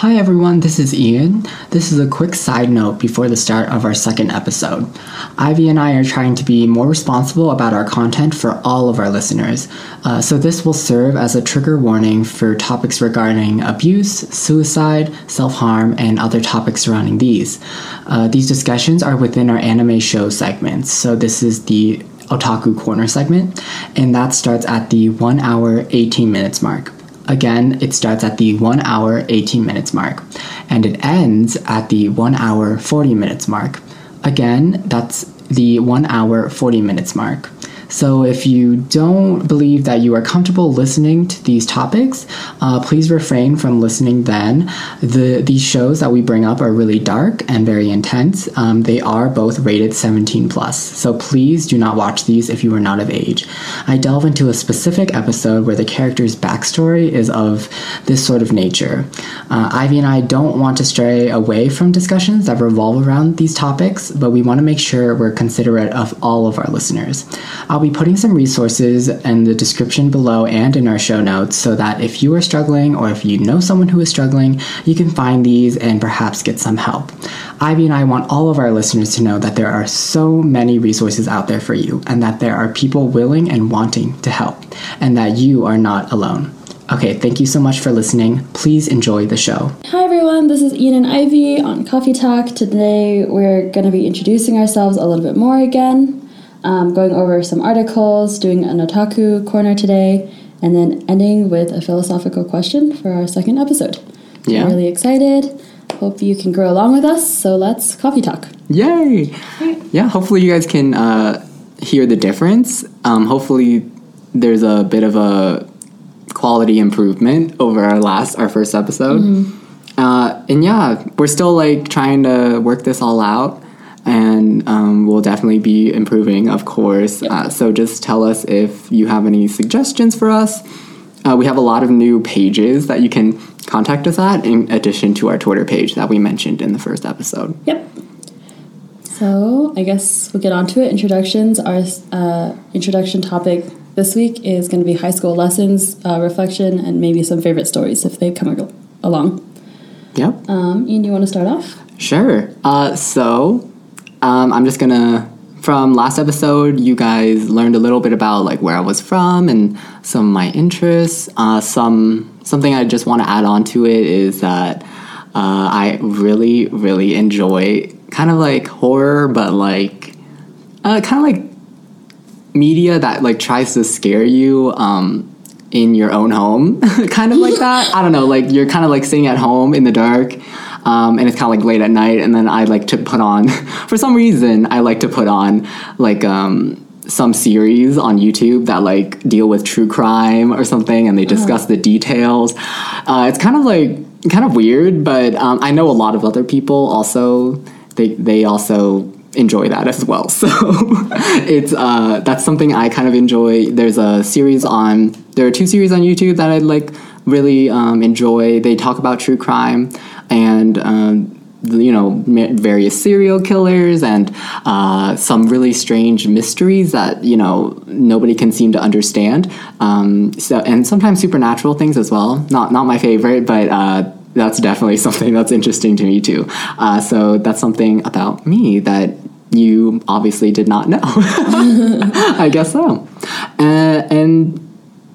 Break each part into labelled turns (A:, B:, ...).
A: Hi everyone, this is Ian. This is a quick side note before the start of our second episode. Ivy and I are trying to be more responsible about our content for all of our listeners, uh, so this will serve as a trigger warning for topics regarding abuse, suicide, self harm, and other topics surrounding these. Uh, these discussions are within our anime show segments, so this is the Otaku Corner segment, and that starts at the 1 hour 18 minutes mark. Again, it starts at the 1 hour 18 minutes mark, and it ends at the 1 hour 40 minutes mark. Again, that's the 1 hour 40 minutes mark. So if you don't believe that you are comfortable listening to these topics, uh, please refrain from listening then. The, these shows that we bring up are really dark and very intense. Um, they are both rated 17 plus, so please do not watch these if you are not of age. I delve into a specific episode where the character's backstory is of this sort of nature. Uh, Ivy and I don't want to stray away from discussions that revolve around these topics, but we want to make sure we're considerate of all of our listeners. I'll be putting some resources in the description below and in our show notes so that if you are struggling or if you know someone who is struggling, you can find these and perhaps get some help. Ivy and I want all of our listeners to know that there are so many resources out there for you and that there are people willing and wanting to help and that you are not alone. Okay, thank you so much for listening. Please enjoy the show.
B: Hi everyone, this is Ian and Ivy on Coffee Talk. Today we're going to be introducing ourselves a little bit more again um, going over some articles, doing an otaku corner today, and then ending with a philosophical question for our second episode.
A: Yeah.
B: I'm really excited. Hope you can grow along with us. So let's coffee talk.
A: Yay! Yeah, hopefully you guys can uh, hear the difference. Um, hopefully there's a bit of a quality improvement over our last, our first episode.
B: Mm-hmm.
A: Uh, and yeah, we're still like trying to work this all out and um, we'll definitely be improving, of course.
B: Yep.
A: Uh, so just tell us if you have any suggestions for us. Uh, we have a lot of new pages that you can contact us at, in addition to our Twitter page that we mentioned in the first episode.
B: Yep. So I guess we'll get on to it. Introductions. Our uh, introduction topic this week is going to be high school lessons, uh, reflection, and maybe some favorite stories if they come along.
A: Yep.
B: Um, Ian, do you want to start off?
A: Sure. Uh, so um, I'm just gonna. From last episode, you guys learned a little bit about like where I was from and some of my interests. Uh, some something I just want to add on to it is that uh, I really, really enjoy kind of like horror, but like uh, kind of like media that like tries to scare you um, in your own home, kind of like that. I don't know, like you're kind of like sitting at home in the dark um, and it's kind of like late at night and then i like to put on for some reason i like to put on like um, some series on youtube that like deal with true crime or something and they discuss
B: Uh-huh.
A: the details. Uh, it's kind of like kind of weird but um, i know a lot of other people also they they also enjoy that as well. So it's uh, that's something i kind of enjoy. There's a series on there are two series on youtube that i like really um, enjoy. They talk about true crime and um, you know various serial killers and uh, some really strange mysteries that you know nobody can seem to understand. Um, so and sometimes supernatural things as well. Not not my favorite but uh, that's definitely something that's interesting to me too. Uh, so that's something about me that you obviously did not know. I guess so. Uh, and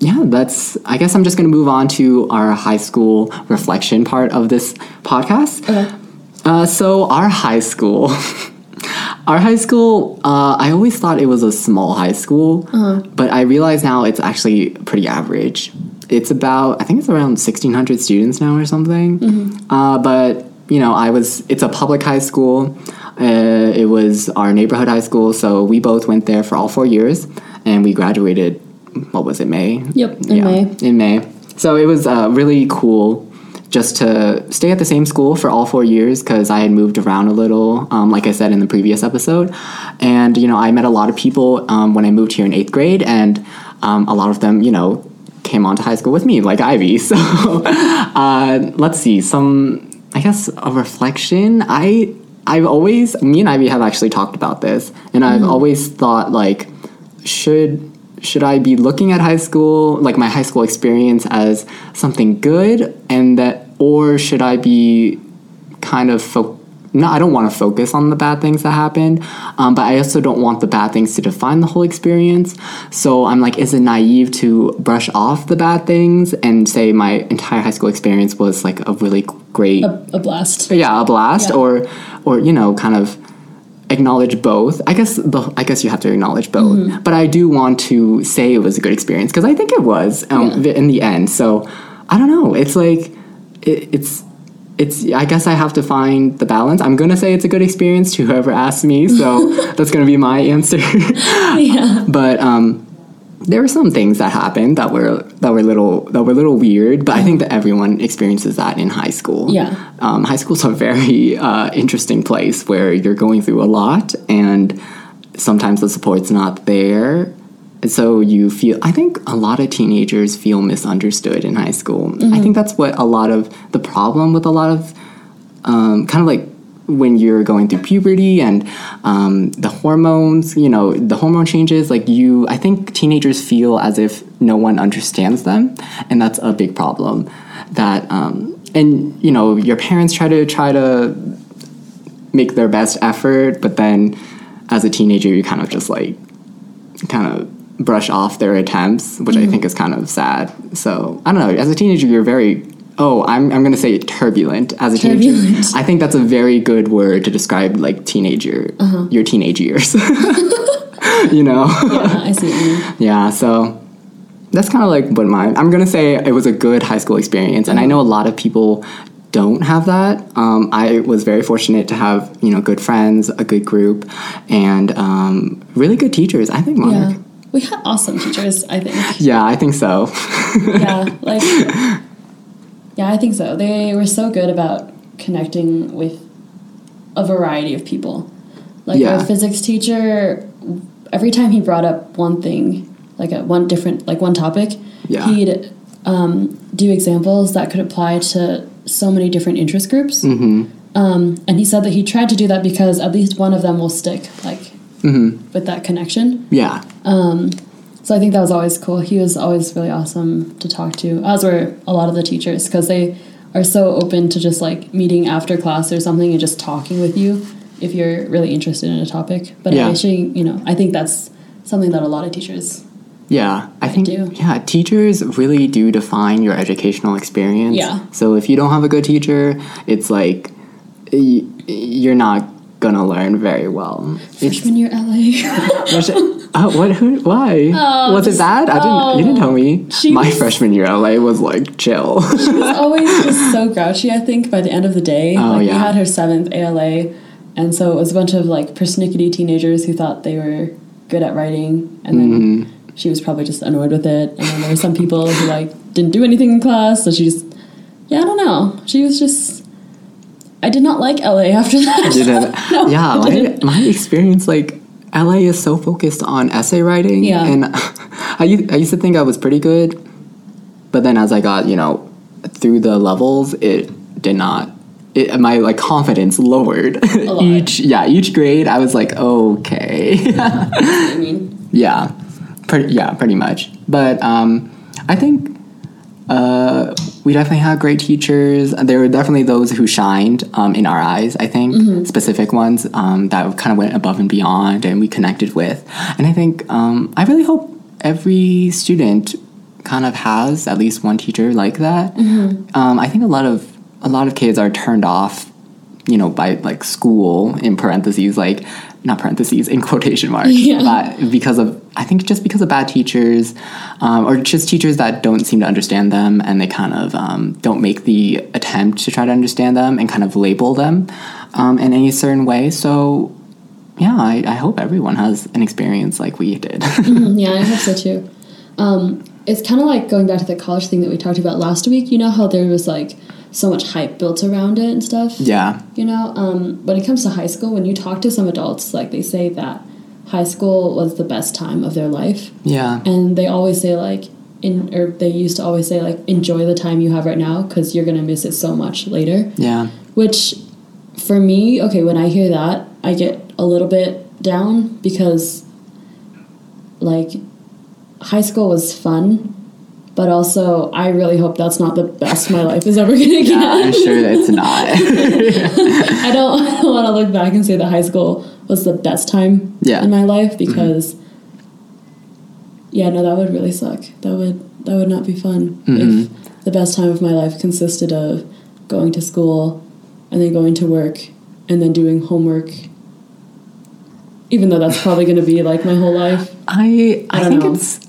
A: yeah, that's. I guess I'm just going to move on to our high school reflection part of this podcast.
B: Okay.
A: Uh, so our high school, our high school. Uh, I always thought it was a small high school, but I realize now it's actually pretty average. It's about I think it's around 1,600 students now or something. Uh, but you know, I was. It's a public high school. Uh, it was our neighborhood high school, so we both went there for all four years, and we graduated. What was it, May?
B: Yep, in May.
A: In May. So it was uh, really cool just to stay at the same school for all four years because I had moved around a little, um, like I said in the previous episode. And, you know, I met a lot of people um, when I moved here in eighth grade, and um, a lot of them, you know, came on to high school with me, like Ivy. So uh, let's see, some, I guess, a reflection. I. I've always, me and Ivy have actually talked about this, and I've always thought like, should should I be looking at high school, like my high school experience, as something good, and that, or should I be kind of fo- no, I don't want to focus on the bad things that happened, um, but I also don't want the bad things to define the whole experience. So I'm like, is it naive to brush off the bad things and say my entire high school experience was like a really great,
B: A, a blast.
A: yeah, a blast,
B: Yeah.
A: or or you know, kind of acknowledge both. I guess the I guess you have to acknowledge both,
B: Mm-hmm.
A: but I do want to say it was a good experience because I think it was um,
B: Yeah.
A: in the end. So I don't know. It's like it, it's. It's. I guess I have to find the balance. I'm gonna say it's a good experience to whoever asks me, so that's gonna be my answer.
B: yeah.
A: but um, there were some things that happened that were that were little that were a little weird. But I think that everyone experiences that in high school.
B: Yeah.
A: um, high school's a very uh, interesting place where you're going through a lot, and sometimes the support's not there. So you feel. I think a lot of teenagers feel misunderstood in high school. I think that's what a lot of the problem with a lot of um, kind of like when you're going through puberty and um, the hormones, you know, the hormone changes, like you, I think teenagers feel as if no one understands them, and that's a big problem. That um, and you know, your parents try to try to make their best effort, but then as a teenager, you kind of just like kind of brush off their attempts, which I think is kind of sad. So I don't know. As a teenager, you're very oh, I'm I'm gonna say turbulent. As a teenager, I think that's a very good word to describe like teenager, your teenage years. you know,
B: Yeah, I see you
A: yeah. So that's kind of like what mine. I'm gonna say it was a good high school experience, and I know a lot of people don't have that. Um, I was very fortunate to have you know good friends, a good group, and um, really good teachers. I think Mark.
B: Yeah. We had awesome teachers, I think.
A: Yeah, I think so.
B: yeah, like yeah, I think so. They were so good about connecting with a variety of people. Like
A: Yeah.
B: our physics teacher, every time he brought up one thing, like a one different, like one topic,
A: Yeah.
B: he'd um, do examples that could apply to so many different interest groups.
A: hmm
B: Um, and he said that he tried to do that because at least one of them will stick, like
A: hmm
B: with that connection.
A: Yeah.
B: So I think that was always cool. He was always really awesome to talk to, as were a lot of the teachers, because they are so open to just like meeting after class or something and just talking with you if you're really interested in a topic. But
A: Yeah.
B: actually, you know, I think that's something that a lot of teachers.
A: Yeah, I think
B: do.
A: yeah, teachers really do define your educational experience.
B: Yeah.
A: So if you don't have a good teacher, it's like you're not gonna learn very well. It's
B: Freshman year LA.
A: Oh, what? Who? Why?
B: Oh,
A: was it bad? I didn't. You didn't tell me. My
B: was-
A: freshman year LA was like chill.
B: she was always just so grouchy, I think, by the end of the day.
A: Oh,
B: like we had her seventh ALA and so it was a bunch of like persnickety teenagers who thought they were good at writing and then
A: Mm-hmm.
B: she was probably just annoyed with it. And then there were some people who like didn't do anything in class, so she just yeah, I don't know. She was just I did not like LA after that.
A: You didn't.
B: No,
A: yeah,
B: I
A: my,
B: didn't.
A: my experience like LA is so focused on essay writing.
B: Yeah.
A: And I used to think I was pretty good, but then as I got you know through the levels, it did not. It, my like confidence lowered each yeah each grade. I was like okay
B: I mean,
A: yeah pretty yeah pretty much. But um, I think uh, we definitely had great teachers. There were definitely those who shined um, in our eyes, I think, specific ones um, that kind of went above and beyond and we connected with. And I think, um, I really hope every student kind of has at least one teacher like that. Um, I think a lot of a lot of kids are turned off, you know, by like school in parentheses, like not parentheses in quotation marks,
B: Yeah.
A: but because of I think just because of bad teachers, um, or just teachers that don't seem to understand them, and they kind of um, don't make the attempt to try to understand them and kind of label them um, in any certain way. So, yeah, I, I hope everyone has an experience like we did.
B: yeah, I hope so too. Um, it's kind of like going back to the college thing that we talked about last week. You know how there was like so much hype built around it and stuff.
A: yeah,
B: You know, um, when it comes to high school, when you talk to some adults, like they say that high school was the best time of their life,
A: yeah,
B: and they always say like, in or they used to always say like, enjoy the time you have right now because you're gonna miss it so much later.
A: yeah,
B: Which, for me, okay, when I hear that, I get a little bit down because, like, high school was fun, but also I really hope that's not the best my life is ever gonna get.
A: Yeah, I'm sure it's not.
B: I don't, don't want to look back and say that high school was the best time
A: Yeah.
B: in my life mm-hmm. because yeah no that would really suck that would that would not be fun mm-hmm. if the best time of my life consisted of going to school and then going to work and then doing homework even though that's probably going to be like my whole life
A: I I,
B: I don't
A: think
B: know.
A: it's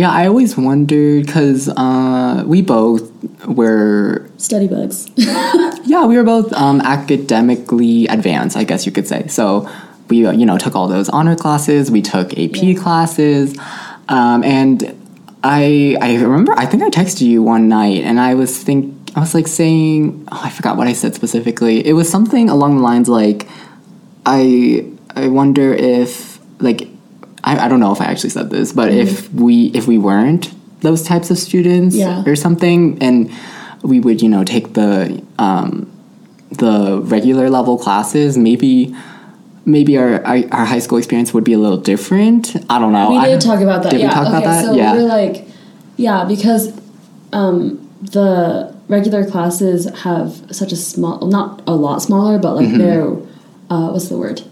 A: yeah. I always wondered because uh, we both were
B: study bugs
A: yeah we were both um, academically advanced. I guess you could say. So we uh, you know took all those honor classes. We took AP
B: Yeah.
A: classes, um, and I I remember I think I texted you one night and I was think I was like saying oh, I forgot what I said specifically. It was something along the lines like I I wonder if like I, I don't know if I actually said this, but if we if we weren't those types of students
B: Yeah.
A: or something, and we would you know take the um, the regular level classes, maybe maybe our, our high school experience would be a little different. I don't know.
B: we did talk about that
A: Did
B: yeah
A: we talk
B: okay
A: about that?
B: so
A: yeah.
B: we're like yeah because um, the regular classes have such a small not a lot smaller but
A: Mm-hmm.
B: like they're uh, what's the word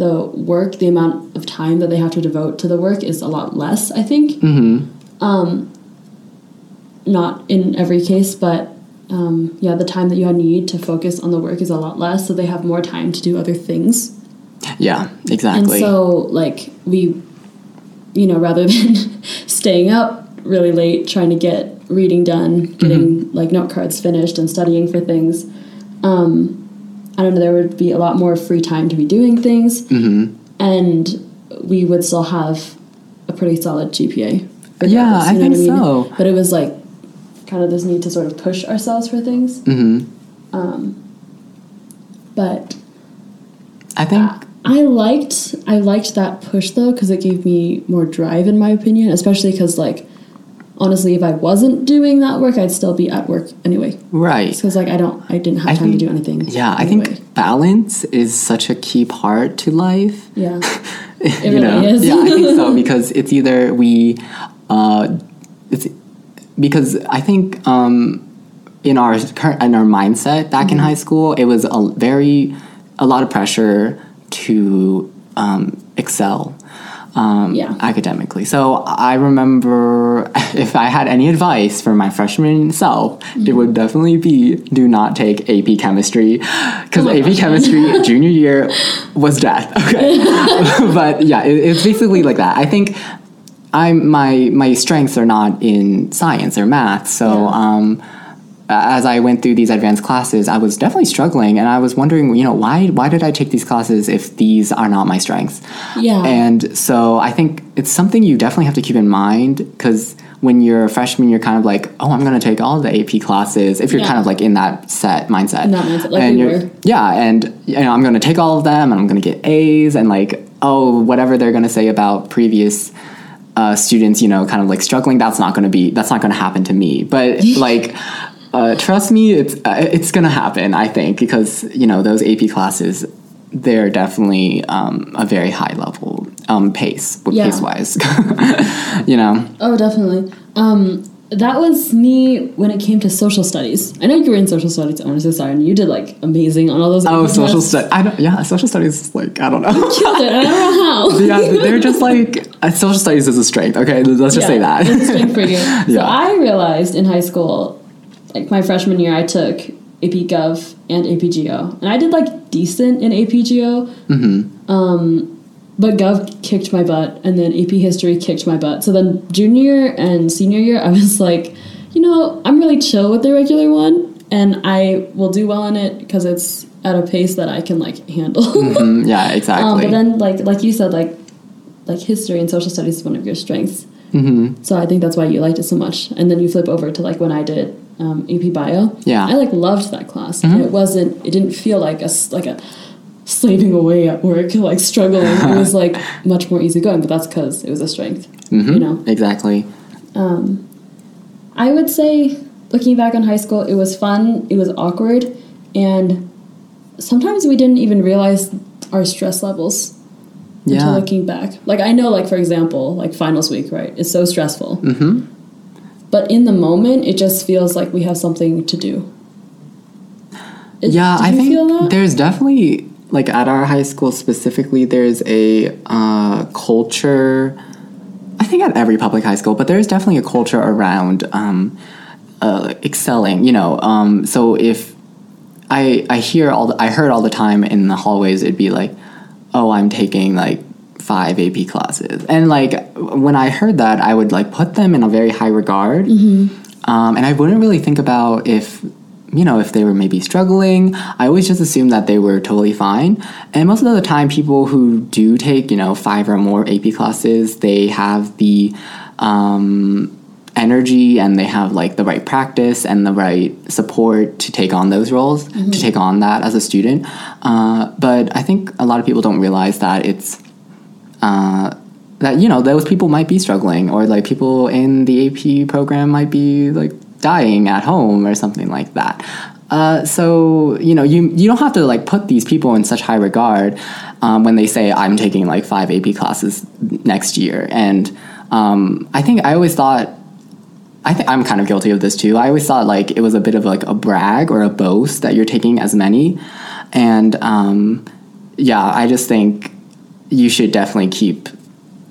B: the work the amount of time that they have to devote to the work is a lot less i think
A: mm-hmm.
B: not in every case but um, yeah the time that you need to focus on the work is a lot less so they have more time to do other things
A: Yeah. Exactly.
B: And so like we you know rather than staying up really late trying to get reading done getting like note cards finished and studying for things um i don't know there would be a lot more free time to be doing things
A: mm-hmm.
B: and we would still have a pretty solid gpa
A: Yeah, I think
B: what mean?
A: so.
B: but it was like kind of this need to sort of push ourselves for things
A: Mm-hmm.
B: but
A: I think.
B: I liked I liked that push though because it gave me more drive in my opinion, especially because like honestly, if I wasn't doing that work, I'd still be at work anyway.
A: right.
B: Because like I don't, I didn't have
A: I
B: time
A: think-
B: to do anything.
A: Yeah, I think balance is such a key part to life.
B: yeah,
A: you
B: really
A: know?
B: is.
A: yeah, I think so because it's either we, uh, it's because I think um, in our current in our mindset back in
B: Mm-hmm.
A: high school, it was a very a lot of pressure to um, excel. Um,
B: Yeah.
A: academically. So I remember if I had any advice for my freshman self,
B: Mm-hmm.
A: it would definitely be do not take AP chemistry because
B: Oh
A: AP
B: gosh.
A: chemistry junior year was death. Okay, but yeah, it, it's basically like that. I think I'm my my strengths are not in science or math, so.
B: Yeah.
A: Um, as I went through these advanced classes, I was definitely struggling, and I was wondering, you know, why why did I take these classes if these are not my strengths?
B: Yeah.
A: And so I think it's something you definitely have to keep in mind because when you're a freshman, you're kind of like, oh, I'm going to take all the AP classes. If you're
B: Yeah.
A: kind of like in that set mindset,
B: In that mindset, like
A: and
B: we
A: you're-
B: were.
A: yeah, and you know, I'm going to take all of them, and I'm going to get A's, and like, oh, whatever they're going to say about previous uh, students, you know, kind of like struggling. That's not going to be. That's not going to happen to me. But like. Uh, trust me, it's uh, it's gonna happen. I think because you know those AP classes, they're definitely um, a very high level um, pace,
B: Yeah.
A: pace wise. you know,
B: Oh, definitely. Um, that was me when it came to social studies. I know you were in social studies. I'm so sorry, and you did like amazing on all those.
A: oh, social studies. I don't. Yeah, social studies. is Like I don't know.
B: Killed it. I don't know how.
A: yeah, they're just like uh, social studies is a strength. Okay, let's just say that.
B: it's a strength for you. So
A: Yeah.
B: I realized in high school, like my freshman year, I took AP Gov and AP Geo, and I did like decent in AP Geo. Mm-hmm. Um, but Gov kicked my butt, and then AP History kicked my butt. So then junior and senior year, I was like, you know, I'm really chill with the regular one, and I will do well in it because it's at a pace that I can like handle.
A: Mm, yeah, exactly.
B: Um, but then, like like you said, like like history and social studies is one of your strengths.
A: mm-hmm.
B: So I think that's why you liked it so much. And then you flip over to like when I did um, AP Bio.
A: Yeah. Mm-hmm.
B: I like loved that class. It wasn't. It didn't feel like a like a slaving away at work, like struggling. it was like much more easygoing. But that's because it was a strength.
A: Mm-hmm.
B: You know.
A: exactly.
B: Um, I would say, looking back on high school, it was fun. It was awkward, and sometimes we didn't even realize our stress levels. until
A: Yeah.
B: looking back. Like I know, like for example, like finals week, right? It's so stressful.
A: Mm-hmm.
B: But in the moment, it just feels like we have something to do. It-
A: Yeah, I think there's definitely like at our high school specifically, there's a uh, culture. I think at every public high school, but there's definitely a culture around um, uh, excelling. You know, um, so if I I hear all the, I heard all the time in the hallways, it'd be like, oh, I'm taking like five AP classes, and like when I heard that, I would like put them in a very high regard, um, and I wouldn't really think about if you know if they were maybe struggling. I always just assumed that they were totally fine, and most of the time, people who do take you know five or more AP classes, they have the um, energy and they have like the right practice and the right support to take on those roles to take on that as a student. Uh, but i think a lot of people don't realize that it's uh, that you know those people might be struggling or like people in the ap program might be like dying at home or something like that. Uh, so you know you you don't have to like put these people in such high regard um, when they say i'm taking like five ap classes next year. And um, i think i always thought I think I'm kind of guilty of this too. I always thought like it was a bit of like a brag or a boast that you're taking as many, and um, yeah, I just think you should definitely keep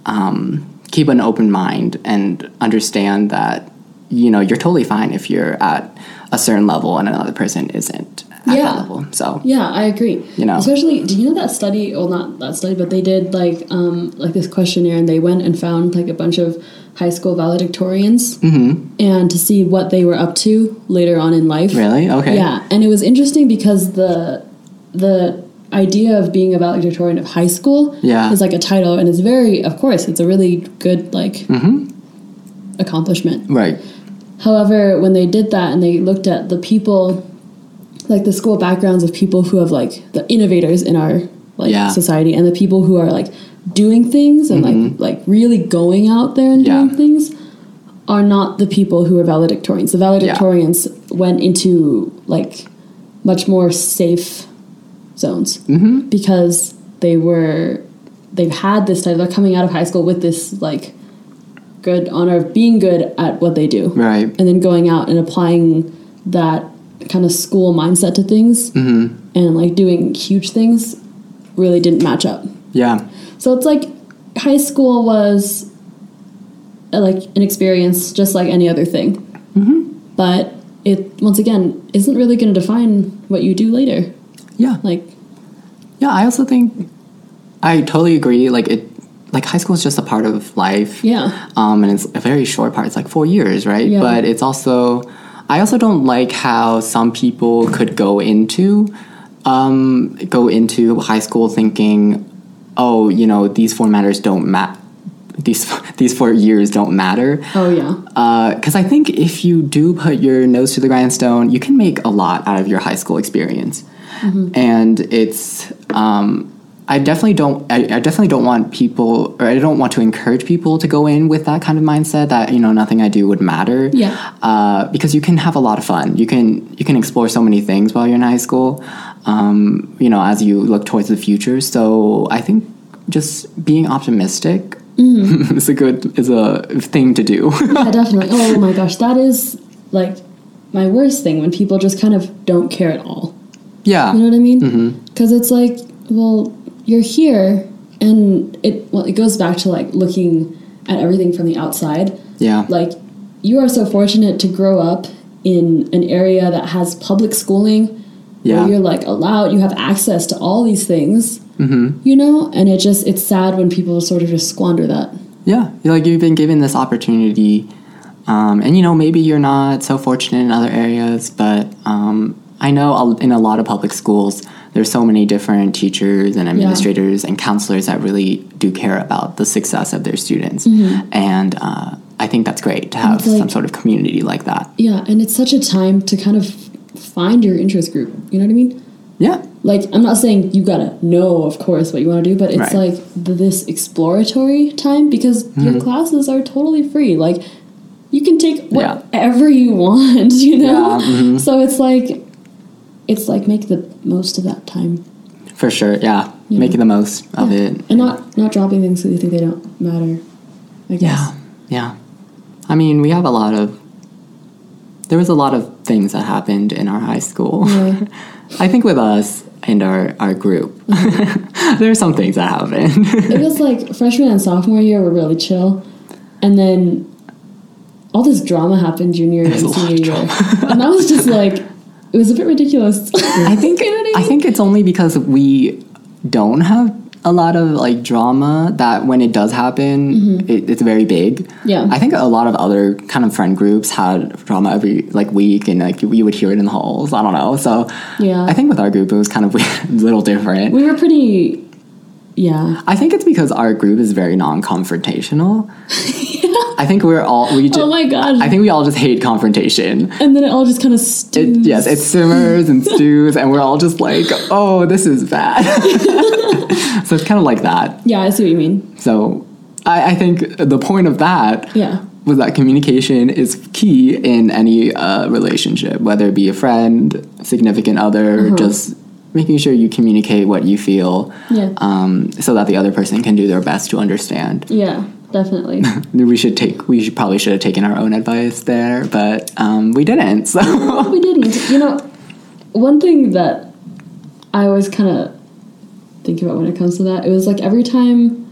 A: um, keep an open mind and understand that you know you're totally fine if you're at a certain level and another person isn't at
B: Yeah.
A: that level. So
B: Yeah, I agree.
A: You know.
B: especially do you know that study? Well, not that study, but they did like um, like this questionnaire, and they went and found like a bunch of high school valedictorians,
A: Mm-hmm.
B: and to see what they were up to later on in life.
A: really, okay,
B: Yeah, and it was interesting because the the idea of being a valedictorian of high school
A: Yeah.
B: is like a title, and it's very, of course, it's a really good like
A: Mm-hmm.
B: accomplishment.
A: right,
B: However, when they did that and they looked at the people, like the school backgrounds of people who have like the innovators in our like
A: Yeah.
B: society, and the people who are like doing things and like like really going out there and
A: Mm-hmm. Yeah.
B: doing things, are not the people who are valedictorians. The valedictorians went into like much more safe zones
A: mm-hmm.
B: because they were they've had this type. They're coming out of high school with this like good honor of being good at what they do
A: right,
B: and then going out and applying that kind of school mindset to things
A: mm-hmm.
B: and like doing huge things really didn't match up.
A: yeah,
B: So it's like high school was uh, like an experience just like any other thing.
A: Mm-hmm.
B: But it once again isn't really going to define what you do later.
A: Yeah.
B: Like
A: Yeah, I also think I totally agree. Like it, like high school is just a part of life.
B: yeah.
A: Um, and it's a very short part. It's like four years, right?
B: Yeah.
A: But it's also, I also don't like how some people could go into, um, go into high school thinking, oh, you know, these four matters don't matter. These these four years don't matter
B: Oh yeah.
A: because I think if you do put your nose to the grindstone, you can make a lot out of your high school experience. And it's, um, I definitely don't, I, I definitely don't want people, or I don't want to encourage people to go in with that kind of mindset that you know nothing I do would matter.
B: Yeah.
A: Uh, because you can have a lot of fun. You can you can explore so many things while you're in high school. Um, you know, as you look towards the future. So I think just being optimistic is a good is a thing to do.
B: yeah, definitely. Oh my gosh, that is like my worst thing when people just kind of don't care at all.
A: Yeah.
B: You know what I mean?
A: Mm-hmm.
B: Because it's like, well, you're here, and it well, it goes back to like looking at everything from the outside.
A: Yeah.
B: Like, you are so fortunate to grow up in an area that has public schooling,
A: Yeah.
B: where you're like allowed, you have access to all these things.
A: Mm-hmm.
B: You know, and it just it's sad when people sort of just squander that.
A: Yeah. You're like you've been given this opportunity, um, and you know maybe you're not so fortunate in other areas, but um, I know in a lot of public schools there's so many different teachers and administrators and counselors that really do care about the success of their students, and uh, I think that's great to have
B: Mm-hmm. like-
A: some sort of community like that.
B: Yeah, and it's such a time to kind of find your interest group. You know what I mean?
A: Yeah.
B: like I'm not saying you gotta know, of course, what you want to do, but it's
A: Right.
B: like this exploratory time because
A: Mm-hmm.
B: your classes are totally free. Like you can take
A: Yeah.
B: whatever you want, you know.
A: Yeah, mhm.
B: So it's like it's like make the most of that time.
A: For sure, yeah.
B: Yeah.
A: making the most of
B: Yeah.
A: it.
B: and not not dropping things because you think they don't matter. I guess.
A: Yeah, yeah. I mean, we have a lot of. There was a lot of things that happened in our high school.
B: Yeah.
A: I think with us and our our group, there are some things that happened.
B: it was like freshman and sophomore year were really chill, and then all this drama happened junior and
A: There's a lot
B: senior year, and that was just like it was a bit ridiculous.
A: I think
B: You know I
A: I think it's only because we don't have a lot of like drama that when it does happen, it, it's very big.
B: Mm-hmm. Yeah.
A: I think a lot of other kind of friend groups had drama every like week, and like you would hear it in the halls. I don't know. So
B: Yeah.
A: I think with our group it was kind of a little different.
B: we were pretty, yeah.
A: I think it's because our group is very non-confrontational. I think we're all we. Ju-
B: Oh my gosh!
A: I think we all just hate confrontation.
B: and then it all just kind of
A: It,
B: stews.
A: yes, it simmers and stews, and we're all just like, "Oh, this is bad." so it's kind of like that.
B: yeah, I see what you mean.
A: So I, I think the point of that
B: Yeah.
A: was that communication is key in any uh, relationship, whether it be a friend, significant other,
B: Uh-huh.
A: just making sure you communicate what you feel,
B: Yeah.
A: um, so that the other person can do their best to understand.
B: Yeah, definitely.
A: We should take. We should probably should have taken our own advice there, but um, we didn't. So
B: we didn't. You know, one thing that I always kind of think about when it comes to that, it was like every time,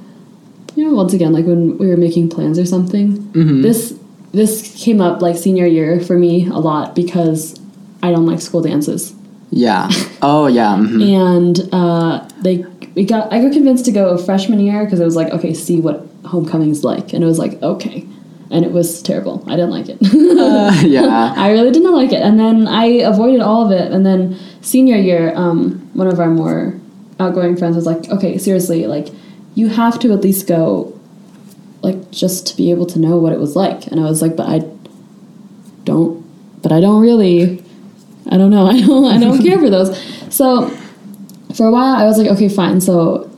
B: you know, once again, like when we were making plans or something,
A: Mm-hmm.
B: this this came up like senior year for me a lot because I don't like school dances,
A: yeah. Oh yeah. mhm.
B: and uh, they we got I got convinced to go freshman year because it was like okay, see what homecoming's like, and it was like okay. And it was terrible. I didn't like it.
A: Uh, yeah.
B: I really did not like it. And then I avoided all of it. And then senior year, um, one of our more outgoing friends was like, okay, seriously, like, you have to at least go, like, just to be able to know what it was like. And I was like, but I don't, but I don't really, I don't know. I don't, I don't care for those. So for a while, I was like, okay, fine. So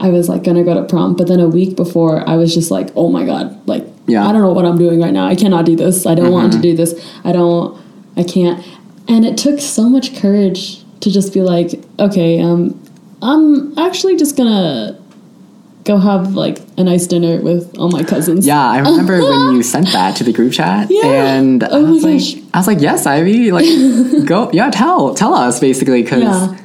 B: I was like gonna go to prom, but then a week before, I was just like, oh my god, like
A: Yeah.
B: I don't know what I'm doing right now. I cannot do this. I don't want to do this. I don't. I can't. And it took so much courage to just be like, okay, um, I'm actually just gonna go have like a nice dinner with all my cousins.
A: Yeah, I remember when you sent that to the group chat,
B: Yeah.
A: and
B: Oh
A: I was like,
B: gosh.
A: I was like, yes, Ivy, like, go, yeah, tell, tell us, basically, because
B: Yeah.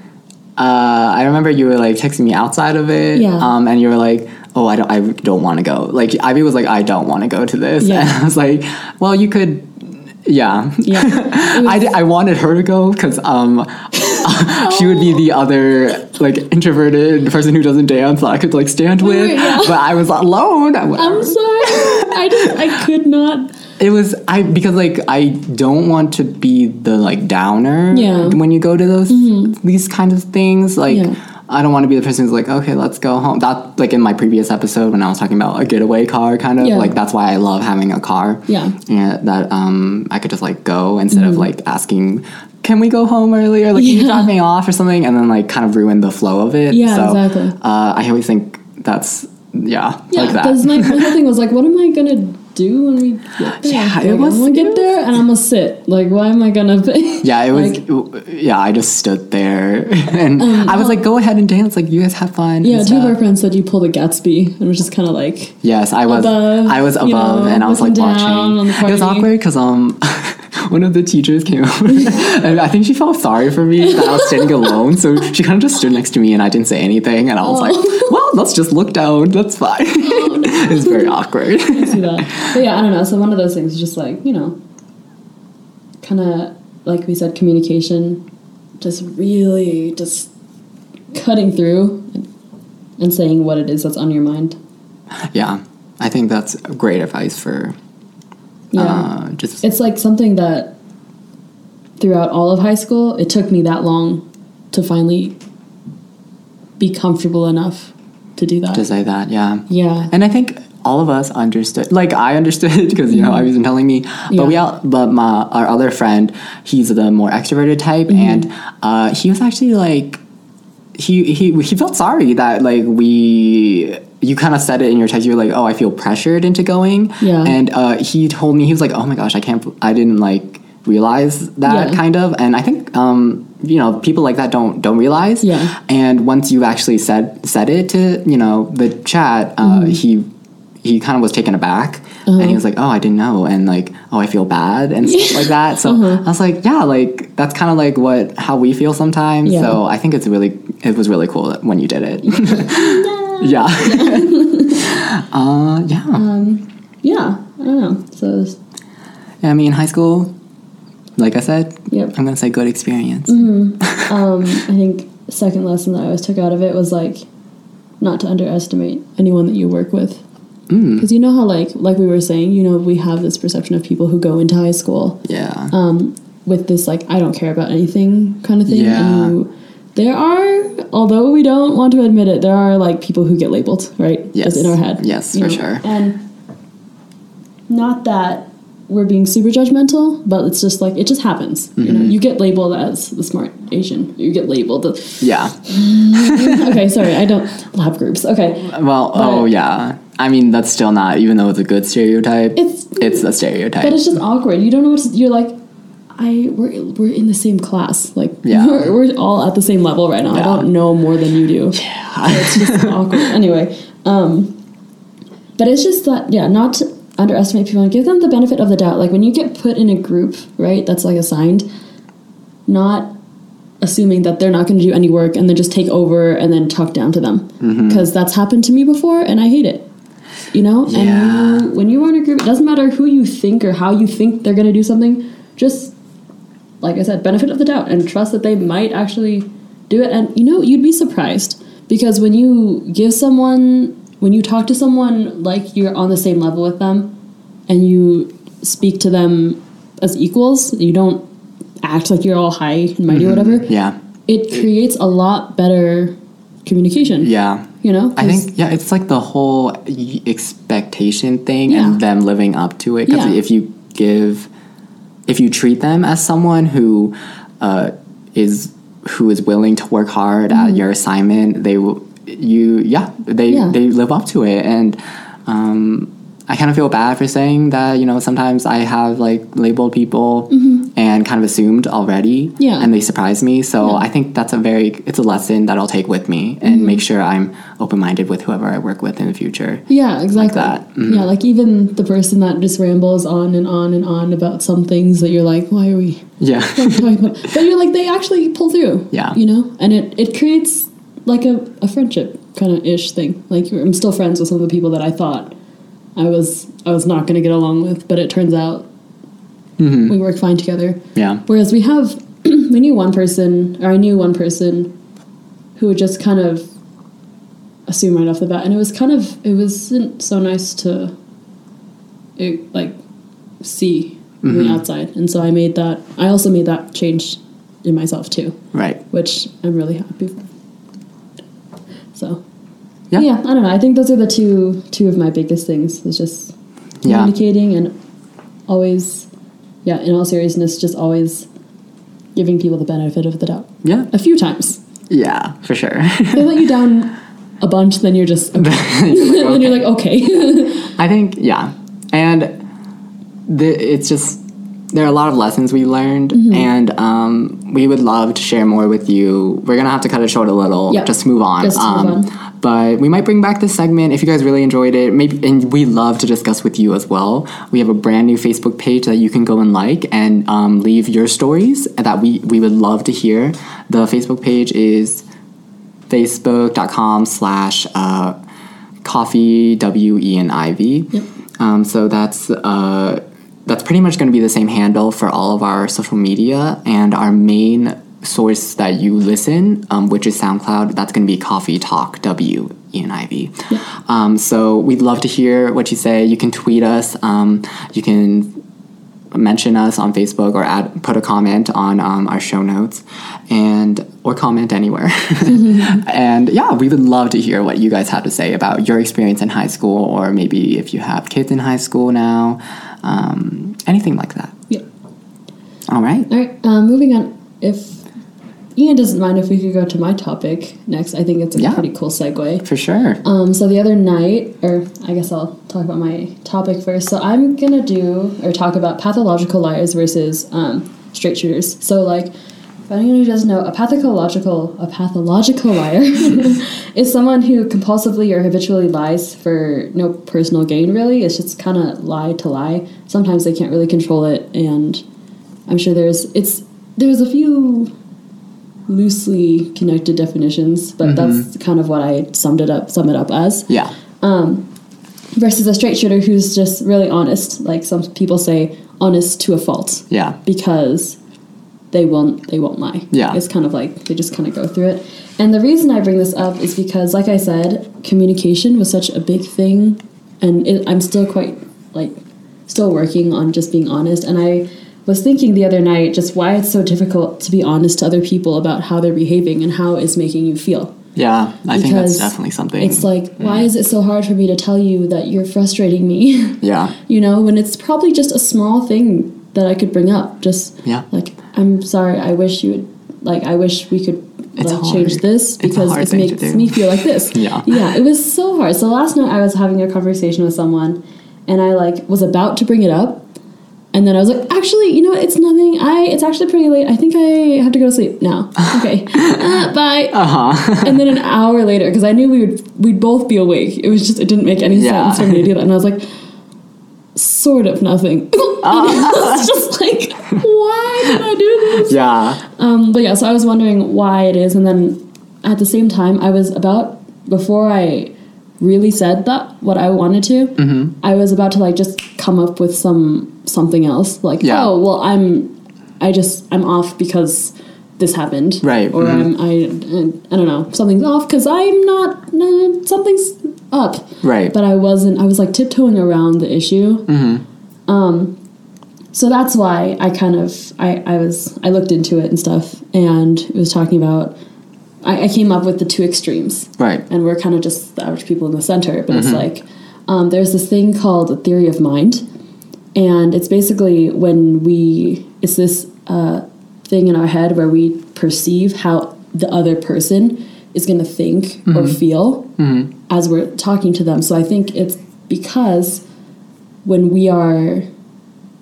A: Uh, I remember you were like texting me outside of it,
B: Yeah.
A: um, and you were like, oh, I don't, I don't want to go. Like Ivy was like, I don't want to go to this,
B: Yeah.
A: and I was like, well, you could. Yeah,
B: Yeah.
A: I,
B: was-
A: di- I wanted her to go because um, she would be the other like introverted person who doesn't dance that I could like stand with,
B: wait, yeah.
A: but I was alone.
B: I'm sorry. I just I could not.
A: It was I because like I don't want to be the like downer
B: Yeah. Mm-hmm.
A: when you go to those these kinds of things. Like
B: Yeah.
A: I don't want to be the person who's like, okay, let's go home. That like in my previous episode when I was talking about a getaway car kind of
B: Yeah.
A: like that's why I love having a car.
B: Yeah.
A: And that um I could just like go instead of
B: Mhm.
A: like asking can we go home earlier? Like, can you drop me off or something? And then, like, kind of ruin the flow of it.
B: Yeah,
A: so,
B: exactly.
A: Uh, I always think that's, yeah,
B: Yeah,
A: like that.
B: because my, my whole thing was like, what am I gonna do when we get there?
A: Yeah,
B: like,
A: it was-
B: I'm gonna get there and I'm gonna sit. Like, why am I gonna? Be?
A: Yeah, it was.
B: Like,
A: yeah, I just stood there, and I was like, "Go ahead and dance. Like, you guys have fun."
B: yeah, two of our friends said you pulled a Gatsby, and it was just kind of like,
A: Yes, I was.
B: above,
A: I was
B: you
A: above,
B: know,
A: and I was like
B: looking down on
A: watching. It was awkward because um, one of the teachers came over, and I think she felt sorry for me that I was standing alone. So she kind of just stood next to me, and I didn't say anything, and I was
B: Oh.
A: like, "Well, let's just look down. That's fine." Oh, it's very awkward.
B: see that. But yeah, I don't know. So one of those things is just like you know, kind of like we said, communication, just really just cutting through and saying what it is that's on your mind.
A: yeah, I think that's great advice for
B: Yeah.
A: uh, just
B: It's like something that throughout all of high school, it took me that long to finally be comfortable enough to do that.
A: to say that. Yeah.
B: yeah.
A: And I think all of us understood. Like I understood because you know I wasn't telling me, but
B: Mm-hmm. Yeah.
A: we all. But my our other friend, he's the more extroverted type,
B: Mm-hmm.
A: and uh, he was actually like, he he he felt sorry that like we. You kind of said it in your text. You were like, "Oh, I feel pressured into going."
B: Yeah.
A: And uh, he told me he was like, "Oh my gosh, I can't. I didn't like realize that
B: Yeah.
A: kind of." And I think, um, you know people like that don't don't realize
B: Yeah.
A: and once you actually said said it to you know the chat uh,
B: Mm-hmm.
A: he he kind of was taken aback
B: Uh-huh.
A: and he was like oh i didn't know and like oh i feel bad and stuff like that so
B: Uh-huh.
A: i was like yeah like that's kind of like what how we feel sometimes
B: Yeah.
A: so i think it's really it was really cool when you did it yeah uh yeah
B: Um, yeah, I don't know. So,
A: i mean high school like i said
B: yep.
A: i'm gonna say good experience
B: Mm-hmm. Um, I think second lesson that I always took out of it was like not to underestimate anyone that you work with.
A: Mm,
B: Because you know how like like we were saying, you know, we have this perception of people who go into high school
A: yeah
B: um, with this like I don't care about anything kind of thing.
A: Yeah.
B: And you, there are, although we don't want to admit it, there are like people who get labeled, right?
A: Yes.
B: As in our head.
A: Yes,
B: you
A: for sure.
B: And not that we're being super judgmental, but it's just like it just happens. You
A: Mm-hmm.
B: know, you get labeled as the smart Asian. You get labeled. The,
A: yeah
B: okay, sorry, I don't lab groups. Okay,
A: Well, oh yeah. I mean, that's still not, even though it's a good stereotype,
B: it's
A: it's a stereotype.
B: but it's just awkward. You don't know what to, you're like. I we're we're in the same class. Like
A: Yeah.
B: we're, we're all at the same level right now. I don't know more than you do.
A: yeah.
B: it's just awkward. Anyway, um, but it's just that yeah, not to underestimate people and give them the benefit of the doubt. Like when you get put in a group, right? That's like assigned, not assuming that they're not going to do any work and then just take over and then talk down to them
A: Mm-hmm.
B: because that's happened to me before and I hate it. You know,
A: Yeah.
B: and you, when you are in a group, it doesn't matter who you think or how you think they're going to do something. Just like I said, benefit of the doubt and trust that they might actually do it. And you know, you'd be surprised because when you give someone, when you talk to someone like you're on the same level with them and you speak to them as equals, you don't act like you're all high and mighty or mm-hmm. whatever,
A: yeah.
B: it creates a lot better communication.
A: Yeah.
B: You know?
A: I think, yeah, it's like the whole expectation thing
B: Yeah.
A: and them living up to it. Because
B: Yeah.
A: if you give, if you treat them as someone who uh, is who is willing to work hard at your assignment, they will, you, yeah, they,
B: Mm-hmm. Yeah.
A: they live up to it. And, um, I kind of feel bad for saying that, you know, sometimes I have like labeled people and kind of assumed already.
B: Mm-hmm. Yeah.
A: And they surprise me. So
B: Yeah.
A: I think that's a very, it's a lesson that I'll take with me and
B: Mm-hmm.
A: make sure I'm open minded with whoever I work with in the future.
B: Yeah, exactly.
A: that. Mhm.
B: Yeah, like even the person that just rambles on and on and on about some things that you're like, why are we
A: Yeah.
B: what are we talking about? But you're like, they actually pull through.
A: Yeah.
B: You know? And it, it creates like a, a friendship kind of ish thing. Like I'm still friends with some of the people that I thought I was I was not gonna get along with, but it turns out
A: Mhm.
B: we work fine together.
A: Yeah.
B: Whereas we have, we knew one person, or I knew one person who would just kind of assume right off the bat. And it was kind of, it wasn't so nice to, it, like, see from the
A: Mhm.
B: outside. And so I made that, I also made that change in myself too,
A: Right.
B: which I'm really happy for. So,
A: Yeah.
B: yeah, I don't know. I think those are the two two of my biggest things. Is just
A: Yeah.
B: communicating and always, yeah, in all seriousness, just always giving people the benefit of the doubt.
A: Yeah.
B: A few times
A: Yeah, for sure.
B: they let you down a bunch, then you're just okay. then you're like okay.
A: I think, yeah. And the, it's just, there are a lot of lessons we learned,
B: Mm-hmm.
A: and um, we would love to share more with you. We're going to have to cut it short a little
B: Yep.
A: just move on.
B: Just to move
A: um,
B: on.
A: But we might bring back this segment if you guys really enjoyed it. Maybe, and we love to discuss with you as well. We have a brand new Facebook page that you can go and like and um, leave your stories that we, we would love to hear. The Facebook page is facebook.com slash uh, coffee w e n i v
B: Yep.
A: um, so that's uh, that's pretty much going to be the same handle for all of our social media and our main source that you listen um, which is soundcloud that's going to be coffee talk w e n i v um, so we'd love to hear what you say you can tweet us um, you can mention us on Facebook or add put a comment on um, our show notes and or comment anywhere. and yeah, we would love to hear what you guys have to say about your experience in high school or maybe if you have kids in high school now, um, anything like that.
B: yeah.
A: All right.
B: All right. Um, moving on. If Ian doesn't mind if we could go to my topic next, I think it's a
A: Yeah.
B: pretty cool segue.
A: For sure.
B: Um, so the other night, or I guess I'll talk about my topic first. So I'm gonna do or talk about pathological liars versus um, straight shooters. So like For anyone who doesn't know, a pathological a pathological liar is someone who compulsively or habitually lies for no personal gain. Really, it's just kind of lie to lie. Sometimes they can't really control it, and I'm sure there's it's there's a few loosely connected definitions, but that's kind of what I summed it up sum it up as.
A: Yeah.
B: Um, Versus a straight shooter who's just really honest, like some people say, honest to a fault
A: Yeah.
B: because they won't they won't lie.
A: Yeah.
B: It's kind of like they just kind of go through it. And the reason I bring this up is because like I said, communication was such a big thing and it, I'm still quite like still working on just being honest and I was thinking the other night just why it's so difficult to be honest to other people about how they're behaving and how it's making you feel.
A: Yeah. I think that's definitely something.
B: It's like why mm. is it so hard for me to tell you that you're frustrating me?
A: yeah.
B: you know, when it's probably just a small thing that I could bring up. Just
A: Yeah.
B: like I'm sorry, I wish you would like I wish we could like change this because it makes me feel like this.
A: Yeah.
B: Yeah, it was so hard. So last night I was having a conversation with someone and I like was about to bring it up and then I was like, actually, you know what? It's nothing. I it's actually pretty late. I think I have to go to sleep now. Okay, uh, bye.
A: Uh huh.
B: and then an hour later, because I knew we would we'd both be awake. It was just it didn't make any
A: Yeah.
B: sense for me to do that, and I was like, sort of nothing.
A: Uh.
B: and I was just like, why did I do this?
A: yeah.
B: Um, but yeah, so I was wondering why it is, and then at the same time, I was about before I really said that what I wanted to.
A: Mm-hmm.
B: I was about to like just come up with some something else, like
A: Yeah.
B: oh well, I'm I just I'm off because this happened,
A: Right,
B: Or
A: mhm.
B: I'm I I don't know something's off because I'm not uh, something's up,
A: Right.
B: but I wasn't. I was like tiptoeing around the issue.
A: mm-hmm.
B: Um, so that's why I kind of I, I was I looked into it and stuff, and it was talking about. I, I came up with the two extremes,
A: Right.
B: and we're kind of just the average people in the center. But it's like um, there's this thing called the theory of mind, and it's basically when we it's this uh, thing in our head where we perceive how the other person is going to think or feel
A: Mm-hmm.
B: as we're talking to them. So I think it's because when we are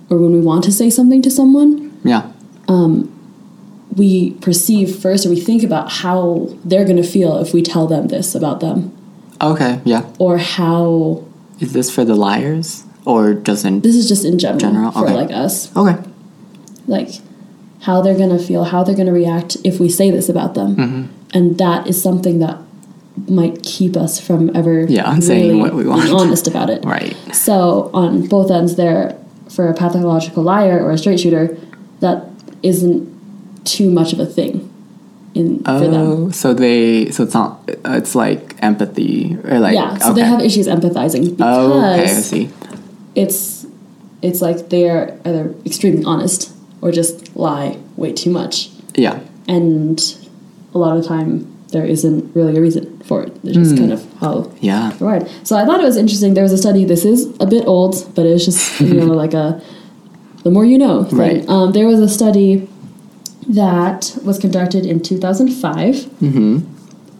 B: or when we want to say something to someone,
A: Yeah.
B: We perceive first or we think about how they're going to feel if we tell them this about them
A: Okay. Yeah.
B: or how
A: Is this for the liars or doesn't?
B: this is just in general,
A: General,
B: for
A: okay.
B: like us
A: Okay.
B: like how they're going to feel how they're going to react if we say this about them
A: Mm-hmm.
B: and that is something that might keep us from ever
A: Yeah, saying what we want.
B: being honest about it
A: Right.
B: So on both ends, there for a pathological liar or a straight shooter, that isn't too much of a thing in for them.
A: Oh, so they so it's not it's like empathy or like
B: Yeah, so
A: okay.
B: they have issues empathizing because
A: oh, okay, I see.
B: it's it's like they're either extremely honest or just lie way too much,
A: Yeah.
B: and a lot of the time there isn't really a reason for it.
A: Hmm.
B: just kind of how
A: Yeah.
B: Right. So I thought it was interesting. There was a study. This is a bit old, but it was just you know like a the more you know thing.
A: Right.
B: Um, there was a study that was conducted in 2005,
A: Mm-hmm.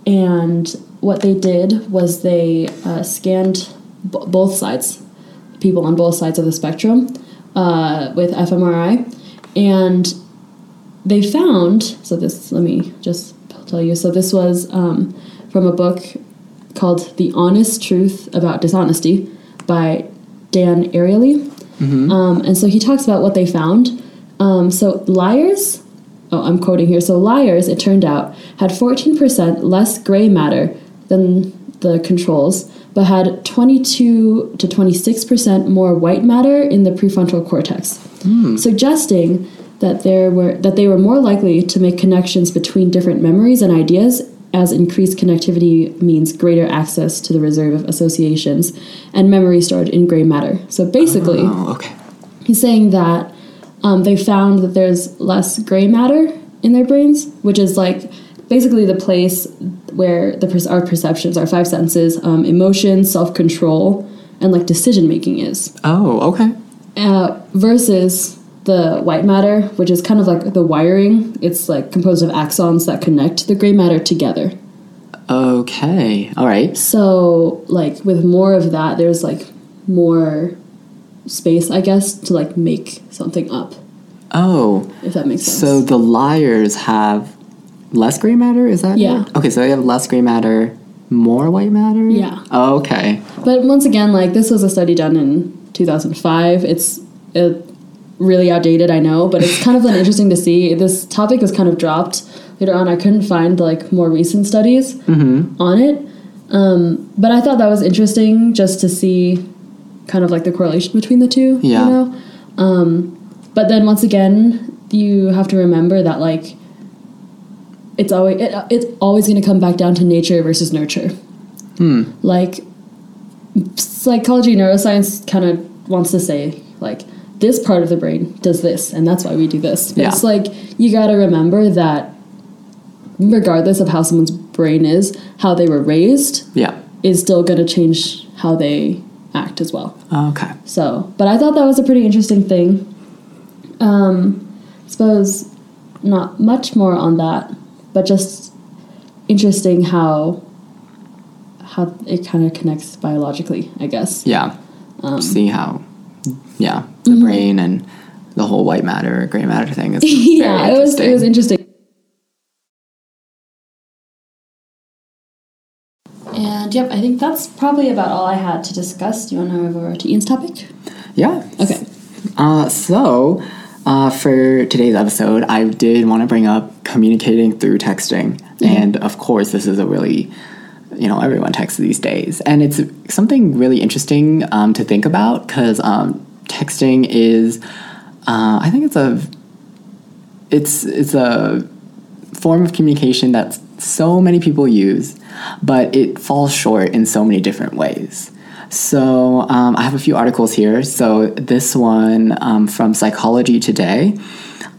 B: and what they did was they uh, scanned b- both sides, people on both sides of the spectrum, uh, with fMRI, and they found. So this, let me just tell you. So this was um, from a book called "The Honest Truth About Dishonesty" by Dan Ariely. Um, and so he talks about what they found. Um, so liars, oh, I'm quoting here. So liars, it turned out, had 14% less gray matter than the controls, but had 22 to 26% more white matter in the prefrontal cortex, hmm. suggesting that there were that they were more likely to make connections between different memories and ideas as increased connectivity means greater access to the reserve of associations and memory stored in gray matter. So basically,
A: Oh, okay.
B: he's saying that um, they found that there's less gray matter in their brains, which is like basically the place where the our perceptions, our five senses, um, emotion, self control, and like decision making is,
A: Oh, okay.
B: uh, versus the white matter, which is kind of like the wiring. It's like composed of axons that connect the gray matter together.
A: Okay. All right.
B: So, like, with more of that, there's like more space, I guess, to like make something up.
A: Oh,
B: if that makes sense.
A: so the liars have less gray matter. Is that
B: Yeah.
A: it? Okay, so they have less gray matter, more white matter.
B: Yeah.
A: Oh, okay.
B: But once again, like this was a study done in 2005. It's uh, really outdated, I know, but it's kind of an interesting to see. This topic was kind of dropped later on. I couldn't find like more recent studies on it, um, but I thought that was interesting just to see kind of like the correlation between the two.
A: Yeah.
B: You know, um, but then once again, you have to remember that like it's always it, it's always going to come back down to nature versus nurture.
A: Hmm.
B: Like psychology neuroscience kind of wants to say like this part of the brain does this and that's why we do this but
A: Yeah.
B: it's like you got to remember that regardless of how someone's brain is how they were raised
A: Yeah.
B: is still going to change how they act as well
A: Okay.
B: so but i thought that was a pretty interesting thing um I suppose not much more on that but just interesting how how it kind of connects biologically i guess
A: Yeah.
B: Um,
A: See how, yeah, the
B: Mm-hmm.
A: brain and the whole white matter, gray matter thing is
B: yeah it was it was
A: interesting.
B: Yep i think that's probably about all i had to discuss do you want to move over to ian's topic
A: Yeah.
B: okay
A: Uh, so, uh, for today's episode, I did want to bring up communicating through texting. And of course, this is a really, you know, everyone texts these days. And it's something really interesting um, to think about because um, texting is, uh, I think it's a, it's, it's a form of communication that so many people use, but it falls short in so many different ways. So um, I have a few articles here. So this one um, from Psychology Today.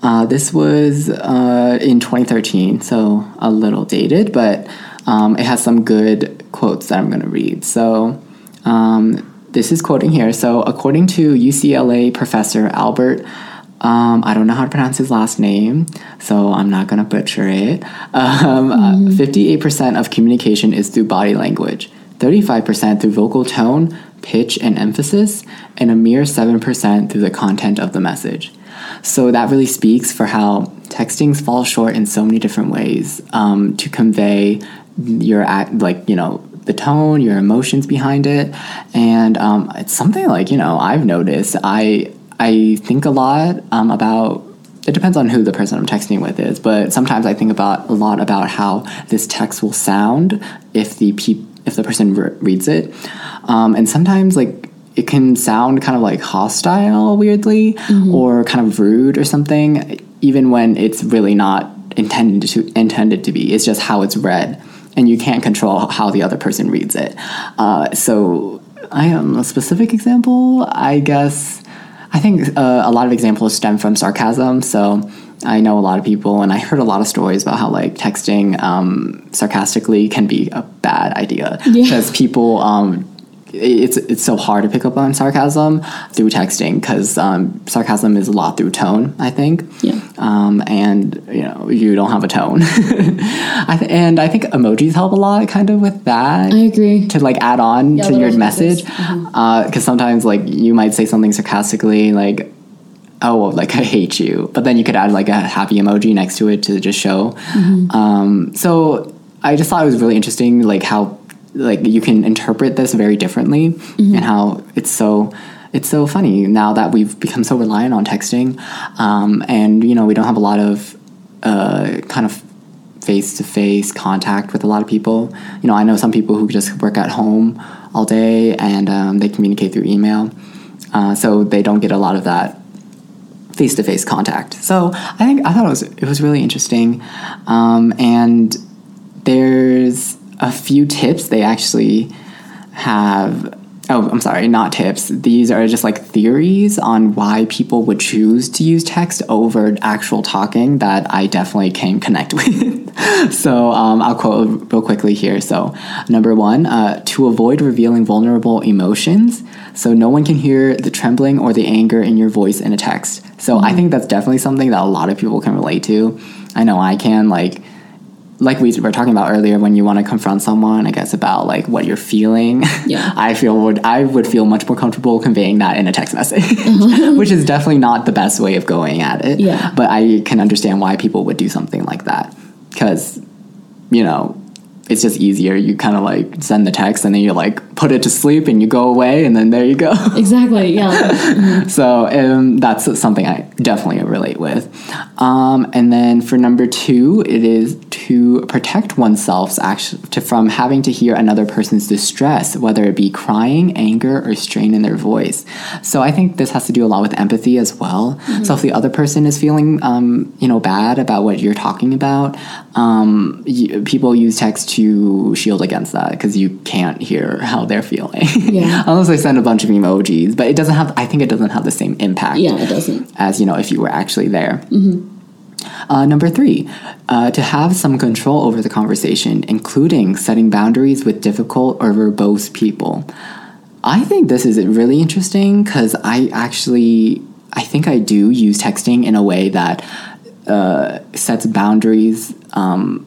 A: Uh, this was uh, in 2013, so a little dated, but um, it has some good quotes that I'm going to read. So um, this is quoting here. So according to UCLA professor Albert um, I don't know how to pronounce his last name, so I'm not gonna butcher it. Um, uh, 58% of communication is through body language, 35% through vocal tone, pitch, and emphasis, and a mere 7% through the content of the message. So that really speaks for how textings fall short in so many different ways um, to convey your act, like you know the tone, your emotions behind it, and um, it's something like you know I've noticed. I I think a lot um, about. It depends on who the person I'm texting with is, but sometimes I think about a lot about how this text will sound if the peop- if the person re- reads it, um, and sometimes like it can sound kind of like hostile, weirdly, or kind of rude or something, even when it's really not intended to intended to be. It's just how it's read, and you can't control how the other person reads it. Uh, so, I am a specific example. I guess I think uh, a lot of examples stem from sarcasm. So. I know a lot of people, and I heard a lot of stories about how like texting um, sarcastically can be a bad idea
B: Yeah.
A: because people um, it's it's so hard to pick up on sarcasm through texting because um, sarcasm is a lot through tone. I think.
B: Yeah.
A: Um, and you know you don't have a tone, I th- and I think emojis help a lot, kind of with that
B: i agree
A: to like add on
B: Yeah,
A: to your message
B: phrases. Uh-huh.
A: because sometimes like you might say something sarcastically like oh well, like i hate you but then you could add like a happy emoji next to it to just show
B: Mm-hmm.
A: um, so i just thought it was really interesting like how like you can interpret this very differently
B: Mm-hmm.
A: and how it's so it's so funny now that we've become so reliant on texting um, and you know we don't have a lot of uh, kind of face to face contact with a lot of people. You know, I know some people who just work at home all day and um, they communicate through email, uh, so they don't get a lot of that face to face contact. So I think I thought it was it was really interesting, um, and there's a few tips they actually have. Oh, I'm sorry, not tips. These are just like theories on why people would choose to use text over actual talking that I definitely can connect with. so um, I'll quote real quickly here. So, number one, uh, to avoid revealing vulnerable emotions, so no one can hear the trembling or the anger in your voice in a text. So I think that's definitely something that a lot of people can relate to. I know I can. Like, like we were talking about earlier, when you want to confront someone, I guess about like what you're feeling.
B: Yeah.
A: I feel would I would feel much more comfortable conveying that in a text message, which is definitely not the best way of going at it.
B: Yeah.
A: But I can understand why people would do something like that because, you know, it's just easier. You kind of like send the text and then you're like put it to sleep and you go away and then there you go.
B: Exactly. Yeah.
A: So um, that's something I definitely relate with. Um, and then for number two, it is to protect oneself actually to, from having to hear another person's distress, whether it be crying, anger, or strain in their voice. So I think this has to do a lot with empathy as well. So if the other person is feeling, um, you know, bad about what you're talking about, um, y- people use text to shield against that because you can't hear how they're feeling.
B: Yeah.
A: Unless they send a bunch of emojis, but it doesn't have. I think it doesn't have the same impact
B: Yeah, it doesn't.
A: as you know if you were actually there. Uh, number three, uh, to have some control over the conversation, including setting boundaries with difficult or verbose people. I think this is really interesting because I actually, I think I do use texting in a way that uh, sets boundaries um,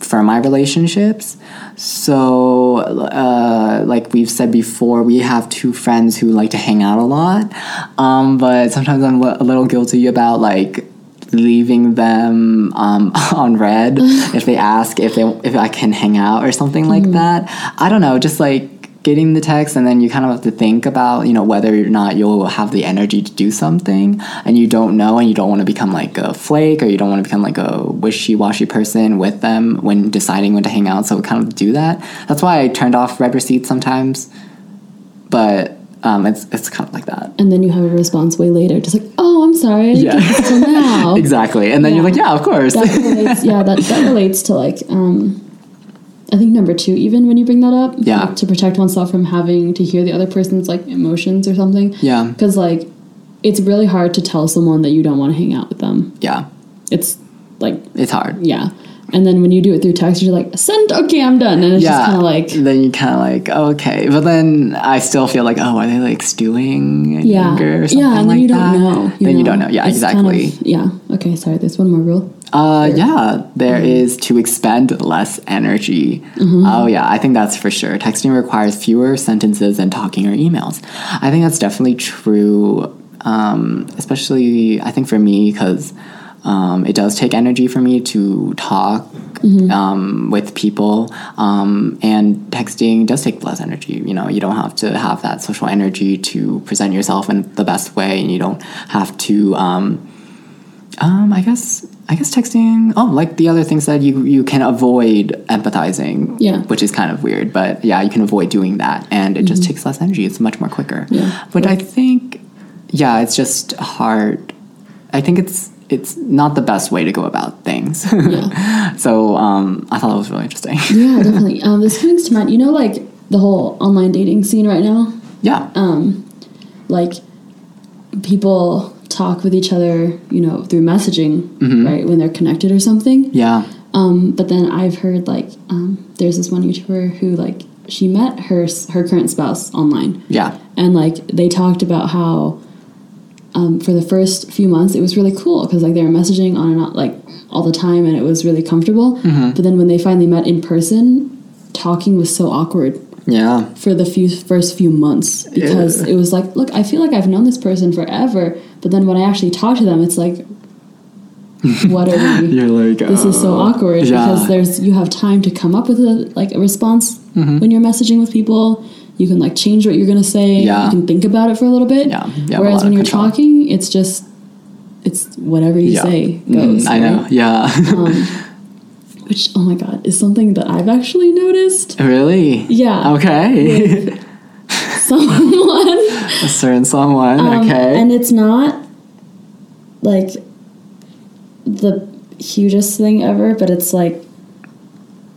A: for my relationships. So, uh, like we've said before, we have two friends who like to hang out a lot, um, but sometimes I'm a little guilty about like leaving them um, on read if they ask if they if I can hang out or something like that. I don't know, just like getting the text and then you kind of have to think about you know whether or not you'll have the energy to do something and you don't know and you don't want to become like a flake or you don't want to become like a wishy-washy person with them when deciding when to hang out so kind of do that. That's why i turned off read receipts sometimes but um, it's, it's kind of like that.
B: And then you have a response way later, just like, "Oh, I'm sorry, I didn't
A: Yeah.
B: get this till now."
A: exactly. And then you're like yeah of course.
B: That relates, yeah, that, that relates to like, um, I think number two, even when you bring that up,
A: Yeah.
B: like, to protect oneself from having to hear the other person's like emotions or something.
A: yeah
B: Because like, it's really hard to tell someone that you don't want to hang out with them.
A: yeah
B: It's like,
A: it's hard
B: yeah. And then when you do it through text, you're like, send, okay, I'm done. And it's just kind of like,
A: then you kind of like okay but then i still feel like oh are they like stewing
B: yeah.
A: anger or something
B: yeah, and then
A: like
B: you
A: that
B: don't know.
A: then you don't know yeah
B: It's kind of-
A: exactly
B: yeah. Okay, sorry, there's one more rule.
A: Uh, yeah, there
B: Mm-hmm.
A: is to expend less energy. Oh, yeah, I think that's for sure. Texting requires fewer sentences than talking or emails. I think that's definitely true, um, especially I think for me, because um, it does take energy for me to talk
B: Mm-hmm.
A: um, with people, um, and texting does take less energy. You know, you don't have to have that social energy to present yourself in the best way, and you don't have to. Um, um, I guess I guess texting. Oh, like the other things that you you can avoid empathizing.
B: Yeah.
A: which is kind of weird, but yeah, you can avoid doing that, and it just takes less energy. It's much more quicker.
B: Mm-hmm. Yeah.
A: but I think yeah, it's just hard. I think it's it's not the best way to go about things.
B: Yeah.
A: so um, I thought that was really interesting.
B: yeah, definitely. Um, this comes to mind. You know, like the whole online dating scene right now.
A: yeah.
B: Um, like people talk with each other, you know, through messaging,
A: Mm-hmm.
B: right when they're connected or something.
A: yeah.
B: Um, but then I've heard like um, there's this one YouTuber who like she met her her current spouse online,
A: Yeah.
B: and like they talked about how um, for the first few months it was really cool because like they were messaging on and off like all the time and it was really comfortable.
A: Mm-hmm.
B: But then when they finally met in person, talking was so awkward
A: Yeah.
B: for the few first few months because it was like, look, I feel like I've known this person forever, but then when I actually talk to them, it's like, what are we?
A: You're like
B: This is so
A: uh,
B: awkward
A: yeah.
B: because there's you have time to come up with a like a response
A: Mm-hmm.
B: when you're messaging with people. You can like change what you're gonna say.
A: Yeah.
B: You can think about it for a little bit.
A: Yeah, a
B: Whereas when you're
A: control.
B: talking, it's just it's whatever you
A: Yeah.
B: say
A: Mm,
B: goes.
A: I know. Yeah.
B: Um, which oh my god is something that I've actually noticed.
A: really?
B: Yeah.
A: Okay.
B: Someone
A: a certain someone.
B: Um,
A: okay.
B: And it's not like the hugest thing ever, but it's like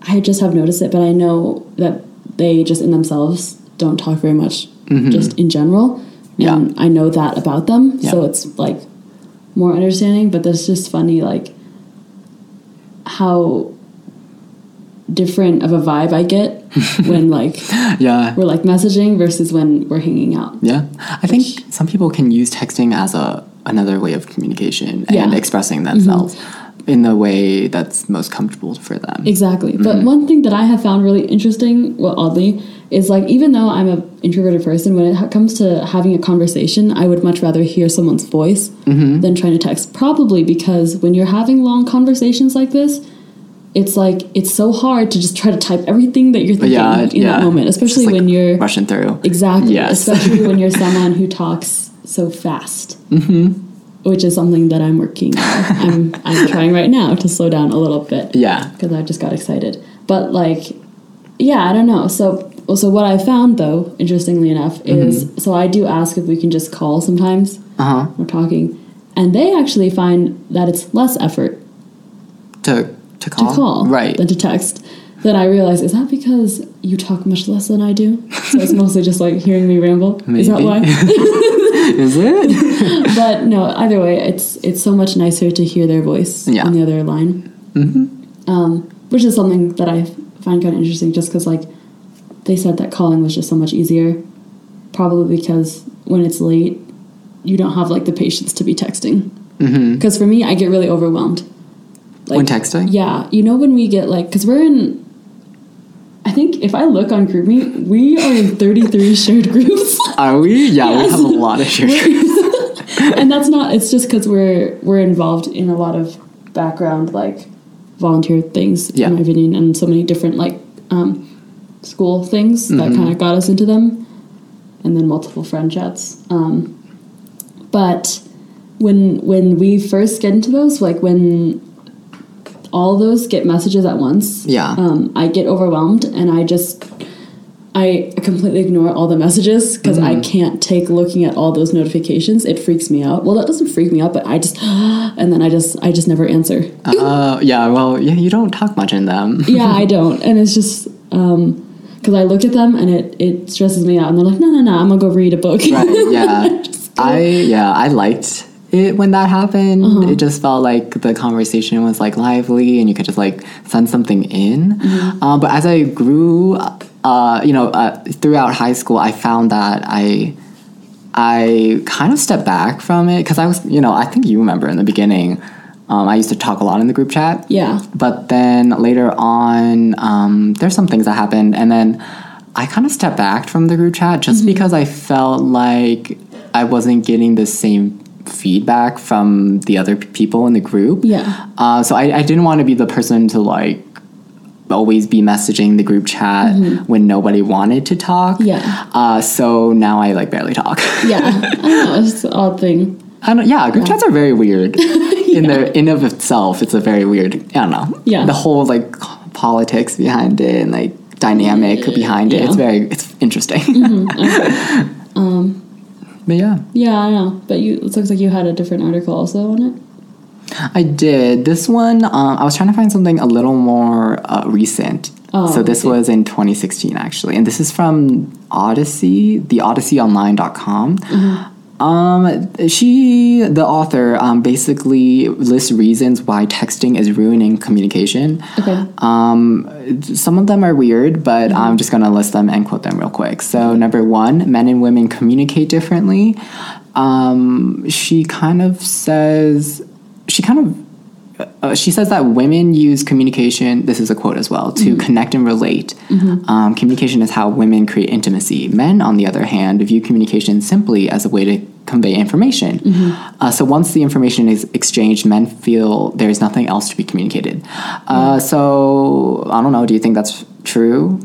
B: I just have noticed it, but I know that they just in themselves don't talk very much just in general.
A: Mm-hmm. Yeah.
B: And I know that about them. So it's like more understanding, but that's just funny like how different of a vibe I get when like
A: yeah.
B: we're like messaging versus when we're hanging out.
A: Yeah. I think some people can use texting as a another way of communication and
B: Yeah.
A: expressing mm-hmm. themselves. in the way that's most comfortable for them.
B: Exactly. But mm-hmm. one thing that I have found really interesting, well, oddly, is like even though I'm an introverted person, when it comes to having a conversation, I would much rather hear someone's voice mm-hmm. than trying to text. Probably because when you're having long conversations like this, it's like it's so hard to just try to type everything that you're thinking
A: yeah,
B: in
A: yeah.
B: that moment, especially
A: like,
B: when you're
A: rushing through.
B: Exactly.
A: Yes.
B: Especially when you're someone who talks so fast. Mm-hmm. Which is something that I'm working on. I'm, I'm trying right now to slow down a little bit
A: Yeah.
B: because I just got excited. But like, yeah, I don't know. So, so what I found though, interestingly enough, is so I do ask if we can just call sometimes
A: Uh huh.
B: we're talking, and they actually find that it's less effort
A: To to call.
B: to call
A: Right.
B: than to text. Then I realized, is that because you talk much less than I do? So it's mostly just like hearing me ramble. Is that why?
A: Is it?
B: but no, either way, it's it's so much nicer to hear their voice
A: Yeah.
B: on the other line. Mm-hmm. Um, which is something that I find kind of interesting, just because like they said that calling was just so much easier. Probably because when it's late, you don't have like the patience to be texting.
A: mm-hmm.
B: Because for me, I get really overwhelmed.
A: When texting.
B: Yeah, you know when we get like, because we're in. I think if I look on GroupMe, we are in 33 shared groups.
A: Are we? Yeah,
B: Yes.
A: we have a lot of shared. Groups.
B: and that's not it's just because we're we're involved in a lot of background like volunteer things
A: Yeah.
B: in my opinion and so many different like um, school things that
A: Mm-hmm.
B: kind of got us into them and then multiple friend chats um, but when when we first get into those like when all those get messages at once
A: Yeah.
B: um, i get overwhelmed and i just I completely ignore all the messages because I
A: Mm-hmm.
B: can't take looking at all those notifications. It freaks me out. Well, that doesn't freak me out, but I just and then I just I just never answer.
A: Uh, yeah. Well, yeah. You don't talk much in them.
B: yeah, I don't, and it's just um because I look at them and it it stresses me out, and they're like, no, no, no, I'm gonna go read a book.
A: Right. Yeah. I yeah. I liked it when that happened.
B: Uh-huh.
A: It just felt like the conversation was like lively, and you could just like send something in.
B: Mm-hmm.
A: Uh, but as I grew, uh, you know, uh, throughout high school, I found that I. I kind of stepped back from it because I was, you know, I think you remember in the beginning, um, I used to talk a lot in the group chat.
B: yeah,
A: But then later on, um, there's some things that happened, and then I kind of stepped back from the group chat just because I felt like I wasn't getting the same feedback from the other people in the group.
B: yeah,
A: Uh, so I, I didn't want to be the person to like always be messaging the group chat when nobody wanted to talk.
B: Yeah.
A: Uh, so now I like barely talk.
B: yeah. I know. It's an odd thing.
A: I don't, yeah, group chats are very weird in the in of itself. It's a very weird. I don't know.
B: Yeah.
A: the whole like politics behind it and like dynamic behind it.
B: Yeah.
A: It's very it's interesting.
B: Um,
A: but yeah,
B: yeah, I know. But you, it looks like you had a different article also on it.
A: I did this one. Um, I was trying to find something a little more uh, recent.
B: Oh,
A: so this was in 2016 actually, and this is from Odyssey, the OdysseyOnline.com.
B: Mm-hmm.
A: Um, she, the author, um, basically lists reasons why texting is ruining communication.
B: Okay.
A: Um, some of them are weird, but I'm just going to list them and quote them real quick. So, number one, men and women communicate differently. Um, she kind of says, she kind of uh, she says that women use communication, this is a quote as well, to connect and relate. Um, communication is how women create intimacy. Men, on the other hand, view communication simply as a way to convey information. Uh, so once the information is exchanged, men feel there's nothing else to be communicated. Uh, so I don't know, do you think that's true?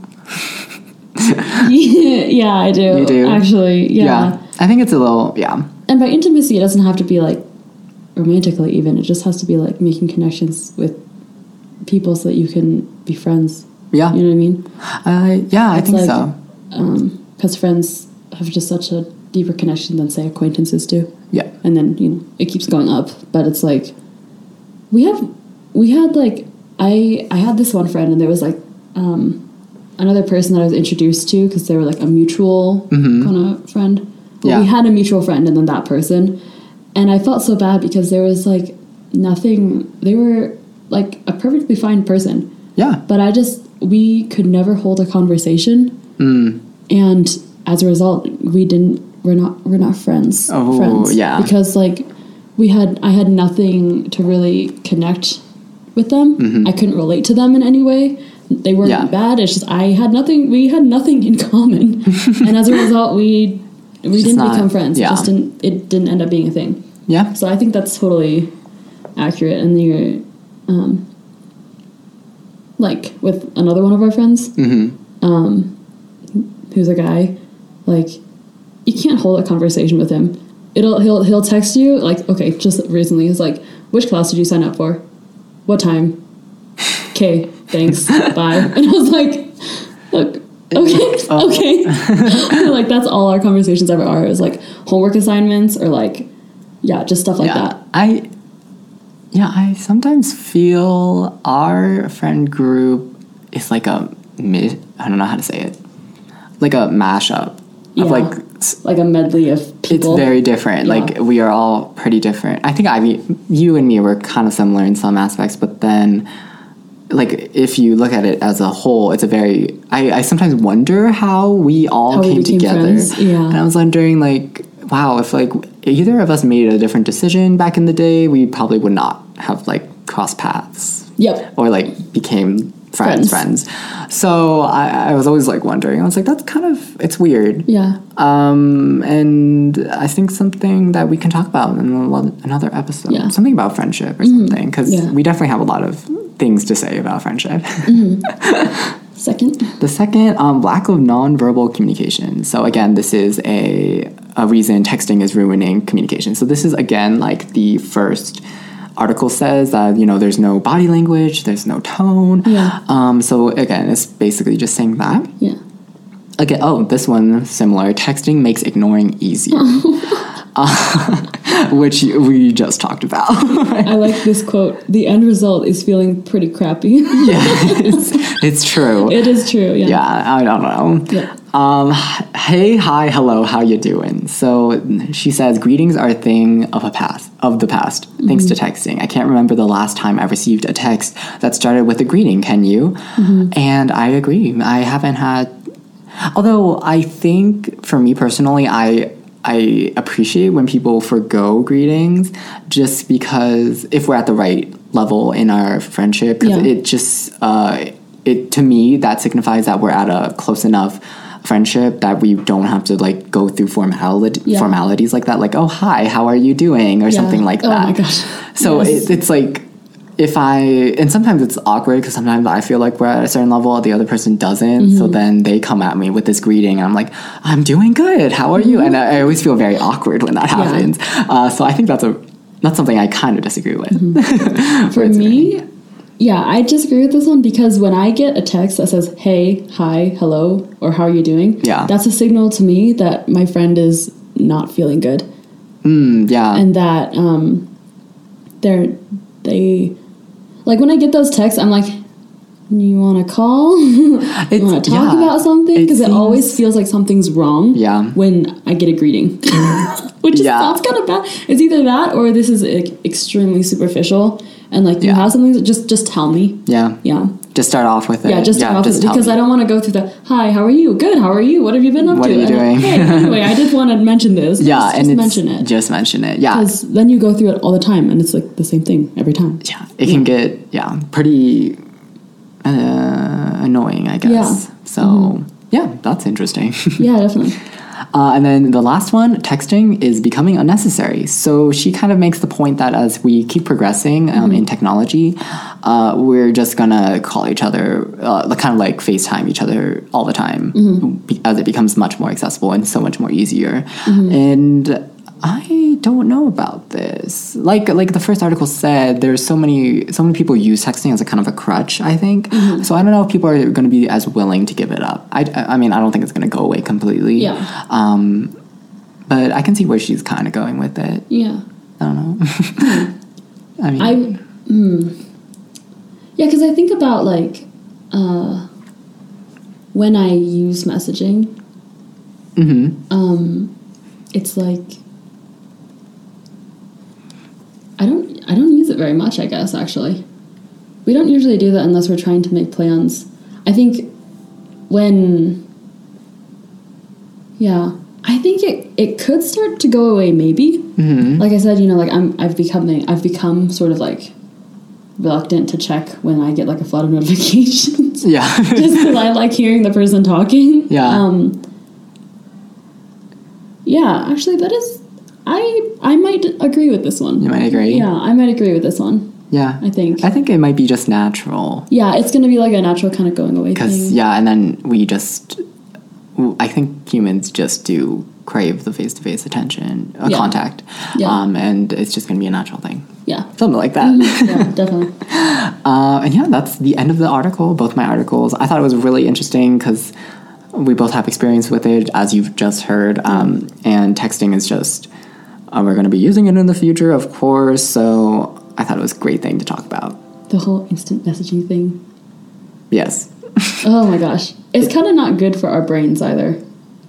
B: yeah, I do.
A: You do?
B: Actually, yeah.
A: I think it's a little, yeah.
B: And by intimacy, it doesn't have to be like romantically, even. It just has to be like making connections with people so that you can be friends.
A: Yeah.
B: You know what I mean?
A: Uh, yeah, I think
B: like-
A: so.
B: Because friends have just such a deeper connection than, say, acquaintances do.
A: Yeah.
B: And then, you know, it keeps going up. But it's like, we have, we had like, I, I had this one friend, and there was like, um, another person that I was introduced to because they were like a mutual kind of friend.
A: Mm-hmm. Yeah.
B: we had a mutual friend and then that person. And I felt so bad because there was like nothing, they were like a perfectly fine person.
A: Yeah.
B: But I just, we could never hold a conversation.
A: Mm.
B: And as a result, we didn't, we're not, we're not friends.
A: Oh,
B: friends.
A: yeah.
B: Because like we had, I had nothing to really connect with them. I couldn't relate to them in any way. They weren't
A: Mm-hmm. Yeah.
B: bad. It's just I had nothing. We had nothing in common, and as a result, we we didn't
A: not-
B: become friends.
A: yeah.
B: It just didn't. It didn't end up being a thing.
A: Yeah.
B: So I think that's totally accurate. And you're, um, like with another one of our friends,
A: Mm-hmm.
B: um, who's a guy, like you can't hold a conversation with him. It'll he'll he'll text you like okay, just recently he's like, which class did you sign up for? What time? Okay, thanks, bye. And I was like, look. Okay,
A: Oh.
B: okay. like that's all our conversations ever are. It was like homework assignments or like, yeah, just stuff like
A: yeah.
B: that.
A: I yeah, I sometimes feel our friend group is like a mid I don't know how to say it. Like a mashup
B: Yeah.
A: of like
B: Like a medley of people.
A: it's very different.
B: Yeah.
A: Like we are all pretty different. I think Ivy you and me were kind of similar in some aspects, but then like if you look at it as a whole, it's a very I, I sometimes wonder how we all
B: How
A: came
B: became
A: together.
B: friends, yeah.
A: And I was wondering like wow, if like either of us made a different decision back in the day, we probably would not have like crossed paths
B: Yep.
A: or like became friends
B: Friends.
A: friends. So I, I was always like wondering. I was like, that's kind of it's weird.
B: Yeah.
A: Um, and I think something that we can talk about in another episode,
B: Yeah. Mm-hmm.
A: something about friendship or something, because
B: Yeah.
A: we definitely have a lot of things to say about friendship.
B: Second.
A: the second, um, lack of nonverbal communication. So again, this is a a reason texting is ruining communication. So this is again like the first article says that you know there's no body language, there's no tone.
B: Yeah.
A: Um, so again, it's basically just saying that.
B: Yeah.
A: Again, oh, this one similar. Texting makes ignoring easier, uh, which we just talked about.
B: I like this quote. The end result is feeling pretty crappy.
A: yeah, it's, it's true.
B: it is true. Yeah.
A: yeah, I don't know.
B: Yeah.
A: Um, hey, hi, hello, how you doing? So she says greetings are a thing of a past of the past, thanks to texting. I can't remember the last time I received a text that started with a greeting. Can you? And I agree. I haven't had. Although I think for me personally, I I appreciate when people forego greetings just because if we're at the right level in our friendship, 'cause
B: Yeah.
A: it just uh, it to me that signifies that we're at a close enough friendship that we don't have to like go through formality
B: Yeah.
A: formalities like that like oh hi how are you doing or
B: Yeah.
A: something like
B: Oh
A: that
B: my gosh.
A: so
B: Yes.
A: it, it's like if I and sometimes it's awkward because sometimes I feel like we're at a certain level, the other person doesn't.
B: Mm-hmm.
A: So then they come at me with this greeting, and I'm like, "I'm doing good. How are you?" And I, I always feel very awkward when that
B: Mm-hmm. Yeah.
A: happens. Uh, so I think that's a that's something I kind of disagree with.
B: Mm-hmm. For me, yeah, I disagree with this one because when I get a text that says, hey, hi, hello, or how are you doing?
A: Yeah.
B: That's a signal to me that my friend is not feeling good.
A: Mm, yeah,
B: and that um, they're they like when I get those texts, I'm like, you want to call? you want to talk
A: yeah.
B: about something? Because it, always feels like something's wrong.
A: Yeah.
B: When I get a greeting, which is
A: Yeah.
B: sounds kind of bad. It's either that or this is like, extremely superficial, and like you
A: Yeah.
B: have something. Just just tell me.
A: yeah.
B: Yeah.
A: Just start off with it.
B: Yeah, just, start off with-
A: tell
B: because
A: me.
B: I don't want to go through the hi, how are you? Good, how are you? What have you been up
A: What
B: to?
A: are you
B: And,
A: doing?
B: hey, anyway, I just want to mention this.
A: Yeah,
B: just,
A: and
B: just mention it
A: just mention it. Yeah,
B: because then you go through it all the time and it's like the same thing every time
A: yeah. It can get yeah pretty uh, annoying, I guess.
B: Yeah. Mm-hmm.
A: So yeah, that's interesting.
B: yeah definitely
A: Uh, and then the last one, texting is becoming unnecessary. So she kind of makes the point that as we keep progressing um, in technology, uh, we're just gonna call each other, uh, kind of like FaceTime each other all the time, be- as it becomes much more accessible and so much more easier. And I don't know about this. Like like the first article said, there's so many so many people use texting as a kind of a crutch. I think so. I don't know if people are going to be as willing to give it up. I, I mean I don't think it's going to go away completely.
B: Yeah.
A: Um, but I can see where she's kind of going with it.
B: yeah
A: I don't know. I mean,
B: i hmm. yeah because i think about like uh, when i use messaging
A: Mm-hmm.
B: um, it's like i don't i don't use it very much i guess actually we don't usually do that unless we're trying to make plans i think when yeah i think it, it could start to go away maybe
A: Mhm.
B: like i said you know like i'm i've becoming i've become sort of like reluctant to check when I get like a flood of notifications.
A: Yeah.
B: Just because I like hearing the person talking.
A: Yeah.
B: Um, yeah, actually, that is. I I might agree with this one.
A: you might agree.
B: Yeah, I might agree with this one.
A: Yeah.
B: I think.
A: I think it might be just natural.
B: yeah, it's gonna be like a natural kind of going away
A: Because, yeah, and then we just, I think humans just do crave the face to face attention, uh,
B: Yeah.
A: contact.
B: Yeah.
A: Um, and it's just going to be a natural thing.
B: Yeah.
A: Something like that.
B: yeah, definitely.
A: Uh, and yeah, that's the end of the article, both my articles. I thought it was really interesting because we both have experience with it, as you've just heard. Um, and texting is just, uh, we're going to be using it in the future, of course. So I thought it was a great thing to talk about.
B: The whole instant messaging thing.
A: Yes.
B: Oh my gosh, it's kind of not good for our brains either.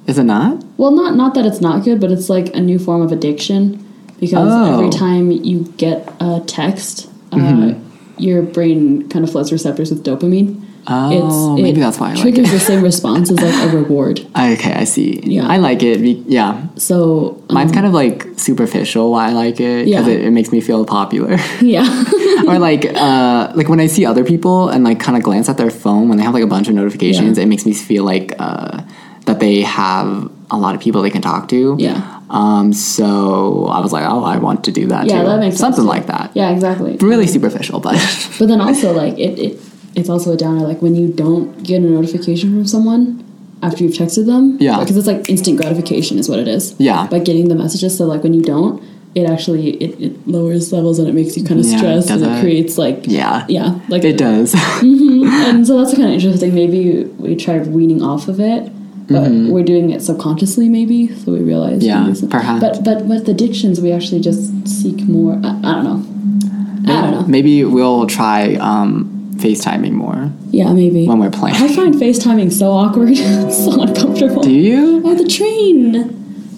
A: Is it not?
B: Well, not not that it's not good, but it's like a new form of addiction because
A: Oh.
B: every time you get a text,
A: Mm-hmm.
B: uh, your brain kind of floods receptors with dopamine.
A: Oh, maybe that's why I like
B: triggers
A: it.
B: the same response as like a reward.
A: Okay, I see.
B: Yeah.
A: I like it. be- Yeah.
B: So um,
A: Mine's kind of like superficial why I like it because
B: Yeah.
A: it, it makes me feel popular.
B: yeah,
A: or like uh, like when I see other people and like kind of glance at their phone when they have like a bunch of notifications,
B: Yeah.
A: it makes me feel like uh, that they have a lot of people they can talk to.
B: Yeah.
A: Um. So I was like, oh, I want to do that
B: yeah,
A: too.
B: that makes
A: something
B: too.
A: like that.
B: Yeah, exactly.
A: Really superficial, but
B: But then also like it, it it's also a downer like when you don't get a notification from someone after you've texted them.
A: Yeah.
B: Because it's like instant gratification is what it is.
A: Yeah.
B: By getting the messages. So like when you don't, it actually it, it lowers levels and it makes you kind of
A: Yeah,
B: stressed and it
A: it?
B: creates like
A: yeah,
B: yeah like
A: it does.
B: and so that's kind of interesting. Maybe we try weaning off of it, but we're doing it subconsciously. Maybe so we realize.
A: Mm-hmm. Yeah, perhaps.
B: But but with addictions, we actually just seek more. I, I don't know. I don't know.
A: Maybe we'll try um, FaceTiming more
B: Yeah, maybe.
A: when we're playing.
B: I find FaceTiming so awkward, It's so uncomfortable.
A: Do you?
B: Oh, the train,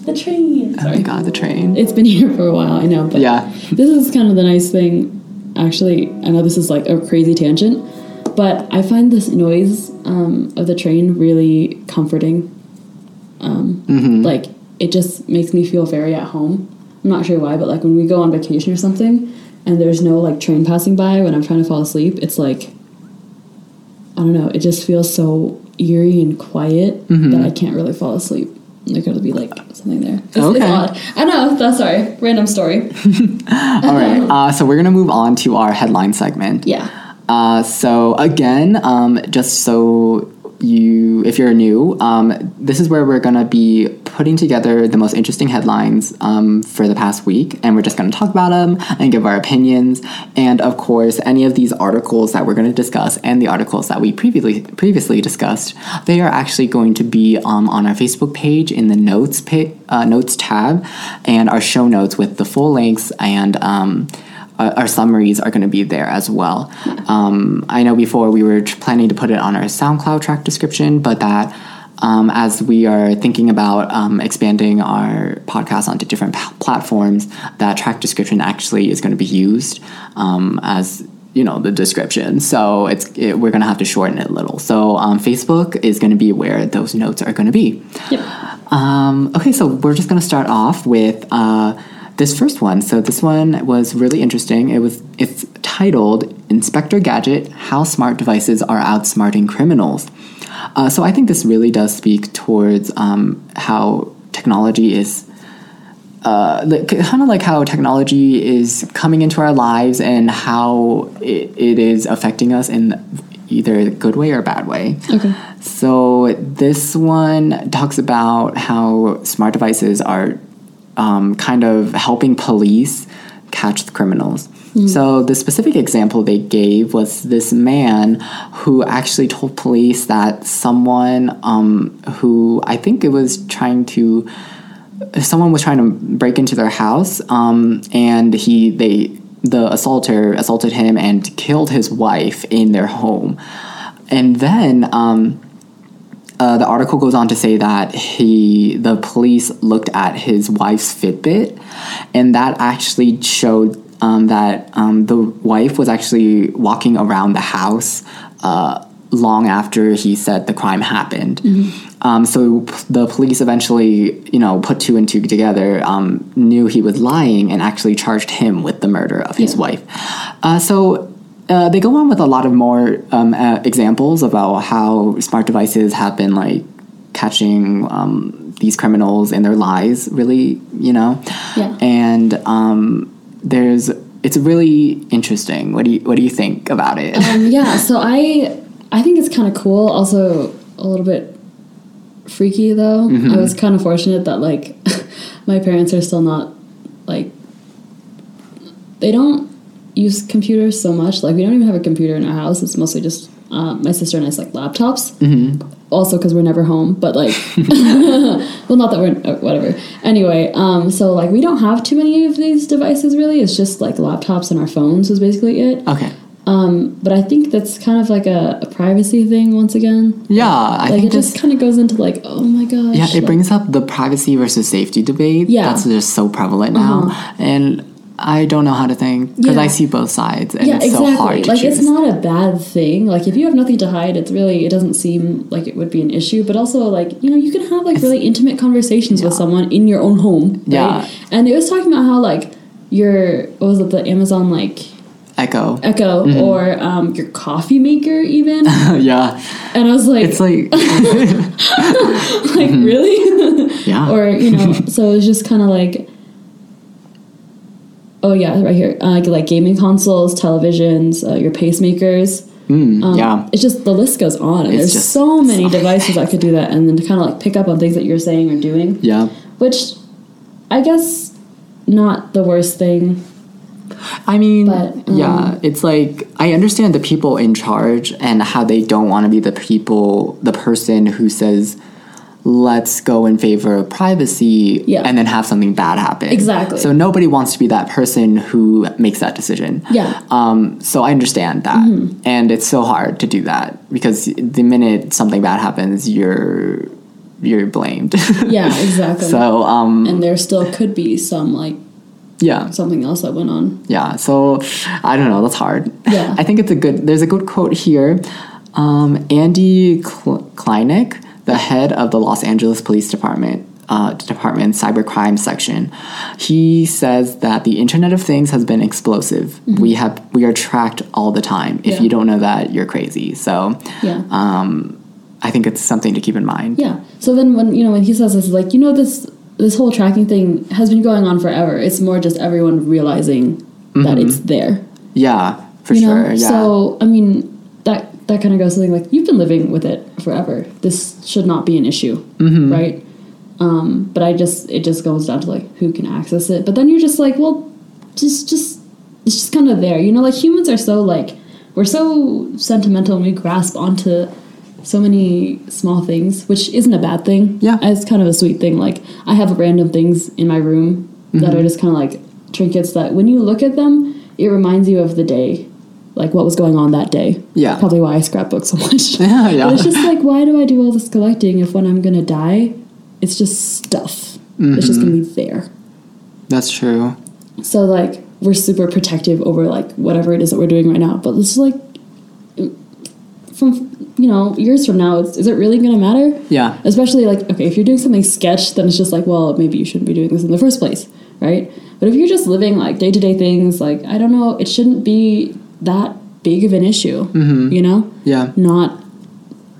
B: the train.
A: Oh my god, the train.
B: it's been here for a while. I know, but
A: Yeah.
B: this is kind of the nice thing. Actually, I know this is like a crazy tangent, but I find this noise um, of the train really comforting. Um,
A: Mm-hmm.
B: Like it just makes me feel very at home. I'm not sure why, but like when we go on vacation or something, and there's no like train passing by when I'm trying to fall asleep, it's like I don't know. It just feels so eerie and quiet
A: Mm-hmm.
B: that I can't really fall asleep. There could be like something there. It's,
A: Okay.
B: it's odd. I know. That's sorry. Random story.
A: All right. Uh, so we're gonna move on to our headline segment.
B: Yeah.
A: Uh, so again, um, just so you, if you're new, um, this is where we're gonna be putting together the most interesting headlines um, for the past week, and we're just gonna talk about them and give our opinions. And of course, any of these articles that we're gonna discuss and the articles that we previously previously discussed, they are actually going to be um, on our Facebook page in the notes pa- uh, notes tab, and our show notes with the full links and. Um, uh, our summaries are going to be there as well. Um, I know before we were planning to put it on our SoundCloud track description, but that um, as we are thinking about um, expanding our podcast onto different p- platforms, that track description actually is going to be used um, as you know the description. So it's it, we're going to have to shorten it a little. So um, Facebook is going to be where those notes are going to be.
B: Yep.
A: Um, okay, so we're just going to start off with uh, this first one. So this one was really interesting. It was it's titled "Inspector Gadget: How Smart Devices Are Outsmarting Criminals." Uh, so I think this really does speak towards um, how technology is. Uh, like, kind of like how technology is coming into our lives and how it, it is affecting us in either a good way or a bad way.
B: Okay.
A: So this one talks about how smart devices are um, kind of helping police catch the criminals. So the specific example they gave was this man who actually told police that someone um, who I think it was trying to someone was trying to break into their house um, and he they the assaulter assaulted him and killed his wife in their home. And then um, uh, the article goes on to say that he the police looked at his wife's fitbit and that actually showed um, that um, the wife was actually walking around the house uh, long after he said the crime happened um, so the police eventually you know put two and two together um, knew he was lying and actually charged him with the murder of his wife uh, so uh, they go on with a lot of more um, uh, examples about how smart devices have been like catching um, these criminals in their lies. Really, you know.
B: Yeah.
A: And um, there's it's really interesting. What do you what do you think about it?
B: Um, yeah, so I I think it's kind of cool. Also, a little bit freaky though.
A: Mm-hmm.
B: I was kind of fortunate that like my parents are still not like they don't use computers so much. Like we don't even have a computer in our house. It's mostly just uh, my sister and I's like laptops.
A: Mm-hmm.
B: Also, because we're never home, but like, well, not that we're uh, whatever. Anyway, um, so like we don't have too many of these devices really. It's just like laptops and our phones is basically it.
A: okay.
B: Um, but I think that's kind of like a, a privacy thing once again.
A: Yeah, I
B: Like
A: think
B: it just kind of goes into like, oh my gosh.
A: Yeah, it
B: like-
A: brings up the privacy versus safety debate.
B: Yeah.
A: that's just so prevalent now, and I don't know how to think because
B: Yeah.
A: I see both sides, and
B: yeah,
A: it's
B: exactly.
A: so hard to
B: like
A: choose.
B: it's not a bad thing. Like if you have nothing to hide, it's really it doesn't seem like it would be an issue. But also like you know you can have like really intimate conversations with someone in your own home. Right?
A: Yeah.
B: And it was talking about how like your what was it the Amazon like
A: Echo.
B: Echo
A: Mm-hmm.
B: or um, your coffee maker even.
A: yeah,
B: and I was like,
A: it's like
B: like really.
A: yeah.
B: or you know so it's just kind of like oh yeah right here. Uh, like gaming consoles televisions uh, your pacemakers.
A: Mm, yeah.
B: it's just the list goes on and
A: It's
B: there's so many devices that could do that and then to kind of like pick up on things that you're saying or doing.
A: Yeah.
B: which i guess not the worst thing.
A: I mean,
B: But, um,
A: yeah, it's like I understand the people in charge and how they don't want to be the people, the person who says, let's go in favor of privacy
B: Yeah.
A: and then have something bad happen.
B: Exactly.
A: So nobody wants to be that person who makes that decision.
B: Yeah. Mm-hmm.
A: Um, so I understand that. And it's so hard to do that because the minute something bad happens, you're you're blamed.
B: yeah exactly
A: so um
B: and there still could be some like
A: yeah.
B: something else that went on
A: Yeah, so I don't know. That's hard.
B: Yeah.
A: I think it's a good. There's a good quote here. Um, Andy Kl- Kleinig, the head of the Los Angeles Police Department. Uh, department cybercrime section he says that the internet of things has been explosive we have we are tracked all the time if
B: Mm-hmm. Yeah.
A: you don't know that you're crazy so
B: yeah
A: um, i think it's something to keep in mind
B: Yeah. So then when you know when he says this, like you know this this whole tracking thing has been going on forever. It's more just everyone realizing that it's there.
A: yeah for
B: you
A: Mm-hmm. sure
B: know.
A: yeah
B: So I mean that that kind of goes something like you've been living with it forever. This should not be an issue,
A: Mm-hmm.
B: right? Um, but I just it just goes down to like who can access it. But then you're just like, well, just just it's just kind of there. You know, like humans are so like we're so sentimental and we grasp onto so many small things, which isn't a bad thing.
A: Yeah.
B: it's kind of a sweet thing. Like I have random things in my room
A: Mm-hmm.
B: that are just kind of like trinkets that when you look at them, it reminds you of the day, like what was going on that day.
A: Yeah.
B: probably why I scrapbook so much.
A: Yeah, yeah.
B: But it's just like, why do I do all this collecting if when I'm gonna die, it's just stuff. It's just gonna be
A: Mm-hmm.
B: there.
A: that's true
B: So like we're super protective over like whatever it is that we're doing right now. But it's just like from you know years from now, it's, is it really gonna matter?
A: yeah
B: Especially like okay, if you're doing something sketch, then it's just like well maybe you shouldn't be doing this in the first place, right? But if you're just living like day to day things, like I don't know, it shouldn't be that big of an issue. Mm-hmm. You know,
A: yeah
B: not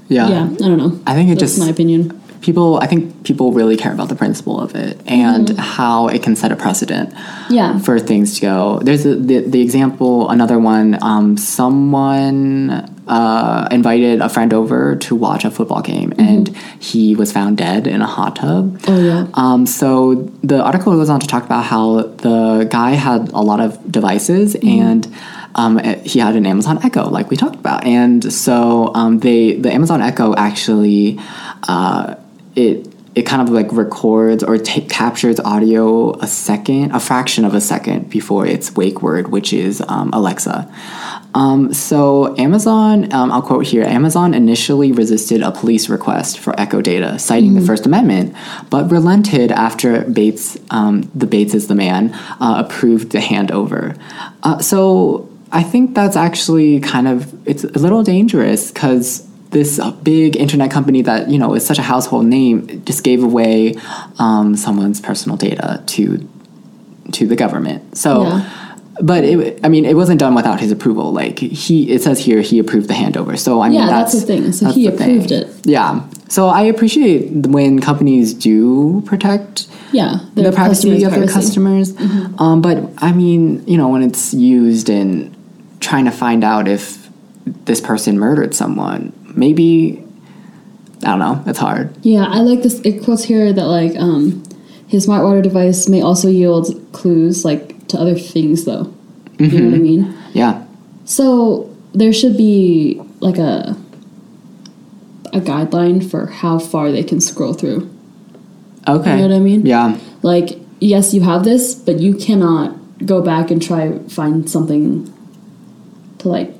A: yeah
B: yeah. I don't know.
A: I think it
B: That's
A: just
B: my opinion.
A: people i think people really care about the principle of it and how it can set a precedent
B: Yeah.
A: for things to go there's a, the, the example another one um, someone uh, invited a friend over to watch a football game and he was found dead in a hot tub
B: Oh yeah.
A: um, so the article goes on to talk about how the guy had a lot of devices and um, he had an Amazon Echo, like we talked about, and so um, they the Amazon Echo actually uh, it it kind of like records or ta captures audio a second, a fraction of a second before its wake word, which is um, Alexa. Um, so Amazon, um, I'll quote here: Amazon initially resisted a police request for Echo data, citing the First Amendment, but relented after Bates, um, the Bates is the man, uh, approved the handover. Uh, so I think that's actually kind of it's a little dangerous because this big internet company that you know is such a household name just gave away um, someone's personal data to to the government. So
B: Yeah.
A: but it, I mean, it wasn't done without his approval. Like he, it says here he approved the handover. So I mean,
B: Yeah, that's the thing. So he
A: the thing.
B: approved it.
A: Yeah. So I appreciate when companies do protect
B: Yeah,
A: the privacy of their customers. Um, but I mean, you know, when it's used in trying to find out if this person murdered someone, maybe I don't know. It's hard.
B: Yeah, I like this. It quotes here that like um, his smart water device may also yield clues like to other things, though. You know what I mean?
A: Yeah.
B: So there should be like a a guideline for how far they can scroll through.
A: Okay.
B: You know what I mean?
A: Yeah.
B: Like, yes, you have this, but you cannot go back and try find something to like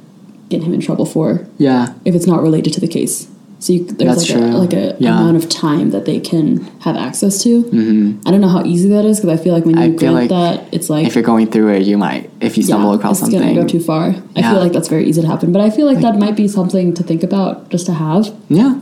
B: get him in trouble for
A: Yeah.
B: if it's not related to the case. So you, there's
A: That's
B: like a like a
A: Yeah.
B: amount of time that they can have access to. Mm-hmm. I don't know how easy that is because I feel like when you grant
A: like
B: that, it's like
A: If you're going through it, you might if you stumble across
B: it's
A: something.
B: gonna go too far. I feel like that's very easy to happen, but I feel like that might be something to think about just to have.
A: Yeah.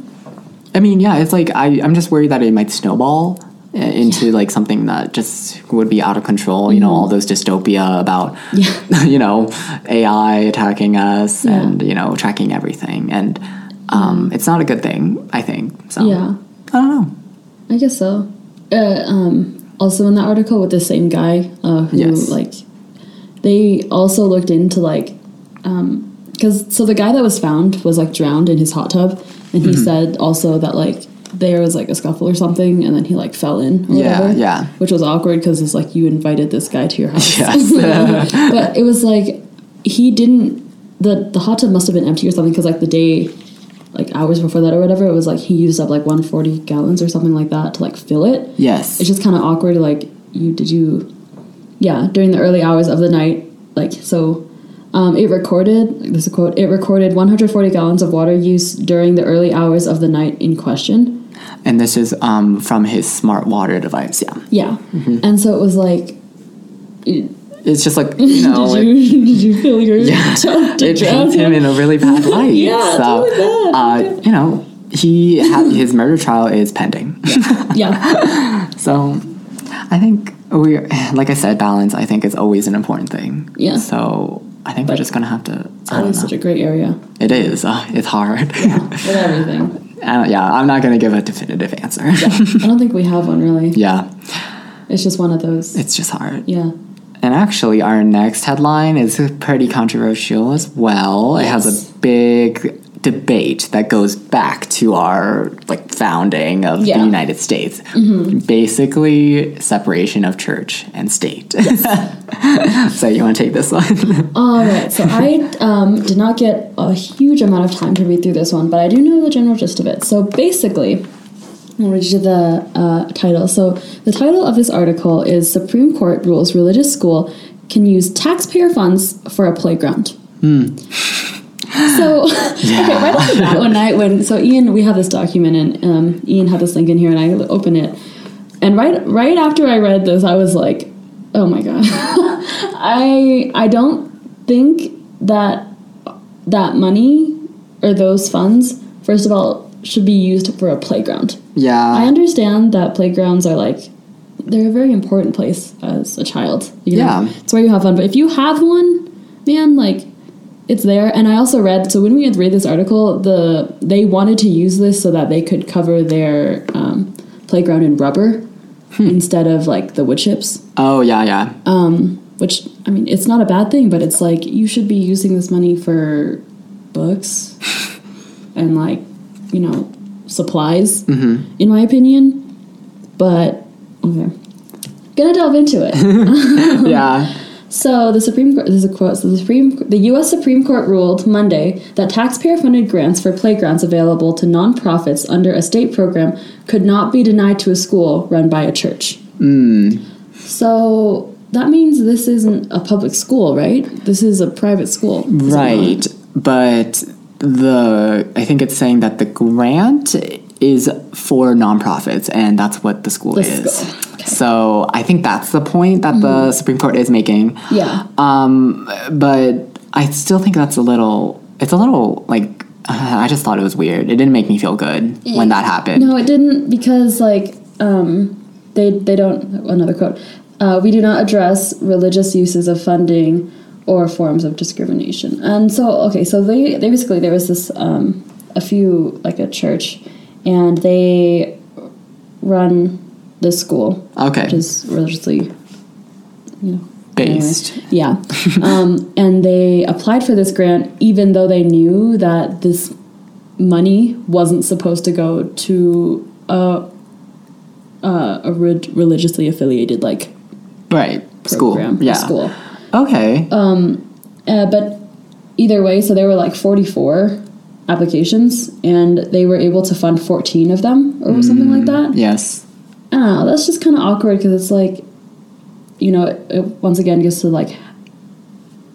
A: I mean, yeah, it's like I, I'm just worried that it might snowball uh, into like something that just would be out of control. You know, all those dystopia about,
B: Mm-hmm. Yeah.
A: you know, AI attacking us
B: Yeah.
A: and, you know, tracking everything. And um, it's not a good thing, I think. So,
B: Yeah.
A: I don't know.
B: I guess so. Uh, um, also, in that article with the same guy uh, who
A: Yes.
B: like they also looked into like because so the guy that was found was like drowned in his hot tub, and
A: Mm-hmm.
B: he said also that like there was like a scuffle or something, and then he like fell in. Or
A: Yeah,
B: whatever,
A: yeah.
B: Which was awkward because it's like you invited this guy to your house.
A: Yes.
B: but it was like he didn't. the The hot tub must have been empty or something because like the day. Like hours before that or whatever, it was like he used up like 140 gallons or something like that to like fill it
A: yes.
B: it's just kind of awkward like you did you yeah during the early hours of the night like so um, it recorded this is a quote it recorded 140 gallons of water use during the early hours of the night in question
A: and this is um, from his smart water device. Yeah.
B: yeah
A: Mm-hmm.
B: and so it was like did
A: It's just like, you know, it,
B: you did you feel your
A: Yeah. it paints him in a really bad light.
B: Yeah,
A: so,
B: totally bad.
A: uh, you know, he ha- his murder trial is pending.
B: yeah
A: so, I think we, like I said, balance. I think is always an important thing.
B: Yeah.
A: So I think we're just gonna have to.
B: it's
A: I don't
B: always
A: know.
B: such a great area
A: it is. Uh, it's hard.
B: with everything
A: yeah, I'm not gonna give a definitive answer.
B: i don't think we have one really
A: yeah,
B: it's just one of those
A: it's just hard.
B: yeah
A: And actually, our next headline is pretty controversial as well. It has a big debate that goes back to our like founding of
B: Yeah.
A: the United States. Basically, separation of church and state. so you want to take this one?
B: All right, so I um, did not get a huge amount of time to read through this one, but I do know the general gist of it. So basically, I'll read you the uh, title. So the title of this article is Supreme Court Rules Religious School Can Use Taxpayer Funds for a Playground. So, okay, right off the bat, one night when so Ian, we have this document, and um, Ian had this link in here, and I open it, and right right after I read this, I was like, oh my god, I I don't think that that money or those funds, first of all, should be used for a playground.
A: Yeah, I
B: understand that playgrounds are like they're a very important place as a child. You know?
A: Yeah.
B: it's where you have fun. But if you have one, man, like it's there. And I also read so when we had read this article, the they wanted to use this so that they could cover their um, playground in rubber hmm. instead of like the wood chips.
A: Oh yeah, yeah.
B: Um, which I mean, it's not a bad thing, but it's like you should be using this money for books and like you know supplies, mm-hmm. in my opinion. But okay, gonna delve into it.
A: yeah.
B: So the Supreme Court, this is a quote. So the Supreme, the U.S. Supreme Court ruled Monday that taxpayer-funded grants for playgrounds available to nonprofits under a state program could not be denied to a school run by a church. Hmm. So that means this isn't a public school, right? This is a private school, is it not?
A: Right. But the I think it's saying that the grant is for nonprofits and that's what the school
B: The
A: is.
B: school.
A: So I think that's the point that the Supreme Court is making.
B: Yeah.
A: Um but I still think that's a little it's a little like I just thought it was weird. It didn't make me feel good when that happened.
B: No, it didn't because like um, they they don't another quote. Uh, we do not address religious uses of funding or forms of discrimination. And so, okay, so they, they basically there was this um, a few like a church, and they run this school,
A: Okay.
B: which is religiously, you know,
A: Based.
B: anyway. Yeah, um, and they applied for this grant even though they knew that this money wasn't supposed to go to a a, a re- religiously affiliated like
A: Right. School.
B: program or
A: Yeah.
B: school.
A: Okay.
B: Uh, but either way, so there were like 44 applications, and they were able to fund 14 of them or something like that.
A: yes.
B: I don't know. That's just kind of awkward because it's like, you know, it, it once again gets to like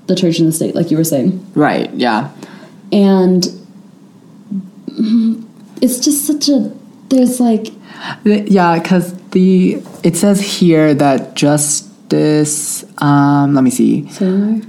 B: the church and the state, like you were saying,
A: Right. Yeah.
B: and it's just such a. There's like
A: Yeah, because the it says here that justice. Um, let me see.
B: somewhere.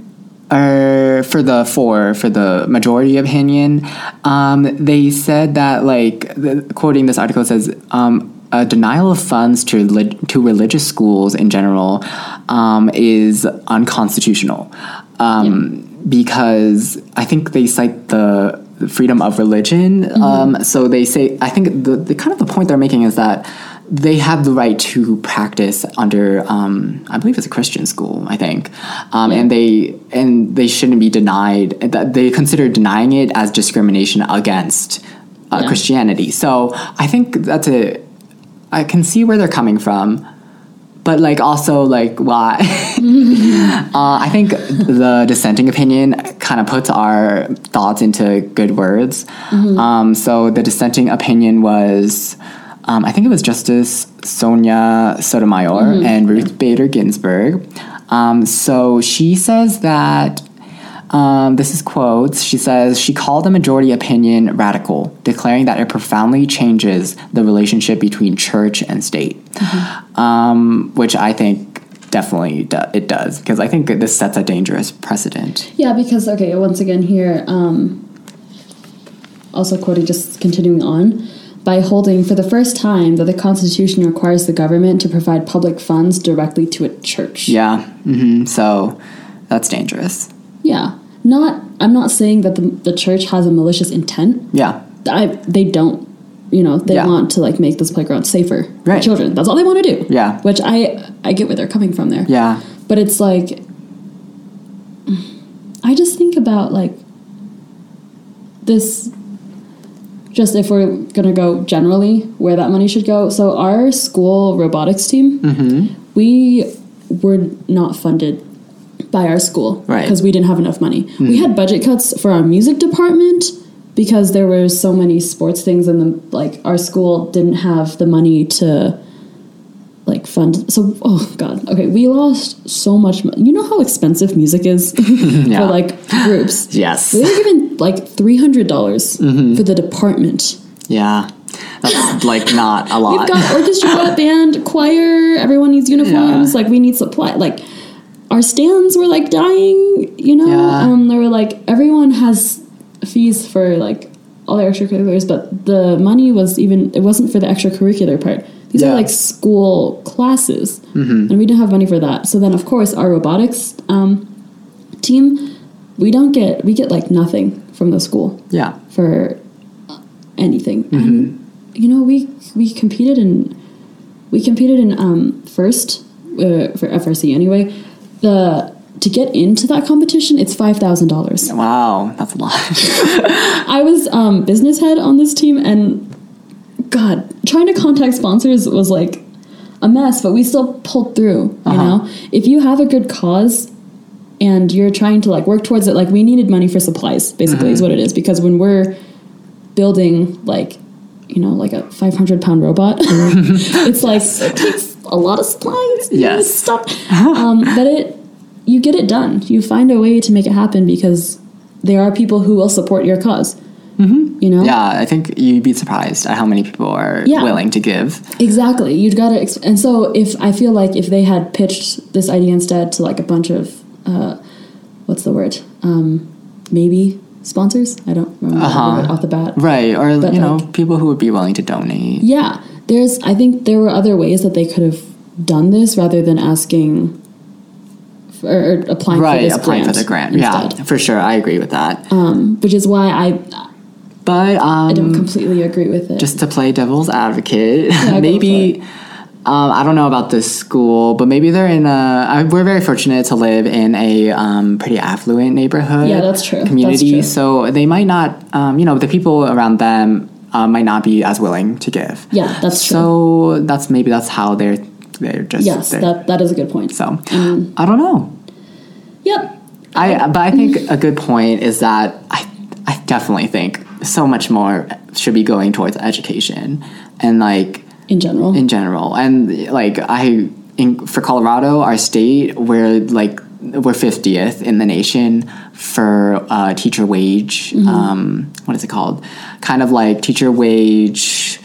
A: or for the for for the majority opinion, um, they said that like the, quoting this article says um, a denial of funds to to religious schools in general um, is unconstitutional. Um, because I think they cite the freedom of religion. Um, so they say I think the, the kind of the point they're making is that they have the right to practice under um, I believe it's a Christian school I think. Um, and they and they shouldn't be denied that they consider denying it as discrimination against uh,
B: Yeah.
A: Christianity. So I think that's a I can see where they're coming from but like also like why uh, I think the dissenting opinion kind of puts our thoughts into good words. Um, so the dissenting opinion was, um, I think it was Justice Sonia Sotomayor and Ruth Bader Ginsburg. Um, so she says that. Um, this is quotes. She says she called the majority opinion radical, declaring that it profoundly changes the relationship between church and state, um, which I think definitely do- it does because I think this sets a dangerous precedent.
B: Yeah, because okay, once again here, um, also quoting, just continuing on, by holding for the first time that the Constitution requires the government to provide public funds directly to a church.
A: Yeah, hmm so that's dangerous.
B: Yeah, not. I'm not saying that the, the church has a malicious intent.
A: Yeah,
B: I they don't. You know, they
A: Yeah.
B: want to like make this playground safer for children. That's all they want to do.
A: Yeah.
B: which I I get where they're coming from there.
A: yeah,
B: but it's like i just think about like this just if we're gonna go generally where that money should go so our school robotics team
A: Mm-hmm.
B: we were not funded by our school
A: Right.
B: because we didn't have enough money we had budget cuts for our music department because there were so many sports things and the like our school didn't have the money to like fund so oh god okay we lost so much money you know how expensive music is
A: Yeah.
B: for like groups
A: yes,
B: we were given like $300
A: Mm-hmm.
B: for the department
A: yeah. That's like not a lot.
B: we've got orchestra band choir everyone needs uniforms
A: Yeah.
B: like we need supply like our stands were like dying you know
A: Yeah.
B: um they were like everyone has fees for like all their extracurriculars but the money was even it wasn't for the extracurricular part these
A: Yeah.
B: are like school classes
A: Mm-hmm.
B: and we didn't have money for that so then of course our robotics um, team we don't get we get like nothing from the school
A: yeah,
B: for anything.
A: Mm-hmm.
B: And, you know, we we competed in we competed in um, first uh, for FRC anyway. The to get into that competition, it's five thousand dollars.
A: wow, that's a lot.
B: I was um, business head on this team, and God, trying to contact sponsors was like a mess, but we still pulled through. You
A: Uh-huh.
B: know, if you have a good cause and you're trying to like work towards it, like we needed money for supplies, basically,
A: Mm-hmm.
B: is what it is. Because when we're building like, you know, like a 500 pound robot, it's like it takes a lot of supplies.
A: Yes.
B: stuff. Um, but it, you get it done. You find a way to make it happen because there are people who will support your because You know?
A: yeah, I think you'd be surprised at how many people are
B: Yeah.
A: willing to give.
B: Exactly. You'd got to, exp- and so if I feel like if they had pitched this idea instead to like a bunch of, uh, what's the word? Um, maybe sponsors. I don't remember
A: Uh-huh.
B: off the bat.
A: Right, or
B: But,
A: you know,
B: like-
A: people who would be willing to donate.
B: Yeah, there's. I think there were other ways that they could have done this rather than asking. or, or applying for
A: right
B: this
A: applying
B: grant
A: for the grant
B: instead.
A: yeah for sure i agree with that
B: Um, which is why I
A: but um
B: I don't completely agree with it.
A: just to play devil's advocate
B: go
A: maybe um, i don't know about this school but maybe they're in a I, we're very fortunate to live in a um, pretty affluent neighborhood
B: Yeah, that's true. That's
A: community
B: true.
A: so they might not um, you know the people around them uh, might not be as willing to give
B: yeah, that's true.
A: so that's maybe that's how they're they're just
B: yes,
A: they're-
B: that that is a good point.
A: so i don't know
B: Yep.
A: I but I think a good point is that I I definitely think so much more should be going towards education and like
B: In general.
A: in general and like I in for Colorado our state we're like we're 50th in the nation for uh, teacher wage um, what is it called kind of like teacher wage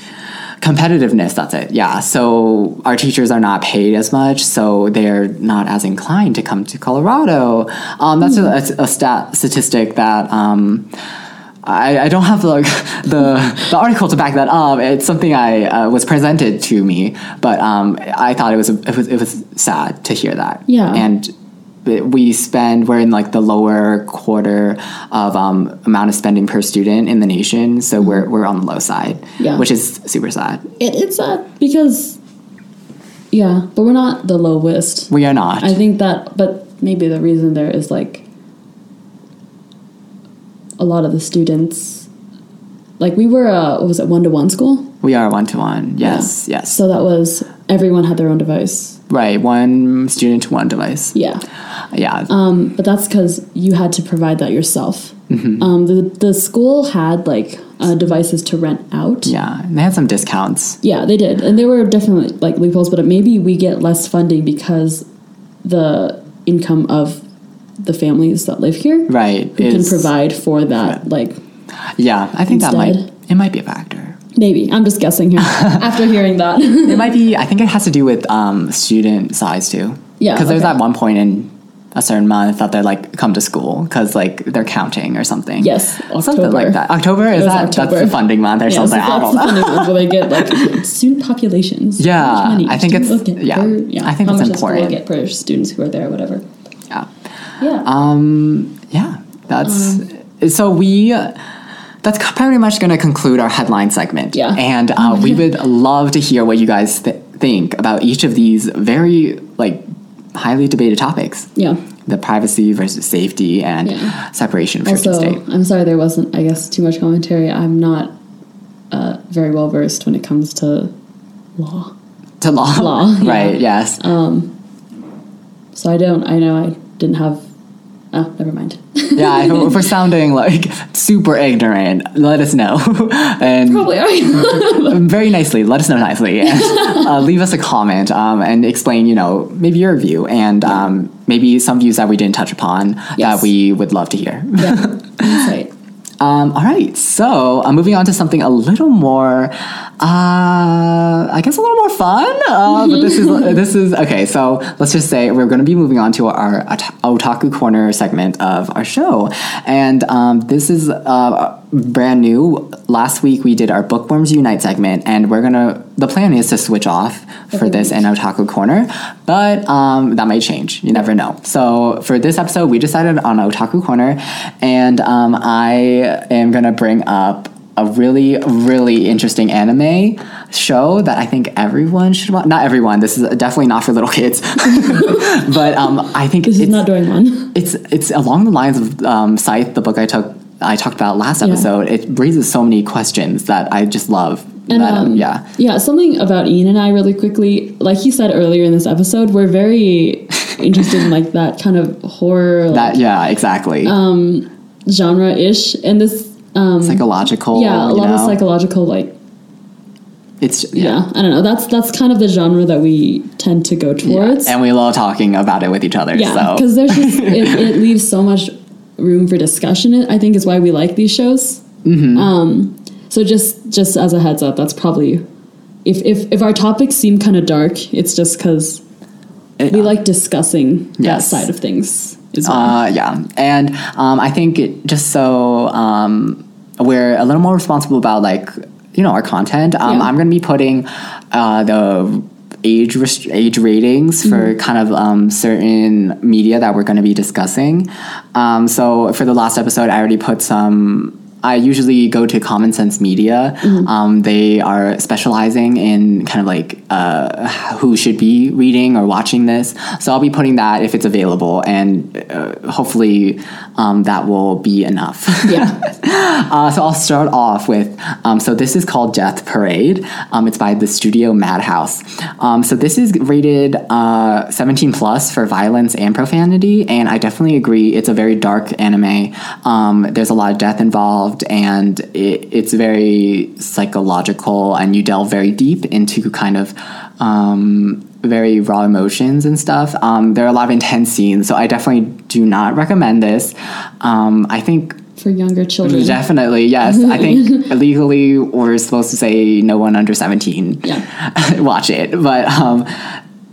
A: competitiveness that's it yeah so our teachers are not paid as much so they're not as inclined to come to colorado um, that's a, a stat statistic that um, I, I don't have like the the article to back that up. It's something I uh, was presented to me, but um, I thought it was it was it was sad to hear that.
B: Yeah.
A: and we spend we're in like the lower quarter of um, amount of spending per student in the nation, so we're we're on the low side,
B: Mm-hmm. Yeah.
A: which is super sad.
B: It, it's sad because, yeah, but we're not the lowest.
A: We are not.
B: I think that, but maybe the reason there is like a lot of the students, like we were a what was it one to one school?
A: we are one to one. Yes, yes.
B: So that was everyone had their own device.
A: Right, one student to one device.
B: Yeah.
A: Yeah.
B: Um, but that's because you had to provide that yourself.
A: Mm-hmm.
B: Um, the the school had like uh, devices to rent out.
A: yeah, and they had some discounts.
B: Yeah, they did, and there were definitely like loopholes. But maybe we get less funding because the income of the families that live here
A: Right.
B: who can provide for that. Like
A: Yeah, I think that might it might be a factor.
B: Maybe I'm just guessing here after hearing that.
A: It might be. I think it has to do with um, student size too.
B: Yeah,
A: because there's that one point in a certain month that they're like come to school because like they're counting or something.
B: yes,
A: something
B: October.
A: like that. October is that
B: October.
A: that's the funding month or
B: Yeah, so
A: something. I don't
B: the
A: know.
B: where they get like student populations.
A: Yeah, I think it's-
B: will get
A: yeah, I think
B: how
A: it's
B: much the
A: important.
B: get per students who are there, whatever.
A: Yeah.
B: Yeah.
A: Um. Yeah. That's
B: Um,
A: so we. That's pretty much going to conclude our headline segment.
B: Yeah.
A: And uh, we would love to hear what you guys th- think about each of these very like highly debated topics.
B: yeah.
A: the privacy versus safety and
B: Yeah.
A: separation of church
B: Also,
A: and state.
B: I'm sorry there wasn't, I guess, too much commentary. I'm not uh, very well versed when it comes to law.
A: To law.
B: Law, yeah.
A: right, yes.
B: Um, So I don't, I know I didn't have, oh, never mind.
A: Yeah, if, if we're sounding like super ignorant, let us know. and
B: Probably are.
A: very nicely, let us know nicely. And uh, leave us a comment um, and explain, you know, maybe your view and um, maybe some views that we didn't touch upon
B: Yes.
A: that we would love to hear.
B: yeah. Insight.
A: Um, all right, so uh, moving on to something a little more, uh, I guess a little more fun. Uh, but this is this is okay. So let's just say we're going to be moving on to our ot- otaku corner segment of our show, and um, this is uh, brand new. Last week we did our bookworms unite segment, and we're gonna. The plan is to switch off for this
B: week.
A: and otaku corner, but um, that might change. You never know. So for this episode, we decided on otaku corner, and um, I am gonna bring up a really really interesting anime show that I think everyone should watch. Not everyone. This is definitely not for little kids, but um, I think
B: This is
A: it's,
B: not doing one.
A: it's it's along the lines of um, Scythe, the book I took. I talked about last
B: Yeah.
A: episode. It raises so many questions that I just love.
B: And
A: that,
B: um,
A: yeah,
B: yeah, something about Ian and I really quickly, like he said earlier in this episode, we're very interested in like that kind of horror like,
A: that yeah, exactly.
B: Um, genre ish, and this um,
A: Psychological.
B: yeah, a lot of psychological like
A: It's
B: yeah. I don't know. That's that's kind of the genre that we tend to go towards.
A: and we love talking about it with each other.
B: Yeah,
A: so
B: because there's just it, it leaves so much room for discussion. I think is why we like these shows.
A: Mm-hmm.
B: Um, so just just as a heads up, that's probably if if if our topics seem kind of dark, it's just because we like discussing that side of things. Why.
A: Uh, yeah, and um, I think it, just so um, we're a little more responsible about like you know our content. Um,
B: Yeah.
A: I'm going to be putting uh, the age rest- age ratings for kind of um, certain media that we're going to be discussing. Um, so for the last episode, I already put some. I usually go to Common Sense Media. Um, they are specializing in kind of like uh, who should be reading or watching this. So I'll be putting that if it's available, and uh, hopefully um, that will be enough.
B: Yeah.
A: Uh, so I'll start off with um, so this is called Death Parade. Um, it's by the studio Madhouse. Um, so this is rated uh, 17 plus for violence and profanity, and I definitely agree. It's a very dark anime. Um, there's a lot of death involved, and it, it's very psychological, and you delve very deep into kind of. Um, very raw emotions and stuff. Um, there are a lot of intense scenes, so I definitely do not recommend this. Um, I think
B: For younger children.
A: Definitely, yes. I think legally we're supposed to say no one under 17
B: Yeah.
A: watch it. But um,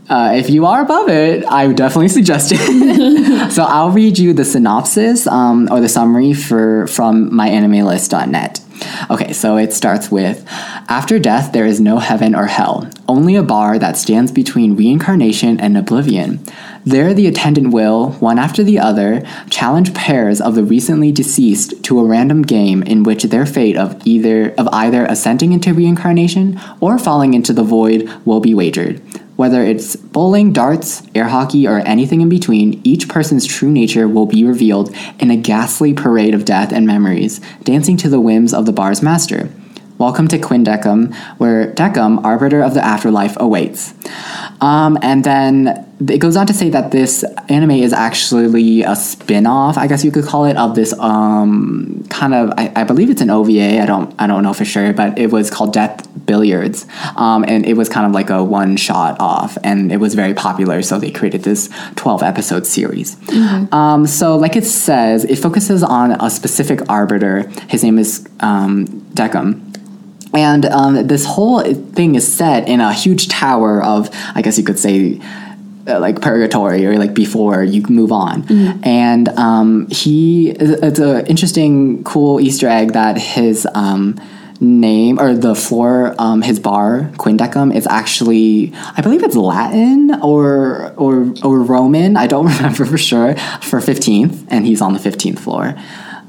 A: uh, if you are above it, I would definitely suggest it. so I'll read you the synopsis um, or the summary for from myanimelist.net. Okay, so it starts with After death, there is no heaven or hell, only a bar that stands between reincarnation and oblivion. There, the attendant will, one after the other, challenge pairs of the recently deceased to a random game in which their fate of either of either ascending into reincarnation or falling into the void will be wagered. Whether it's bowling, darts, air hockey, or anything in between, each person's true nature will be revealed in a ghastly parade of death and memories, dancing to the whims of the bar's master. Welcome to Quindecim, where Decim, arbiter of the afterlife, awaits. Um, and then it goes on to say that this anime is actually a spin-off, I guess you could call it, of this um, kind of I, I believe it's an OVA. I don't I don't know for sure, but it was called Death Billiards, um, and it was kind of like a one shot off, and it was very popular. So they created this twelve episode series. Um, so like it says, it focuses on a specific arbiter. His name is um, Decim. And um, this whole thing is set in a huge tower of, I guess you could say, uh, like purgatory or like before you move on. And um, he, it's an interesting, cool Easter egg that his um, name or the floor, um, his bar, Quindecim, is actually, I believe it's Latin or or or Roman. I don't remember for sure. For fifteenth, and he's on the fifteenth floor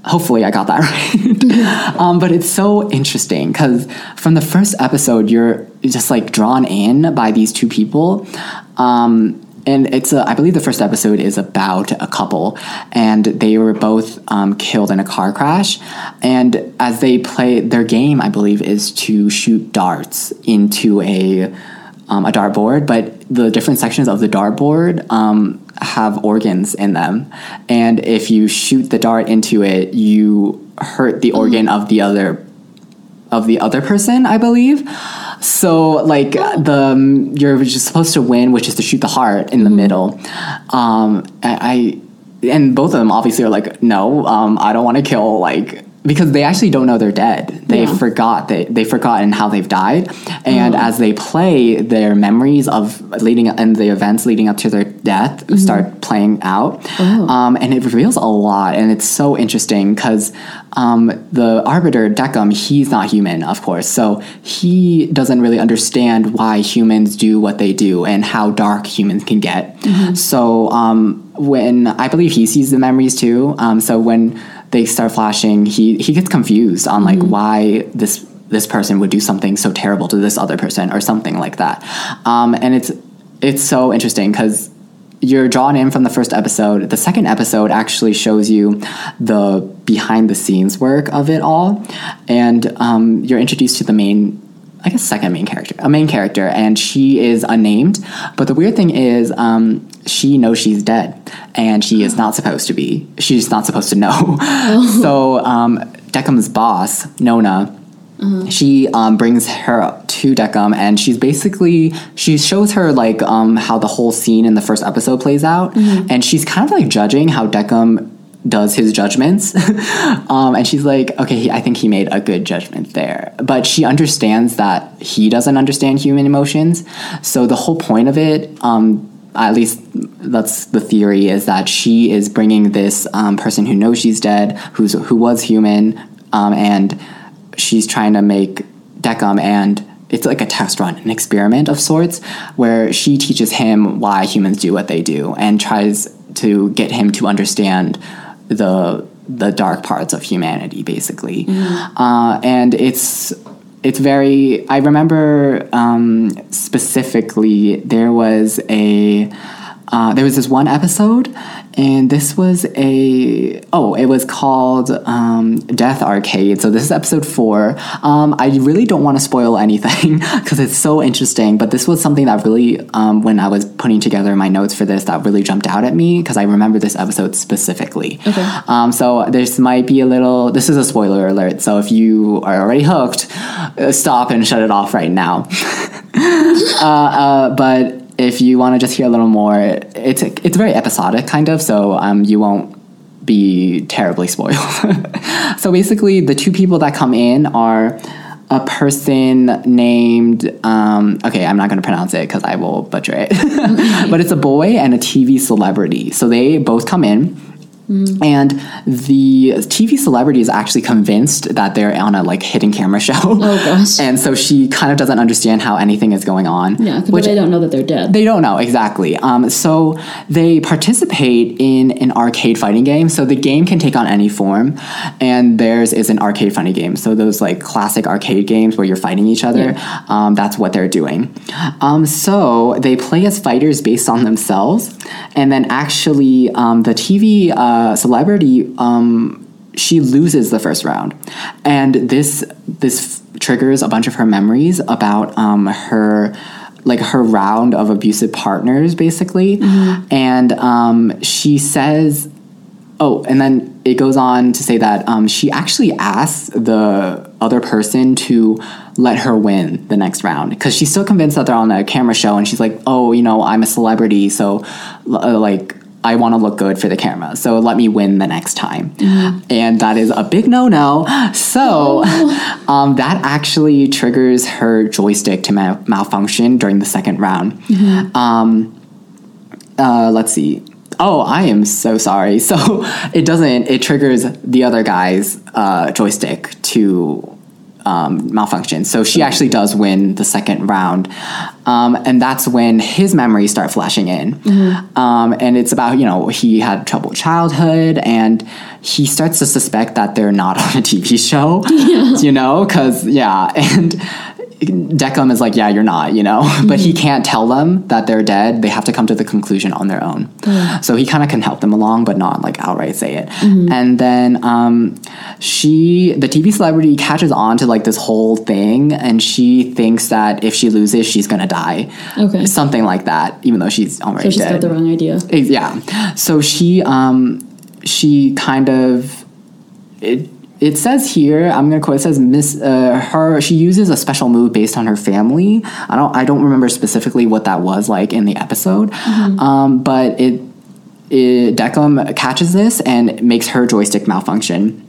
A: hopefully I got that right. um, but it's so interesting because from the first episode, you're just like drawn in by these two people. Um, and it's a, I believe the first episode is about a couple, and they were both um, killed in a car crash. And as they play their game, I believe is to shoot darts into a um, a dartboard, but the different sections of the dartboard um, have organs in them, and if you shoot the dart into it, you hurt the organ of the other of the other person, I believe. So like the um, you're just supposed to win, which is to shoot the heart in the middle. Um, I, I and both of them obviously are like, no, um, I don't want to kill like because they actually don't know they're dead. They
B: Yeah.
A: forgot they they've forgotten how they've died, and as they play, their memories of leading and the events leading up to their death start playing out, um, and it reveals a lot, and it's so interesting because um, the arbiter Decim, he's not human, of course, so he doesn't really understand why humans do what they do and how dark humans can get. So um, when I believe he sees the memories too, um, so when they start flashing, he he gets confused on like why this this person would do something so terrible to this other person or something like that, um, and it's it's so interesting because you're drawn in from the first episode. The second episode actually shows you the behind the scenes work of it all, and um, you're introduced to the main. I guess second main character, a main character, and she is unnamed. But the weird thing is, um, she knows she's dead, and she is not supposed to be. She's not supposed to know. so um, Decim's boss, Nona, she um, brings her up to Decim, and she's basically she shows her like um, how the whole scene in the first episode plays out, and she's kind of like judging how Decim does his judgments, um, and she's like, okay, he, I think he made a good judgment there, but she understands that he doesn't understand human emotions, so the whole point of it. Um, at least that's the theory is that she is bringing this um, person who knows she's dead, who's who was human, um, and she's trying to make Decim and it's like a test run, an experiment of sorts, where she teaches him why humans do what they do and tries to get him to understand the the dark parts of humanity, basically. Uh, and it's it's very. I remember um, specifically there was a. Uh, there was this one episode, and this was a oh, it was called um, Death Arcade. So this is episode four. Um, I really don't want to spoil anything because it's so interesting. But this was something that really, um, when I was putting together my notes for this, that really jumped out at me because I remember this episode specifically.
B: Okay.
A: Um, so this might be a little. This is a spoiler alert. So if you are already hooked, uh, stop and shut it off right now. uh, uh, but if you want to just hear a little more, it's it's very episodic kind of. So um, you won't be terribly spoiled. so basically, the two people that come in are a person named um, okay i'm not going to pronounce it because i will butcher it but it's a boy and a tv celebrity so they both come in and the TV celebrity is actually convinced that they're on a like hidden camera show.
B: Oh, gosh.
A: And so she kind of doesn't understand how anything is going on.
B: Yeah, but
A: which
B: they don't know that they're dead.
A: they don't know exactly. Um, so they participate in an arcade fighting game. So the game can take on any form, and theirs is an arcade fighting game. So those like classic arcade games where you're fighting each other. Um, that's what they're doing. Um, so they play as fighters based on themselves, and then actually um, the TV uh, celebrity. Um, she loses the first round, and this this f- triggers a bunch of her memories about um, her like her round of abusive partners, basically. And um, she says, "Oh," and then it goes on to say that um, she actually asks the other person to let her win the next round because she's still convinced that they're on a camera show, and she's like, "Oh, you know, I'm a celebrity, so uh, like." I want to look good for the camera, so let me win the next time. And that is a big no no. So um, that actually triggers her joystick to mal- malfunction during the second round. Um, uh, let's see. Oh, I am so sorry. So it doesn't, it triggers the other guy's uh, joystick to um, malfunction. So she actually does win the second round. Um, and that's when his memories start flashing in. Um, and it's about, you know, he had troubled childhood and he starts to suspect that they're not on a TV show, you know, because, yeah. And Decim is like, yeah, you're not, you know, but he can't tell them that they're dead. They have to come to the conclusion on their own. So he kind of can help them along, but not like outright say it. And then um, she, the TV celebrity, catches on to like this whole thing, and she thinks that if she loses, she's gonna die.
B: Okay.
A: something like that. Even though she's already
B: So she's
A: dead.
B: got the wrong idea.
A: Yeah. So she um she kind of it it says here I'm gonna quote it says miss uh, her she uses a special move based on her family. I don't I don't remember specifically what that was like in the episode um, but it, it Decim catches this and makes her joystick malfunction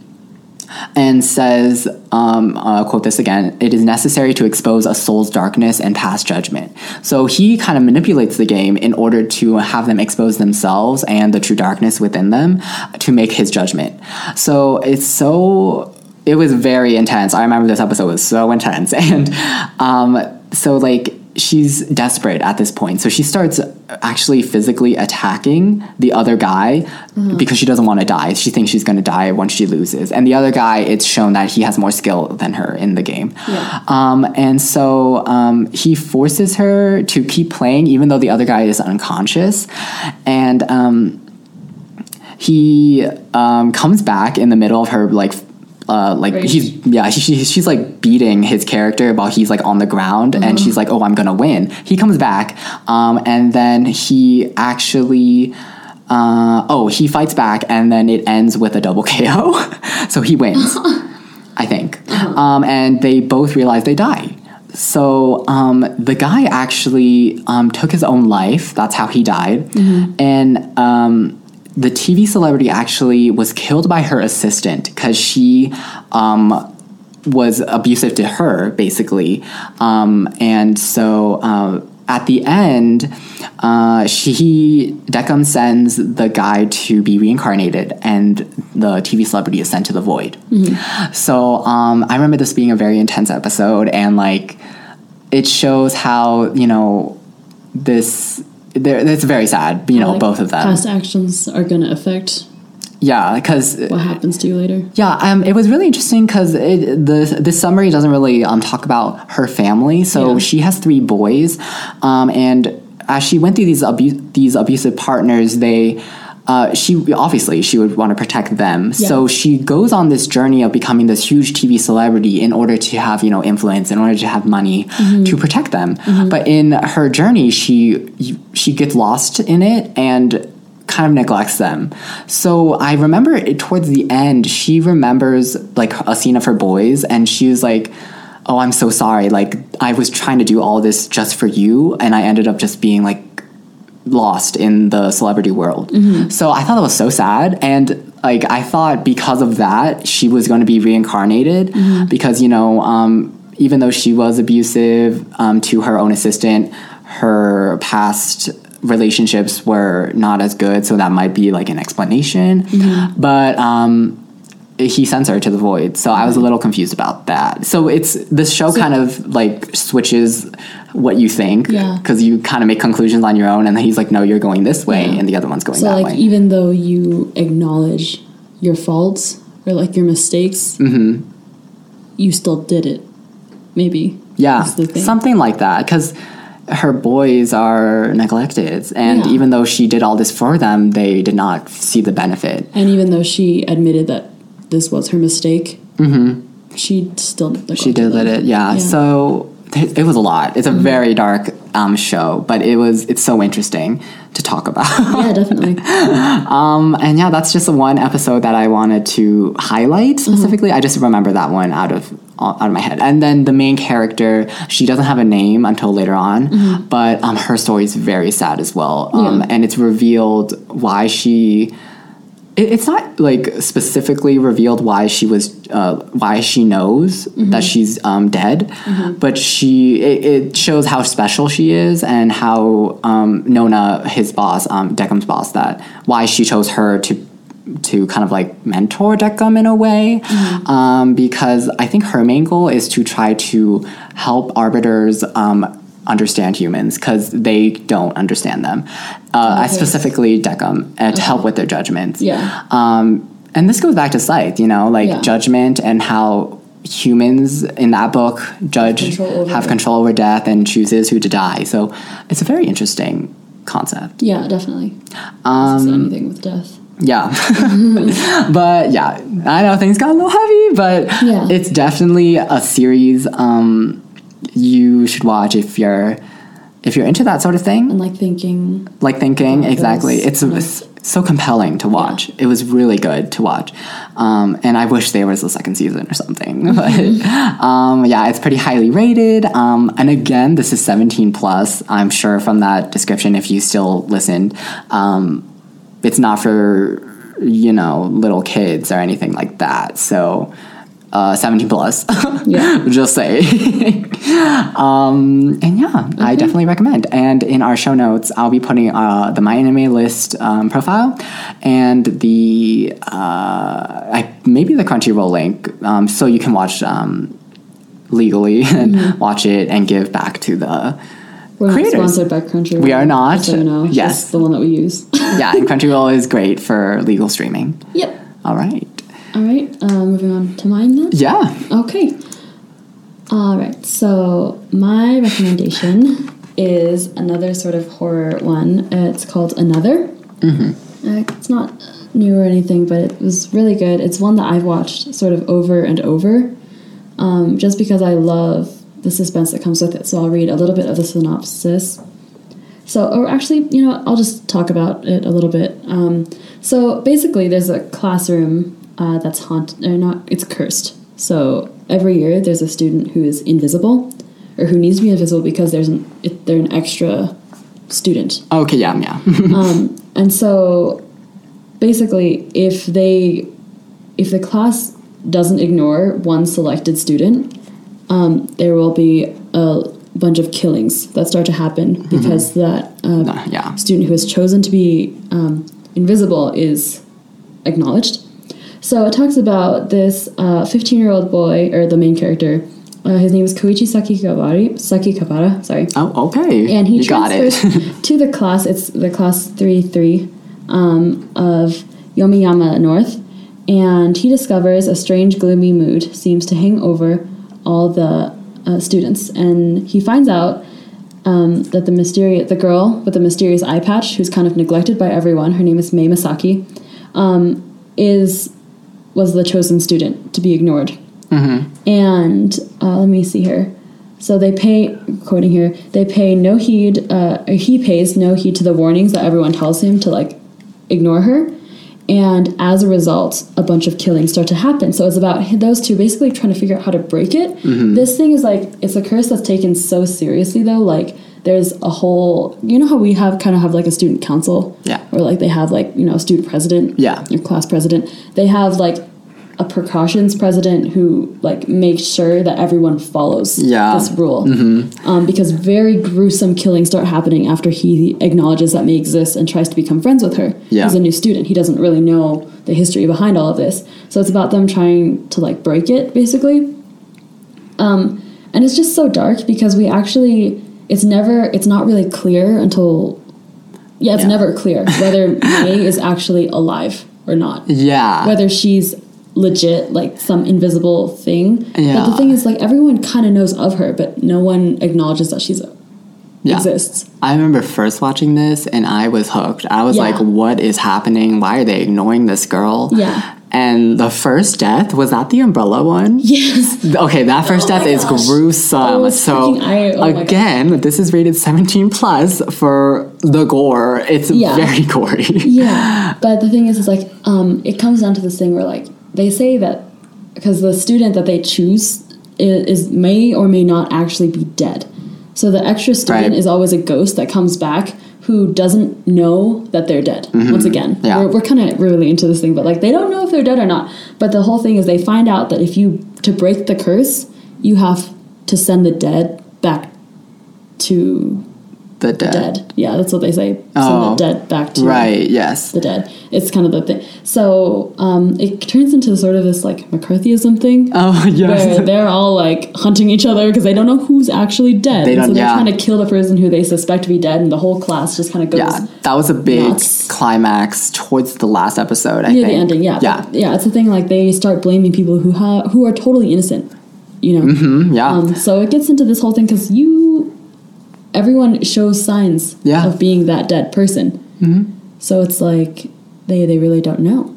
A: and says, um, I'll quote this again, it is necessary to expose a soul's darkness and pass judgment. So he kind of manipulates the game in order to have them expose themselves and the true darkness within them to make his judgment. So it's so, it was very intense. I remember this episode was so intense. And um, so, like, she's desperate at this point. So she starts actually physically attacking the other guy because she doesn't want to die. She thinks she's going to die once she loses. And the other guy, it's shown that he has more skill than her in the game.
B: Yeah.
A: Um, and so um, he forces her to keep playing, even though the other guy is unconscious. And um, he um, comes back in the middle of her like uh, like
B: Rage.
A: he's yeah she, she- she's like beating his character while he's like on the ground and she's like oh i'm gonna win. He comes back um, and then he actually uh, oh he fights back and then it ends with a double ko so he wins i think. Um, and they both realize they die. So um, the guy actually um, took his own life. That's how he died. And um, the TV celebrity actually was killed by her assistant because she um, was abusive to her, basically. Um, and so uh, at the end, uh, she Decim sends the guy to be reincarnated, and the TV celebrity is sent to the void. So um, I remember this being a very intense episode, and like it shows how you know this. There, it's very sad. You know,
B: Like,
A: both of them.
B: Past actions are going to affect
A: Yeah, because
B: what happens to you later.
A: yeah, um, it was really interesting because the this summary doesn't really um, talk about her family. So
B: Yeah.
A: she has three boys, um, and as she went through these abu- these abusive partners, they. Uh, she obviously she would want to protect them, so she goes on this journey of becoming this huge TV celebrity in order to have you know influence, in order to have money
B: Mm-hmm.
A: to protect them. But in her journey, she she gets lost in it and kind of neglects them. So I remember it, towards the end, she remembers like a scene of her boys, and she was like, "Oh, I'm so sorry. Like I was trying to do all this just for you, and I ended up just being like lost in the celebrity world." So I thought that was so sad, and like I thought because of that, she was going to be reincarnated because you know. Um, even though she was abusive um, to her own assistant, her past relationships were not as good, so that might be like an explanation. But um, he sends her to the void, so I was a little confused about that. So it's this show kind of like switches what you think
B: Yeah.
A: because you kind of make conclusions on your own, and then he's like, "No, you're going this way,"
B: Yeah.
A: and the other one's going that way.
B: So,
A: that
B: like,
A: way.
B: even though you acknowledge your faults or like your mistakes,
A: Mm-hmm.
B: you still did it. Maybe.
A: Yeah,
B: That's the thing.
A: something like that. Because her boys are neglected, and
B: Yeah.
A: even though she did all this for them, they did not see the benefit.
B: And even though she admitted that this was her mistake, she still
A: Mm-hmm. She did let it, yeah. So th- it was a lot. It's a
B: Mm-hmm.
A: very dark um, show, but it was it's so interesting to talk about.
B: yeah, definitely.
A: um, and yeah, that's just the one episode that I wanted to highlight
B: Mm-hmm.
A: specifically. I just remember that one out of out of my head. And then the main character, she doesn't have a name until later on, but um, her story is very sad as well. Um,
B: Mm-hmm. Yeah.
A: And it's revealed why she. It- It's not like specifically revealed why she was, uh, why she knows
B: Mm-hmm.
A: that she's um, dead, but she it, it shows how special she is and how um, Nona, his boss, um, Decim's boss, that why she chose her to to kind of like mentor Decim in a way, um, because I think her main goal is to try to help arbiters. Um, understand humans because they don't understand them uh,
B: Okay.
A: specifically Decim and to help with their judgments
B: Yeah.
A: um, and this goes back to Scythe, you know, like
B: Yeah.
A: judgment and how humans in that book judge
B: Control over
A: have control over death and chooses who to die. So it's a very interesting concept.
B: Yeah, definitely.
A: Um,
B: anything with death.
A: Yeah. but yeah, I know things got a little heavy, but
B: Yeah.
A: it's definitely a series um, you should watch if you're if you're into that sort of thing.
B: And like thinking,
A: like thinking exactly. It's, it's so compelling to watch. It was really good to watch. Um, and i wish there was a second season or something but um, yeah it's pretty highly rated. Um, and again this is 17 plus. I'm sure from that description if you still listened um, it's not for you know little kids or anything like that. So uh, 17 plus.
B: Yeah.
A: just say um, and yeah i definitely recommend and in our show notes i'll be putting uh, the my anime list um, profile and the uh, I, maybe the crunchyroll link um, so you can watch um, legally and watch it and give back to the
B: we're
A: Creators.
B: not sponsored by Crunchyroll.
A: We are not.
B: So you know,
A: Yes.
B: The one that we use.
A: yeah and crunchyroll is great for legal streaming
B: yep.
A: all right
B: All right. Uh, moving on to mine then.
A: yeah
B: Okay. All right. So my recommendation is another sort of horror one. Uh, it's called Another. Mm-hmm. Uh, it's not new or anything, but it was really good. It's one that I've watched sort of over and over, um, just because I love the suspense that comes with it. So I'll read a little bit of the synopsis. So, or actually, you know, I'll just talk about it a little bit. Um, so basically, there's a classroom uh, that's haunted, or not, it's cursed. So every year, there's a student who is invisible, or who needs to be invisible because there's an it, they're an extra student.
A: okay yeah yeah
B: Um, and so basically, if they if the class doesn't ignore one selected student, um, there will be a bunch of killings that start to happen because that uh,
A: Uh, yeah
B: student who has chosen to be um, invisible is acknowledged. So it talks about this 15 year old boy, or the main character, uh, his name is Koichi Sakikabari, Sakikabara, sorry.
A: Oh, okay.
B: And he
A: you got it.
B: transfers to the class, it's the class 3 3 um, of Yomiyama North. And he discovers a strange, gloomy mood seems to hang over all the uh, students. And he finds out um, that the mysterious, the girl with the mysterious eye patch, who's kind of neglected by everyone, her name is Mei Misaki, um, is was the chosen student to be ignored. And uh, let me see here. So they pay, quoting here, they pay no heed, uh, he pays no heed to the warnings that everyone tells him to like ignore her. And as a result, a bunch of killings start to happen. So it's about those two basically trying to figure out how to break it. This thing is like, it's a curse that's taken so seriously though. Like, there's a whole, you know how we have kind of have like a student council?
A: Yeah.
B: Or like they have like, you know, a student president?
A: Yeah.
B: Your class president. They have like a precautions president who like makes sure that everyone follows
A: Yeah.
B: this rule um, because very gruesome killings start happening after he acknowledges that Mei exists and tries to become friends with her
A: Yeah.
B: he's a new student he doesn't really know the history behind all of this so it's about them trying to like break it basically um, and it's just so dark because we actually it's never it's not really clear until yeah it's
A: Yeah.
B: never clear whether Mei is actually alive or not
A: yeah.
B: whether she's legit like some invisible thing but
A: Yeah.
B: the thing is like everyone kind of knows of her but no one acknowledges that she's
A: Yeah.
B: exists
A: I remember first watching this and I was hooked. I was
B: Yeah.
A: like, what is happening? Why are they ignoring this girl?
B: Yeah.
A: And the first death, was that the umbrella one?
B: yes
A: Okay, that first
B: Oh
A: death is
B: gosh.
A: gruesome.
B: Oh,
A: so
B: I- oh
A: again, this is rated 17 plus for the gore. It's
B: Yeah.
A: very gory.
B: yeah but the thing is is like um it comes down to this thing where like they say that because the student that they choose is, is may or may not actually be dead so the extra student
A: Right.
B: is always a ghost that comes back who doesn't know that they're dead once again
A: Mm-hmm. Yeah.
B: we're, we're kind of really into this thing but like they don't know if they're dead or not but the whole thing is they find out that if you to break the curse you have to send the dead back to
A: the dead.
B: dead yeah that's what they say send
A: Oh.
B: the dead back to
A: Right, yes.
B: the dead. It's kind of the thing. So um, it turns into sort of this like McCarthyism thing.
A: Oh,
B: Where
A: yes.
B: they're all like hunting each other because they don't know who's actually dead.
A: They
B: And so
A: don't-
B: they're
A: yeah.
B: trying to kill the person who they suspect to be dead, and the whole class just kind of goes
A: Yeah, that was a big
B: nuts.
A: climax towards the last episode, I
B: near
A: think.
B: the ending. Yeah,
A: Yeah.
B: But, yeah. It's the thing like they start blaming people who ha- who are totally innocent. You know.
A: Mm, yeah.
B: Um, so it gets into this whole thing because you, everyone shows signs
A: Yeah.
B: of being that dead person. Mm-hmm. So it's like they they really don't know.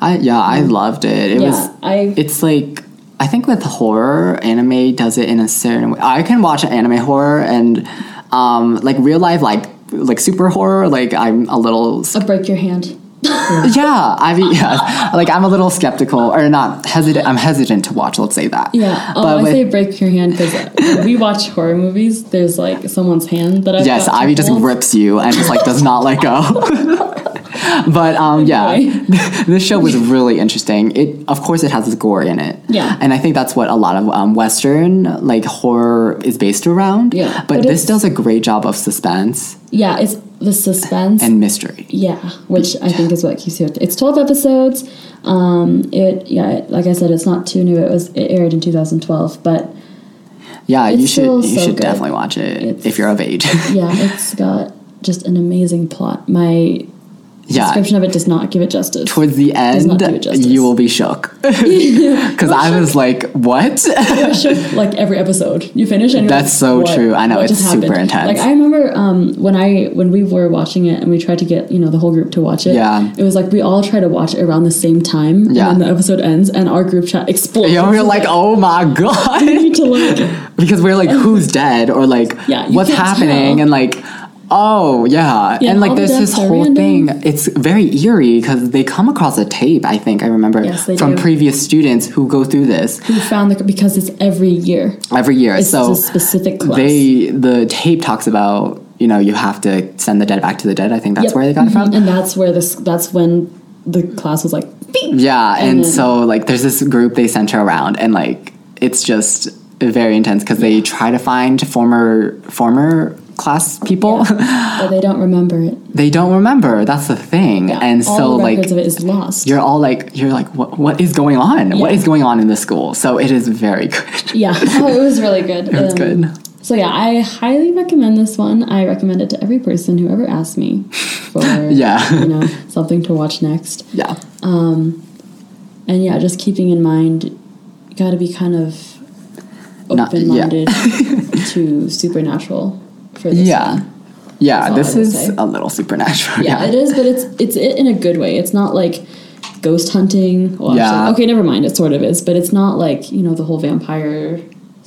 A: I yeah, I loved it. It
B: yeah,
A: was
B: I
A: it's like I think with horror, anime does it in a certain way. I can watch anime horror and um like real life like like super horror, like I'm a little
B: I'll break your hand.
A: Yeah, I mean yeah, like I'm a little skeptical or not hesitant. I'm hesitant to watch. Let's say that.
B: Yeah.
A: But oh,
B: I
A: with,
B: say break your hand because we watch horror movies. There's like someone's hand that I've
A: yes, Ivy just rips you and just like does not let go. but um, yeah, this show was really interesting. It, of course, it has this gore in it.
B: Yeah.
A: and I think that's what a lot of um, Western like horror is based around.
B: Yeah,
A: but,
B: but
A: this does a great job of suspense
B: Yeah, it's the suspense.
A: and mystery.
B: yeah, which I think is what keeps you. It's twelve episodes. Um, it yeah, it, like I said, it's not too new. It was it aired in 2012, but
A: Yeah, you should you
B: so
A: should
B: good.
A: definitely watch it
B: It's-
A: if you're of age.
B: yeah, it's got just an amazing plot. My
A: yeah.
B: description of it does not give it justice.
A: Towards the end, you will be shook because I was like, "What?"
B: I should like every episode you finish and you're
A: That's
B: like,
A: so true. I know, it's super
B: happened?
A: intense.
B: Like I remember um, when I when we were watching it and we tried to get you know the whole group to watch it.
A: Yeah.
B: it was like we all try to watch it around the same time.
A: Yeah.
B: and the episode ends and our group chat explodes.
A: Yeah, we were like, "Oh my god!"
B: we need to like
A: because we're like, "Who's dead?" or like,
B: Yeah,
A: "What's happening?"
B: tell.
A: and like. Oh yeah,
B: Yeah,
A: and like there's this whole thing. It's very eerie because they come across a tape. I think I remember
B: Yes,
A: from
B: do.
A: previous students who go through this
B: who found the because it's every year.
A: every year.
B: It's
A: so
B: a specific class.
A: they the tape talks about you know you have to send the dead back to the dead. I think that's
B: Yep.
A: where they got it from.
B: Mhm. and that's where this that's when the class was like beep.
A: Yeah, and,
B: And then-
A: so like there's this group they center around, and like it's just very intense because they try to find former former class people.
B: but they don't remember it.
A: they don't remember. That's the thing. and
B: all
A: so like
B: of it is lost.
A: you're all like you're like what what is going on? What
B: Yeah.
A: is going on in the school? So it is very good.
B: yeah. Oh, it was really good.
A: It was
B: Um,
A: good.
B: So yeah, I highly recommend this one. I recommend it to every person who ever asks me for
A: Yeah.
B: you know something to watch next.
A: Yeah.
B: Um And yeah, just keeping in mind, you got to be kind of
A: Not- yeah.
B: open minded to supernatural for this.
A: Yeah.
B: one.
A: Yeah, this is
B: say.
A: a little supernatural.
B: Yeah, it is, but it's it's it in a good way. It's not like ghost hunting. Well,
A: Yeah.
B: actually, okay, never mind. It sort of is, but it's not like you know the whole vampires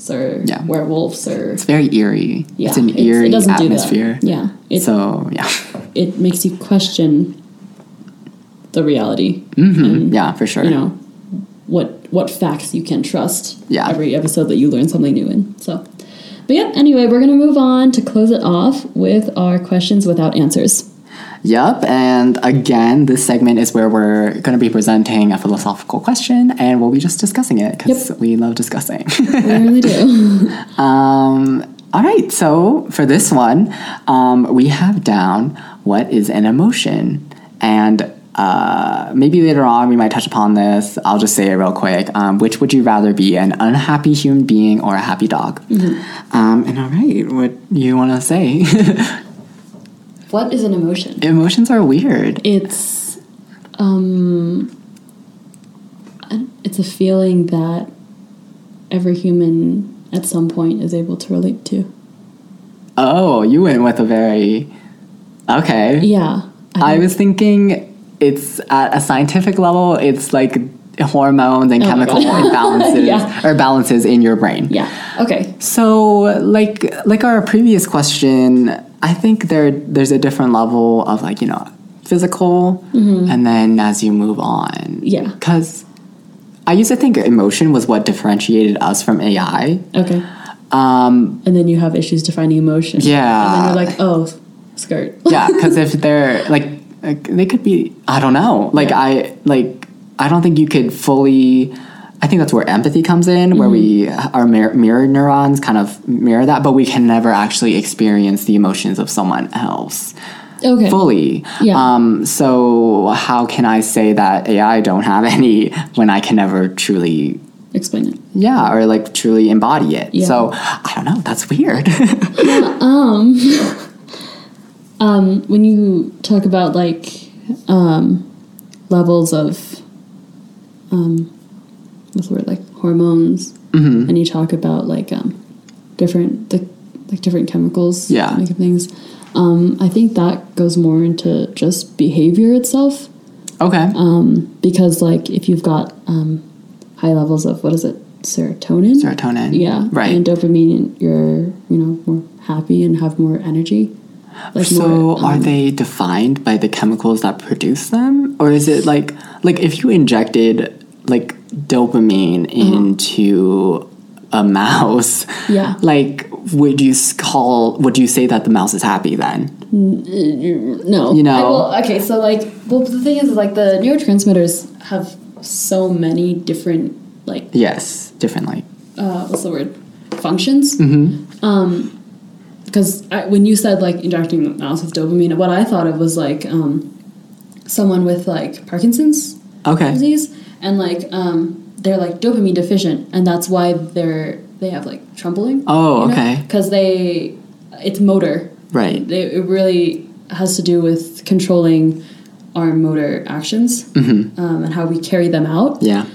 B: or
A: Yeah.
B: werewolves or
A: It's very eerie.
B: yeah.
A: it's an
B: it's-
A: eerie
B: it
A: atmosphere.
B: Do that. Yeah, it
A: So yeah.
B: it makes you question the reality.
A: hmm Yeah, for sure.
B: You know what what facts you can trust.
A: Yeah.
B: Every episode that you learn something new in. So. But yeah, anyway, we're gonna move on to close it off with our questions without answers.
A: Yep, and again, this segment is where we're going to be presenting a philosophical question and we'll be just discussing it because we love discussing.
B: We really do.
A: um, all right, so for this one, um, we have down what is an emotion? And uh, maybe later on we might touch upon this. I'll just say it real quick. Um, which would you rather be, an unhappy human being or a happy dog? Um, and all right, what you want to say?
B: what is an emotion?
A: Emotions are weird.
B: It's um it's a feeling that every human at some point is able to relate to.
A: Oh, you went with a very okay.
B: Yeah.
A: I
B: don't-
A: was thinking it's at a scientific level. It's like hormones and
B: Oh
A: chemical imbalances
B: Yeah.
A: or balances in your brain.
B: Yeah. Okay.
A: So, like like our previous question, I think there there's a different level of like you know physical, and then as you move on,
B: Mm-hmm. Yeah.
A: because. I used to think emotion was what differentiated us from AI.
B: Okay.
A: Um,
B: And then you have issues defining emotion.
A: Yeah.
B: And then you're like, oh, skirt.
A: yeah because if they're like, like they could be i don't know like
B: Yeah.
A: i like i don't think you could fully i think that's where empathy comes in where we
B: Mm-hmm.
A: our mir- mirror neurons kind of mirror that but we can never actually experience the emotions of someone else
B: Okay.
A: fully
B: Yeah.
A: um so how can i say that ai don't have any when i can never truly
B: Explain it.
A: yeah or like truly embody it
B: Yeah.
A: so i don't know that's weird
B: Um, um, when you talk about like um, levels of um, what's the word like hormones,
A: Mm-hmm.
B: and you talk about like um, different the, like different chemicals,
A: Yeah.
B: things. Um, I think that goes more into just behavior itself,
A: okay
B: um, because like if you've got um, high levels of what is it serotonin,
A: serotonin
B: yeah,
A: right
B: and dopamine, you're you know more happy and have more energy. Like
A: so
B: more,
A: are
B: um,
A: they defined by the chemicals that produce them or is it like like if you injected like dopamine
B: Uh-huh.
A: into a mouse
B: Yeah.
A: like would you call would you say that the mouse is happy then
B: no,
A: you know-
B: will- okay, so like, well, the thing is, like, the neurotransmitters have so many different like
A: yes different like
B: uh, what's the word functions.
A: Mm-hmm.
B: Um, because when you said like injecting the mouse with dopamine, what I thought of was like um, someone with like Parkinson's
A: okay.
B: disease and like um they're like dopamine deficient and that's why they're they have like trembling
A: Oh, okay.
B: because they it's motor.
A: Right.
B: They, it really has to do with controlling our motor actions
A: Mm-hmm.
B: um, and how we carry them out.
A: Yeah.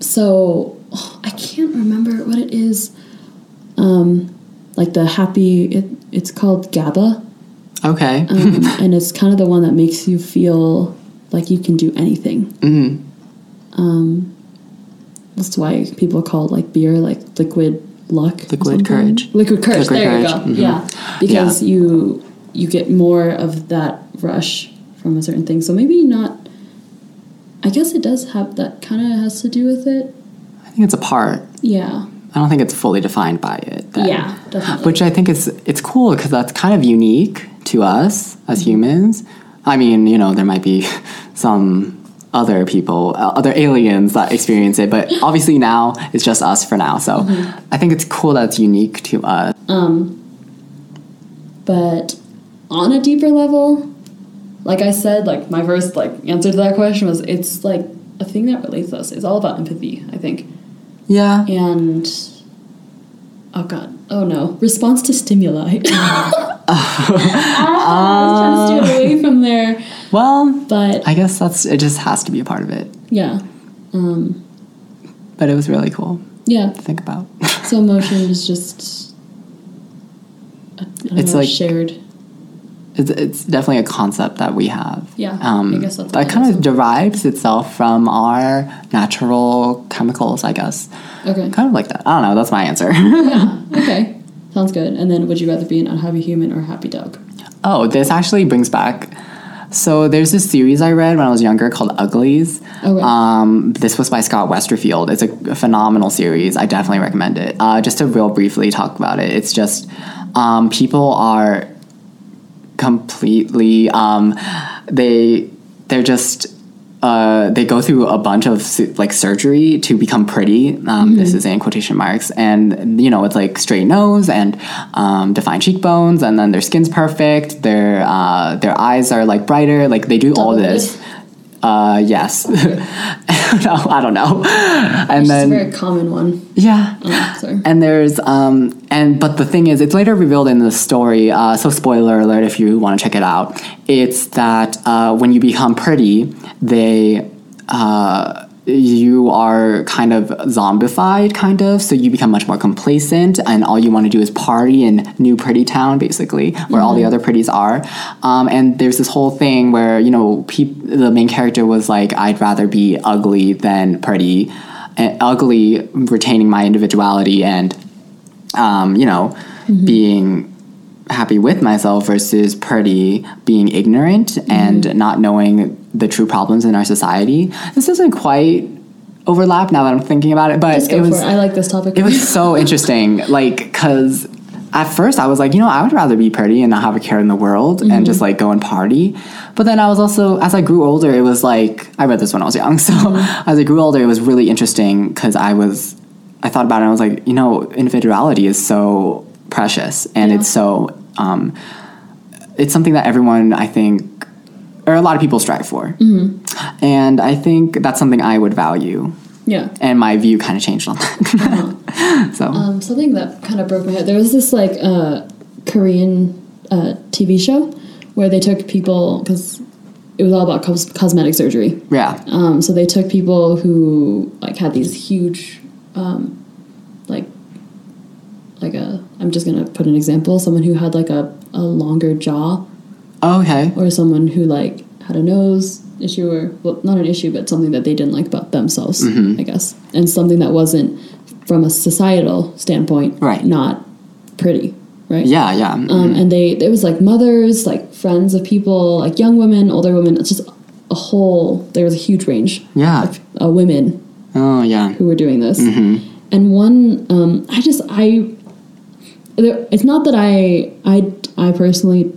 B: So oh, i can't remember what it is. Um like the happy it, it's called gaba
A: okay
B: um, and it's kind of the one that makes you feel like you can do anything
A: Mhm.
B: um, that's why people call it like beer like liquid luck.
A: Liquid courage.
B: Liquid courage.
A: Liquid
B: there
A: courage,
B: you go.
A: mhm.
B: Yeah, because you you get more of that rush from a certain thing. So maybe not. I guess it does have that kind of has to do with it.
A: i think it's a part
B: Yeah.
A: I don't think it's fully defined by it then.
B: Yeah. Definitely.
A: which I think is it's cool because that's kind of unique to us as
B: Mm-hmm.
A: humans. I mean, you know, there might be some other people, uh, other aliens that experience it, but obviously now it's just us for now. So
B: Mm-hmm.
A: I think it's cool that it's unique to us.
B: Um, but on a deeper level, like I said, like my first like answer to that question was it's like a thing that relates us. It's all about empathy, I think.
A: Yeah.
B: And oh god, oh no, response to stimuli. I was trying to steer away from there,
A: Well,
B: but
A: I guess that's it. Just has to be a part of it.
B: yeah, um,
A: But it was really cool
B: yeah.
A: to think about.
B: So emotion is just
A: It's like-
B: shared.
A: It's, it's definitely a concept that we have.
B: Yeah,
A: Um,
B: I guess that's
A: that kind of derives itself from our natural chemicals, I guess.
B: Okay.
A: Kind of like that. I don't know. That's my answer.
B: yeah. Okay. Sounds good. And then, would you rather be an unhappy human or a happy dog?
A: oh, this actually brings back. So there's this series I read when I was younger called Uglies.
B: Okay.
A: Um, this was by Scott Westerfeld. It's a, phenomenal series. I definitely recommend it. Uh, just to real briefly talk about it, it's just um, people are completely um, they they're just uh, they go through a bunch of like surgery to become pretty. Um, This is in quotation marks, and you know it's like straight nose and um, defined cheekbones, and then their skin's perfect. Their uh, their eyes are like brighter. Like they do all this. Uh, yes. no, I don't know. And
B: It's
A: then
B: a very common one.
A: yeah.
B: Oh, sorry.
A: And there's um and but the thing is, it's later revealed in the story. Uh, so spoiler alert if you want to check it out. It's that uh, when you become pretty, they uh, you are kind of zombified, kind of. So you become much more complacent, and all you want to do is party in New Pretty Town, basically, where all the other pretties are. Um, and there's this whole thing where you know peop- the main character was like, I'd rather be ugly than pretty. And ugly, retaining my individuality and um, you know, being happy with myself versus pretty being ignorant and not knowing the true problems in our society. This doesn't quite overlap now that I'm thinking about it, but it was
B: it. I like this topic.
A: it was so interesting like because at first i was like you know i would rather be pretty and not have a care in the world and just like go and party but then i was also as i grew older it was like i read this when i was young so as i grew older it was really interesting because i was i thought about it and i was like you know individuality is so precious and
B: Yeah.
A: it's so um, it's something that everyone i think or a lot of people strive for and i think that's something i would value
B: yeah.
A: and my view kind of changed on that so
B: Um, something that kind of broke my heart. There was this like uh, Korean uh, TV show where they took people because it was all about cos- cosmetic surgery.
A: yeah
B: Um, so they took people who like had these huge, um, like, like a. I'm just gonna put an example. Someone who had like a, a longer jaw,
A: Okay.
B: or someone who like had a nose issue, or well, not an issue, but something that they didn't like about themselves,
A: Mm-hmm.
B: I guess, and something that wasn't from a societal standpoint,
A: Right.
B: Not pretty, right?
A: Yeah, yeah. mhm.
B: Um, and they it was like mothers, like friends of people, like young women, older women. It's just a whole. There was a huge range
A: yeah.
B: of uh, women
A: Oh, yeah.
B: who were doing this.
A: Mm-hmm.
B: And one, um, I just I. there- It's not that I I I personally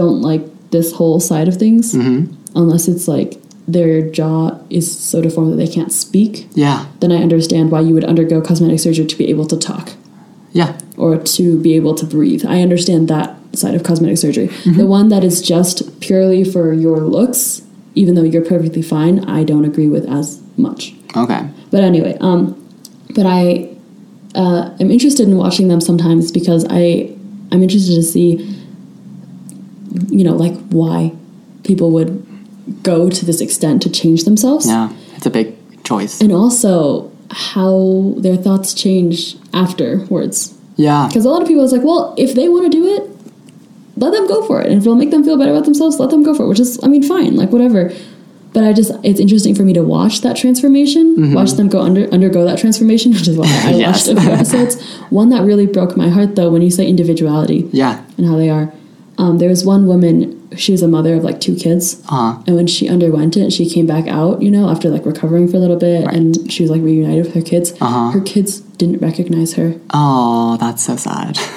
B: don't like this whole side of things,
A: Mm-hmm.
B: unless it's like their jaw is so deformed that they can't speak.
A: Yeah.
B: Then I understand why you would undergo cosmetic surgery to be able to talk
A: Yeah.
B: or to be able to breathe. I understand that side of cosmetic surgery.
A: Mm-hmm.
B: The one that is just purely for your looks, even though you're perfectly fine, I don't agree with as much.
A: Okay.
B: But anyway, um, but I uh, am interested in watching them sometimes because I I'm interested to see, you know, like why people would go to this extent to change themselves,
A: Yeah. It's a big choice.
B: and also how their thoughts change afterwards.
A: Yeah.
B: Because a lot of people is like, well, if they want to do it, let them go for it. And if it'll make them feel better about themselves, let them go for it. Which is, I mean, fine, like whatever. But I just, it's interesting for me to watch that transformation, mm-hmm. watch them go under undergo that transformation, which is why I
A: Yes.
B: watched a few episodes. One that really broke my heart, though, when you say individuality
A: Yeah.
B: and how they are. Um, there was one woman, she was a mother of like two kids.
A: Uh-huh.
B: And when she underwent it, she came back out, you know, after like recovering for a little bit,
A: Right.
B: and she was like reunited with her kids.
A: Uh-huh.
B: Her kids didn't recognize her.
A: Oh, that's so sad.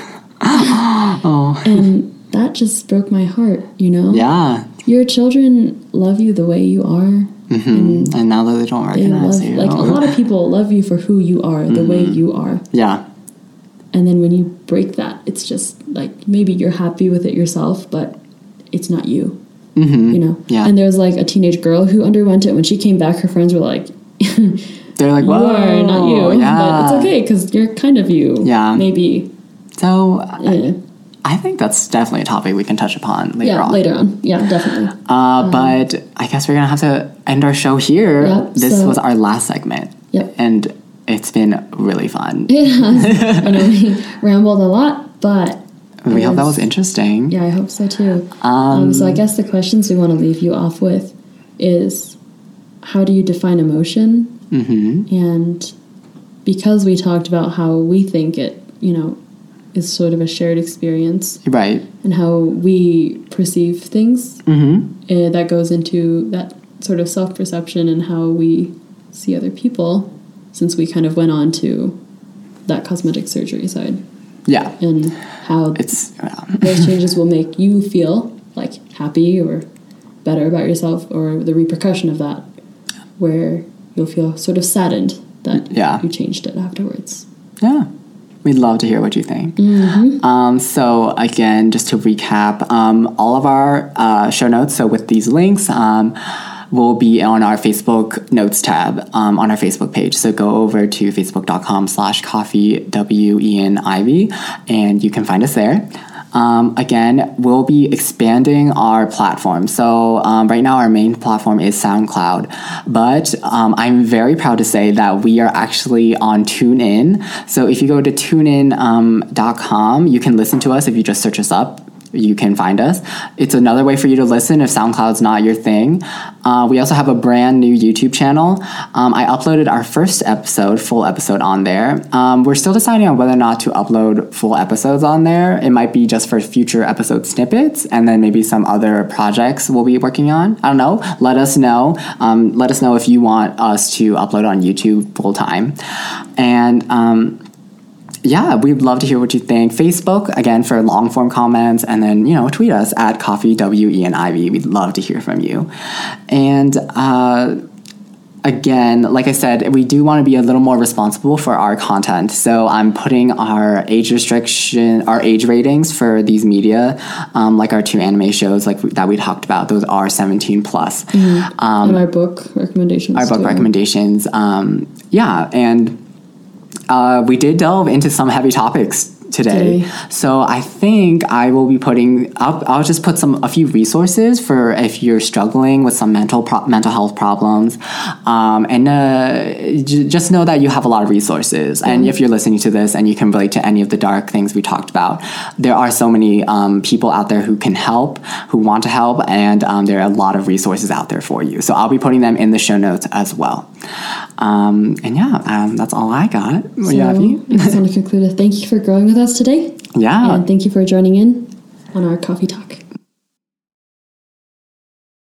A: Oh.
B: And that just broke my heart you know
A: Yeah.
B: your children love you the way you are
A: hmm And now that they don't
B: they
A: recognize
B: love
A: you.
B: like a lot of people love you for who you are the way you are
A: yeah.
B: And then when you break that, it's just like maybe you're happy with it yourself, but it's not you.
A: Mm-hmm.
B: You know.
A: Yeah.
B: And there was like a teenage girl who underwent it. When she came back, her friends were like,
A: They're like,
B: "You
A: whoa,
B: are not you."
A: Yeah.
B: But it's okay because you're kind of you.
A: Yeah.
B: Maybe.
A: So I,
B: Eh.
A: I think that's definitely a topic we can touch upon later
B: yeah.
A: on.
B: Later on. Yeah. Definitely.
A: Uh, but I guess we're gonna have to end our show here.
B: Yep,
A: this
B: so-
A: was our last segment.
B: Yep.
A: And it's been really fun.
B: It has. I know we rambled a lot, but
A: we hope that was interesting.
B: Yeah, I hope so too.
A: Um,
B: Um, so I guess the questions we want to leave you off with is how do you define emotion?
A: hmm
B: And because we talked about how we think it, you know, is sort of a shared experience
A: Right.
B: and how we perceive things,
A: hmm
B: uh, that goes into that sort of self perception and how we see other people since we kind of went on to that cosmetic surgery side
A: Yeah.
B: and how
A: It's yeah.
B: those changes will make you feel like happy or better about yourself or the repercussion of that where you'll feel sort of saddened that
A: Yeah.
B: you changed it afterwards
A: yeah. We'd love to hear what you think.
B: Mm-hmm.
A: Um, so again, just to recap, um, all of our uh, show notes. So with these links, um, will be on our Facebook notes tab um, on our Facebook page. So go over to facebook.com slash coffee and you can find us there. Um, again, we'll be expanding our platform. So um, right now, our main platform is SoundCloud, but um, I'm very proud to say that we are actually on TuneIn. So if you go to TuneIn.com, you can listen to us if you just search us up you can find us. It's another way for you to listen if SoundCloud's not your thing. Uh, we also have a brand new YouTube channel. Um, I uploaded our first episode, full episode on there. Um, we're still deciding on whether or not to upload full episodes on there. It might be just for future episode snippets, and then maybe some other projects we'll be working on. I don't know. Let us know. Um, let us know if you want us to upload on YouTube full time. And um, yeah, we'd love to hear what you think. Facebook, again, for long form comments, and then, you know, tweet us at coffee, W E N I V. We'd love to hear from you. And, uh, again, like I said, we do want to be a little more responsible for our content. So I'm putting our age restriction, our age ratings for these media, um, like our two anime shows, like that we talked about. Those are 17 plus. Um,
B: and our book recommendations
A: our book
B: too.
A: recommendations. Um, yeah, and uh, we did delve into some heavy topics today.
B: Today.
A: So I think I will be putting up. I'll just put some a few resources for if you're struggling with some mental pro- mental health problems, um, and uh, j- just know that you have a lot of resources. And if you're listening to this and you can relate to any of the dark things we talked about, there are so many um, people out there who can help, who want to help, and um, there are a lot of resources out there for you. So I'll be putting them in the show notes as well. Um, and yeah, um, that's all I got. What do you have,
B: So? I just want to conclude thank you for growing with us today
A: Yeah.
B: and thank you for joining in on our coffee talk